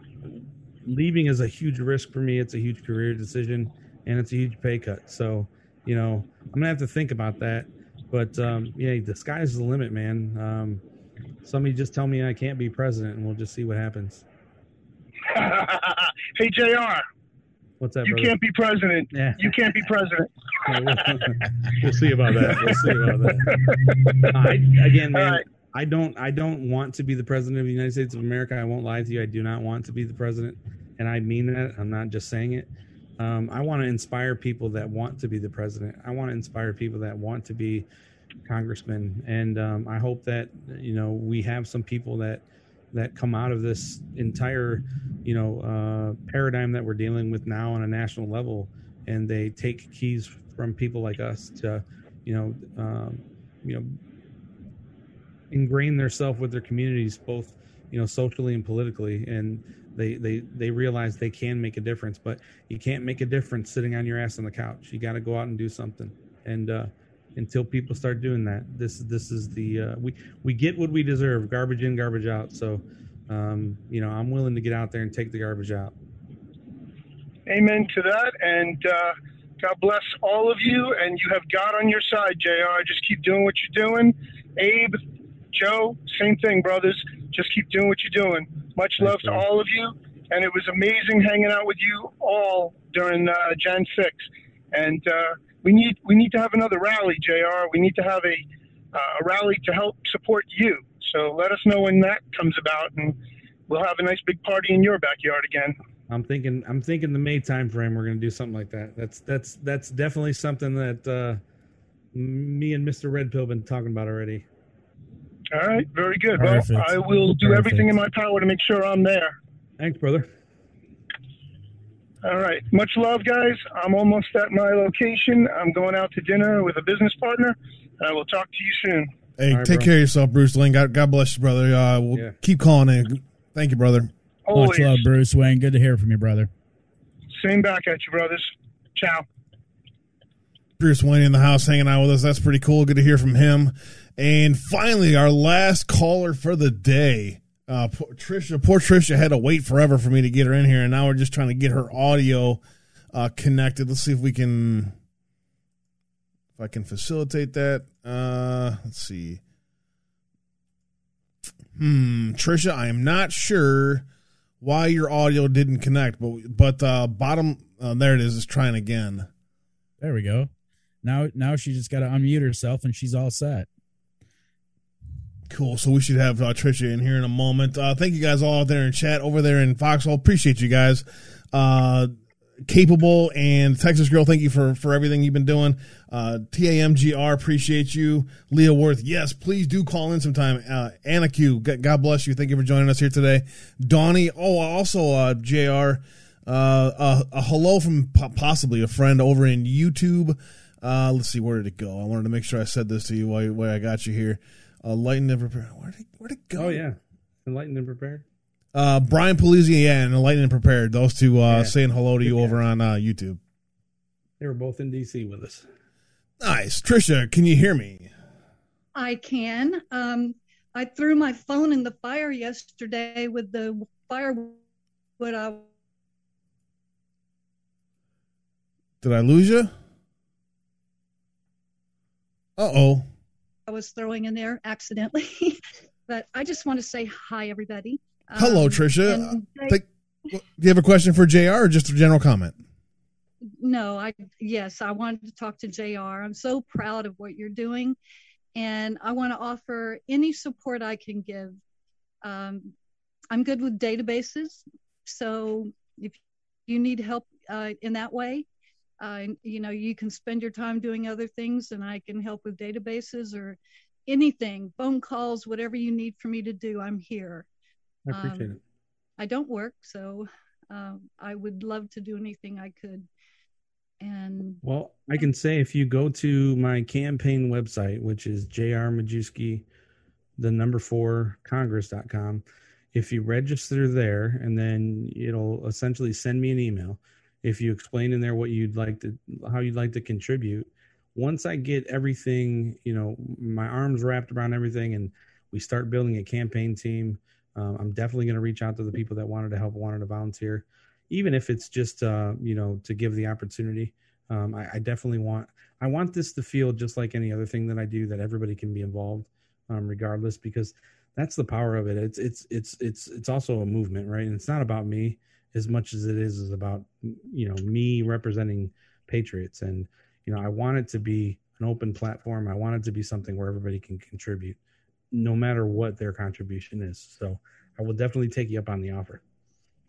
leaving is a huge risk for me. It's a huge career decision, and it's a huge pay cut. So, you know, I'm gonna have to think about that. But um, yeah, the sky's the limit, man. Um, somebody just tell me I can't be president, and we'll just see what happens. hey, Jr. What's that? You brother? can't be president. Yeah. You can't be president. we'll see about that. We'll see about that. I, again, man, right. I don't. I don't want to be the president of the United States of America. I won't lie to you. I do not want to be the president, and I mean that. I'm not just saying it. Um, I want to inspire people that want to be the president. I want to inspire people that want to be congressmen, and um, I hope that you know we have some people that that come out of this entire, you know, uh, paradigm that we're dealing with now on a national level, and they take keys from people like us to, you know, um, you know, ingrain themselves with their communities, both, you know, socially and politically, and they they they realize they can make a difference. But you can't make a difference sitting on your ass on the couch. You got to go out and do something, and uh, until people start doing that. This this is the uh, we we get what we deserve, garbage in, garbage out. So, um, you know, I'm willing to get out there and take the garbage out. Amen to that, and uh, God bless all of you. And you have God on your side, Jr. Just keep doing what you're doing. Abe, Joe, same thing, brothers. Just keep doing what you're doing. Much love to all of you, and it was amazing hanging out with you all during uh, Jan 6. And uh, we need we need to have another rally, Jr. We need to have a uh, a rally to help support you. So let us know when that comes about, and we'll have a nice big party in your backyard again. I'm thinking I'm thinking the May time frame we're going to do something like that. That's that's that's definitely something that uh, me and Mr. Red Pill been talking about already. All right, very good. Perfect. Well, I will do Perfect. everything in my power to make sure I'm there. Thanks, brother. All right. Much love, guys. I'm almost at my location. I'm going out to dinner with a business partner. and I will talk to you soon. Hey, right, take bro. care of yourself, Bruce Wayne. God, God bless you, brother. Uh, we'll yeah. keep calling in. Thank you, brother. Always. Much love, Bruce Wayne. Good to hear from you, brother. Same back at you, brothers. Ciao. Bruce Wayne in the house hanging out with us. That's pretty cool. Good to hear from him. And finally, our last caller for the day. Uh, poor Trisha, poor Trisha had to wait forever for me to get her in here, and now we're just trying to get her audio uh, connected. Let's see if we can, if I can facilitate that. Uh, let's see. Hmm, Trisha, I am not sure why your audio didn't connect, but but uh, bottom uh, there it is. Is trying again. There we go. Now now she just got to unmute herself, and she's all set. Cool. So we should have uh, Trisha in here in a moment. Uh, thank you guys all out there in chat over there in Foxhole. Appreciate you guys. Uh, capable and Texas girl, thank you for for everything you've been doing. Uh, TAMGR, appreciate you. Leah Worth, yes, please do call in sometime. Uh, Anna Q, God bless you. Thank you for joining us here today. Donnie, oh, also uh, Jr. Uh, a, a hello from possibly a friend over in YouTube. Uh, let's see, where did it go? I wanted to make sure I said this to you while, while I got you here. Enlightened and prepared. Where did where did it go? Oh yeah, enlightened and prepared. Uh, Brian Polizzi, yeah, and enlightened and prepared. Those two uh, yeah. saying hello to you yeah. over on uh, YouTube. They were both in DC with us. Nice, Trisha. Can you hear me? I can. Um, I threw my phone in the fire yesterday with the firewood. I... Did I lose you? Uh oh. I was throwing in there accidentally. but I just want to say hi, everybody. Hello, um, Trisha. do you have a question for JR or just a general comment? No, I yes, I wanted to talk to JR. I'm so proud of what you're doing, and I want to offer any support I can give. Um, I'm good with databases, so if you need help uh, in that way, uh, you know, you can spend your time doing other things, and I can help with databases or anything, phone calls, whatever you need for me to do. I'm here. I appreciate um, it. I don't work, so um, I would love to do anything I could. And well, I can say if you go to my campaign website, which is Jr. Majewski, the number four congress.com, if you register there and then it'll essentially send me an email if you explain in there what you'd like to how you'd like to contribute once i get everything you know my arms wrapped around everything and we start building a campaign team um, I'm definitely going to reach out to the people that wanted to help, wanted to volunteer, even if it's just uh, you know to give the opportunity. Um, I, I, definitely want I want this to feel just like any other thing that I do that everybody can be involved, um, regardless, because that's the power of it. It's it's it's it's it's also a movement, right? And it's not about me as much as it is is about you know me representing patriots, and you know I want it to be an open platform. I want it to be something where everybody can contribute no matter what their contribution is. So I will definitely take you up on the offer.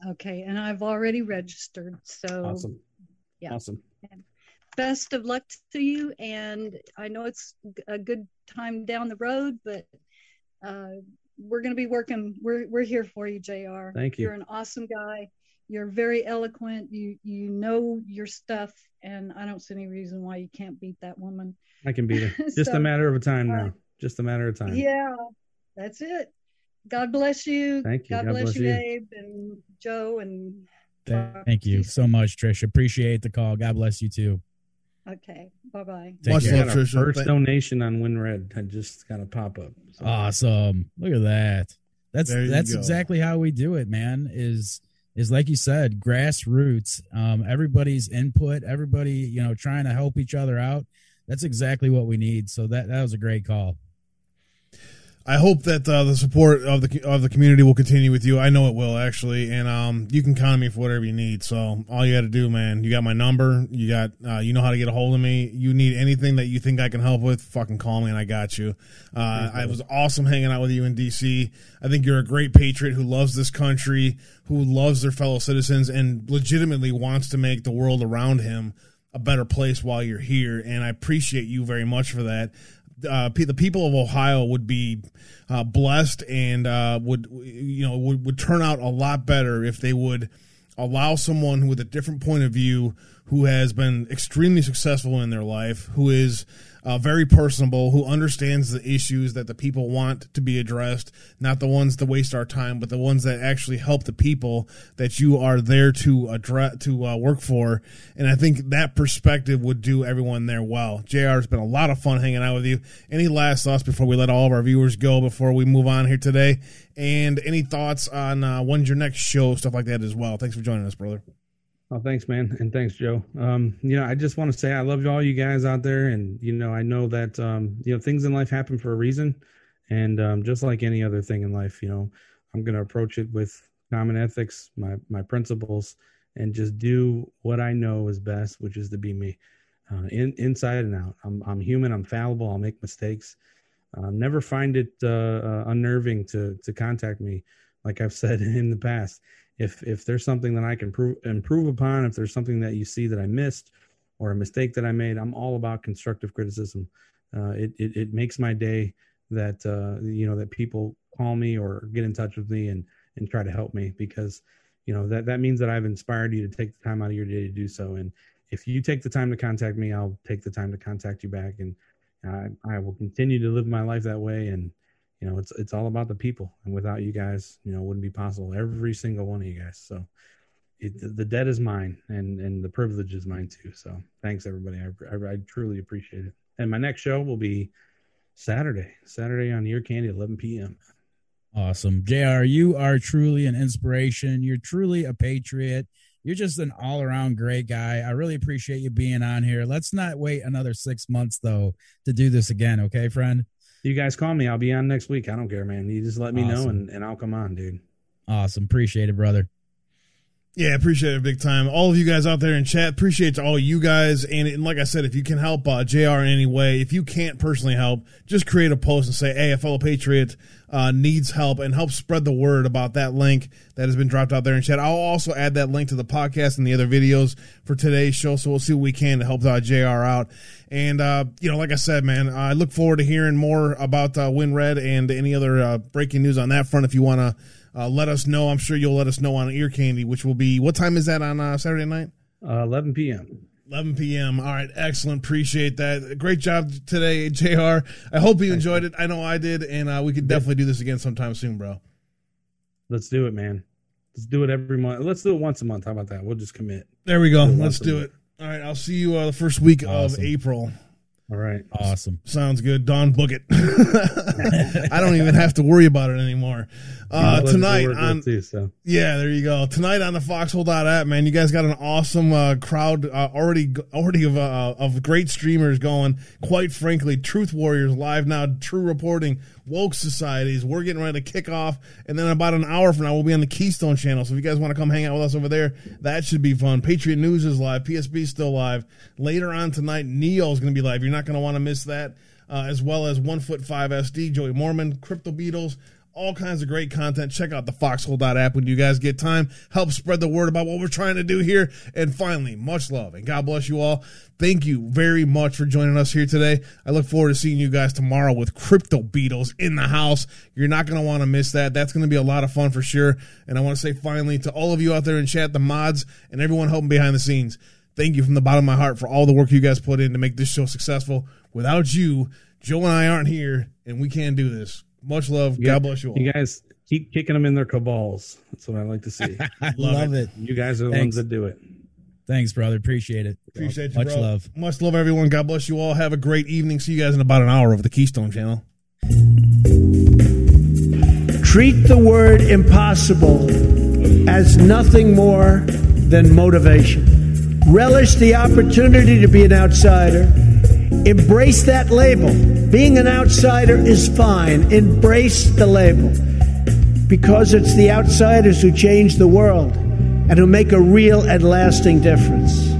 Okay, and I've already registered. So awesome. Yeah. Awesome. Best of luck to you. And I know it's a good time down the road, but uh, we're going to be working. We're we're here for you, Jr. Thank you. You're an awesome guy. You're very eloquent. You you know your stuff, and I don't see any reason why you can't beat that woman. I can beat her. Just so, a matter of a time now. Uh, just a matter of time. Yeah, that's it. God bless you. Thank you. God, God bless, bless, you, Abe and Joe and. Thank you so much, Trish. Appreciate the call. God bless you too. Okay. Bye bye. Much love, Trish. First donation on WinRed. I just got a pop up. So. Awesome. Look at that. That's that's go. exactly how we do it, man. Is is like you said, grassroots. Um, everybody's input, everybody, you know, trying to help each other out. That's exactly what we need. So that that was a great call. I hope that uh, the support of the of the community will continue with you. I know it will actually, and um, you can count on me for whatever you need. So all you got to do, man, you got my number. You got uh, you know how to get a hold of me. You need anything that you think I can help with, fucking call me, and I got you. Uh, I was awesome hanging out with you in DC. I think you're a great patriot who loves this country, who loves their fellow citizens, and legitimately wants to make the world around him a better place while you're here. And I appreciate you very much for that uh, the people of Ohio would be uh, blessed and uh, would you know would, would turn out a lot better if they would allow someone with a different point of view who has been extremely successful in their life, who is uh, very personable, who understands the issues that the people want to be addressed, not the ones that waste our time, but the ones that actually help the people that you are there to address to uh, work for. And I think that perspective would do everyone there well. Jr. has been a lot of fun hanging out with you. Any last thoughts before we let all of our viewers go before we move on here today? And any thoughts on uh, when's your next show, stuff like that as well? Thanks for joining us, brother. Oh, thanks, man, and thanks, Joe. Um, you know, I just want to say I love all you guys out there, and you know, I know that um, you know things in life happen for a reason, and um, just like any other thing in life, you know, I'm going to approach it with common ethics, my my principles, and just do what I know is best, which is to be me, uh, in, inside and out. I'm I'm human. I'm fallible. I'll make mistakes. Uh, never find it uh, uh unnerving to to contact me, like I've said in the past if if there's something that I can prove, improve upon, if there's something that you see that I missed or a mistake that I made, I'm all about constructive criticism. Uh, it, it, it makes my day that uh, you know that people call me or get in touch with me and and try to help me because you know that that means that I've inspired you to take the time out of your day to do so. And if you take the time to contact me, I'll take the time to contact you back, and I, I will continue to live my life that way and you know, it's it's all about the people, and without you guys, you know, it wouldn't be possible. Every single one of you guys. So, it, the debt is mine, and and the privilege is mine too. So, thanks everybody. I, I, I truly appreciate it. And my next show will be Saturday, Saturday on Ear Candy, 11 p.m. Awesome, Jr. You are truly an inspiration. You're truly a patriot. You're just an all around great guy. I really appreciate you being on here. Let's not wait another six months though to do this again, okay, friend? You guys call me. I'll be on next week. I don't care, man. You just let me awesome. know and, and I'll come on, dude. Awesome. Appreciate it, brother. Yeah, appreciate it big time. All of you guys out there in chat, appreciate all you guys. And, and like I said, if you can help uh, JR in any way, if you can't personally help, just create a post and say, hey, a fellow patriot uh, needs help and help spread the word about that link that has been dropped out there in chat. I'll also add that link to the podcast and the other videos for today's show. So we'll see what we can to help uh, JR out. And, uh, you know, like I said, man, I look forward to hearing more about uh, WinRed and any other uh, breaking news on that front if you want to uh, let us know. I'm sure you'll let us know on Ear Candy, which will be what time is that on uh, Saturday night? Uh, 11 p.m. 11 p.m. All right, excellent. Appreciate that. Great job today, Jr. I hope you enjoyed it. I know I did, and uh, we could definitely do this again sometime soon, bro. Let's do it, man. Let's do it every month. Let's do it once a month. How about that? We'll just commit. There we go. Let's do it. All right, I'll see you uh, the first week awesome. of April. All right. Awesome. Sounds good. Don book it. I don't even have to worry about it anymore. Uh, tonight on too, so. yeah, there you go. Tonight on the Foxhole app, man, you guys got an awesome uh, crowd uh, already already of uh, of great streamers going. Quite frankly, Truth Warriors live now, True Reporting, Woke Societies. We're getting ready to kick off, and then about an hour from now, we'll be on the Keystone channel. So if you guys want to come hang out with us over there, that should be fun. Patriot News is live. PSB is still live. Later on tonight, Neo is going to be live. You're not going to want to miss that. Uh, as well as One Foot Five SD, Joey Mormon, Crypto Beatles, all kinds of great content. Check out the Foxhole app when you guys get time. Help spread the word about what we're trying to do here. And finally, much love and God bless you all. Thank you very much for joining us here today. I look forward to seeing you guys tomorrow with Crypto Beatles in the house. You're not going to want to miss that. That's going to be a lot of fun for sure. And I want to say finally to all of you out there in chat, the mods, and everyone helping behind the scenes. Thank you from the bottom of my heart for all the work you guys put in to make this show successful. Without you, Joe and I aren't here, and we can't do this. Much love. God bless you all. You guys keep kicking them in their cabals. That's what I like to see. I love, love it. it. You guys are the Thanks. ones that do it. Thanks, brother. Appreciate it. Appreciate you. Much bro. love. Much love, everyone. God bless you all. Have a great evening. See you guys in about an hour over the Keystone Channel. Treat the word impossible as nothing more than motivation. Relish the opportunity to be an outsider Embrace that label. Being an outsider is fine. Embrace the label. Because it's the outsiders who change the world and who make a real and lasting difference.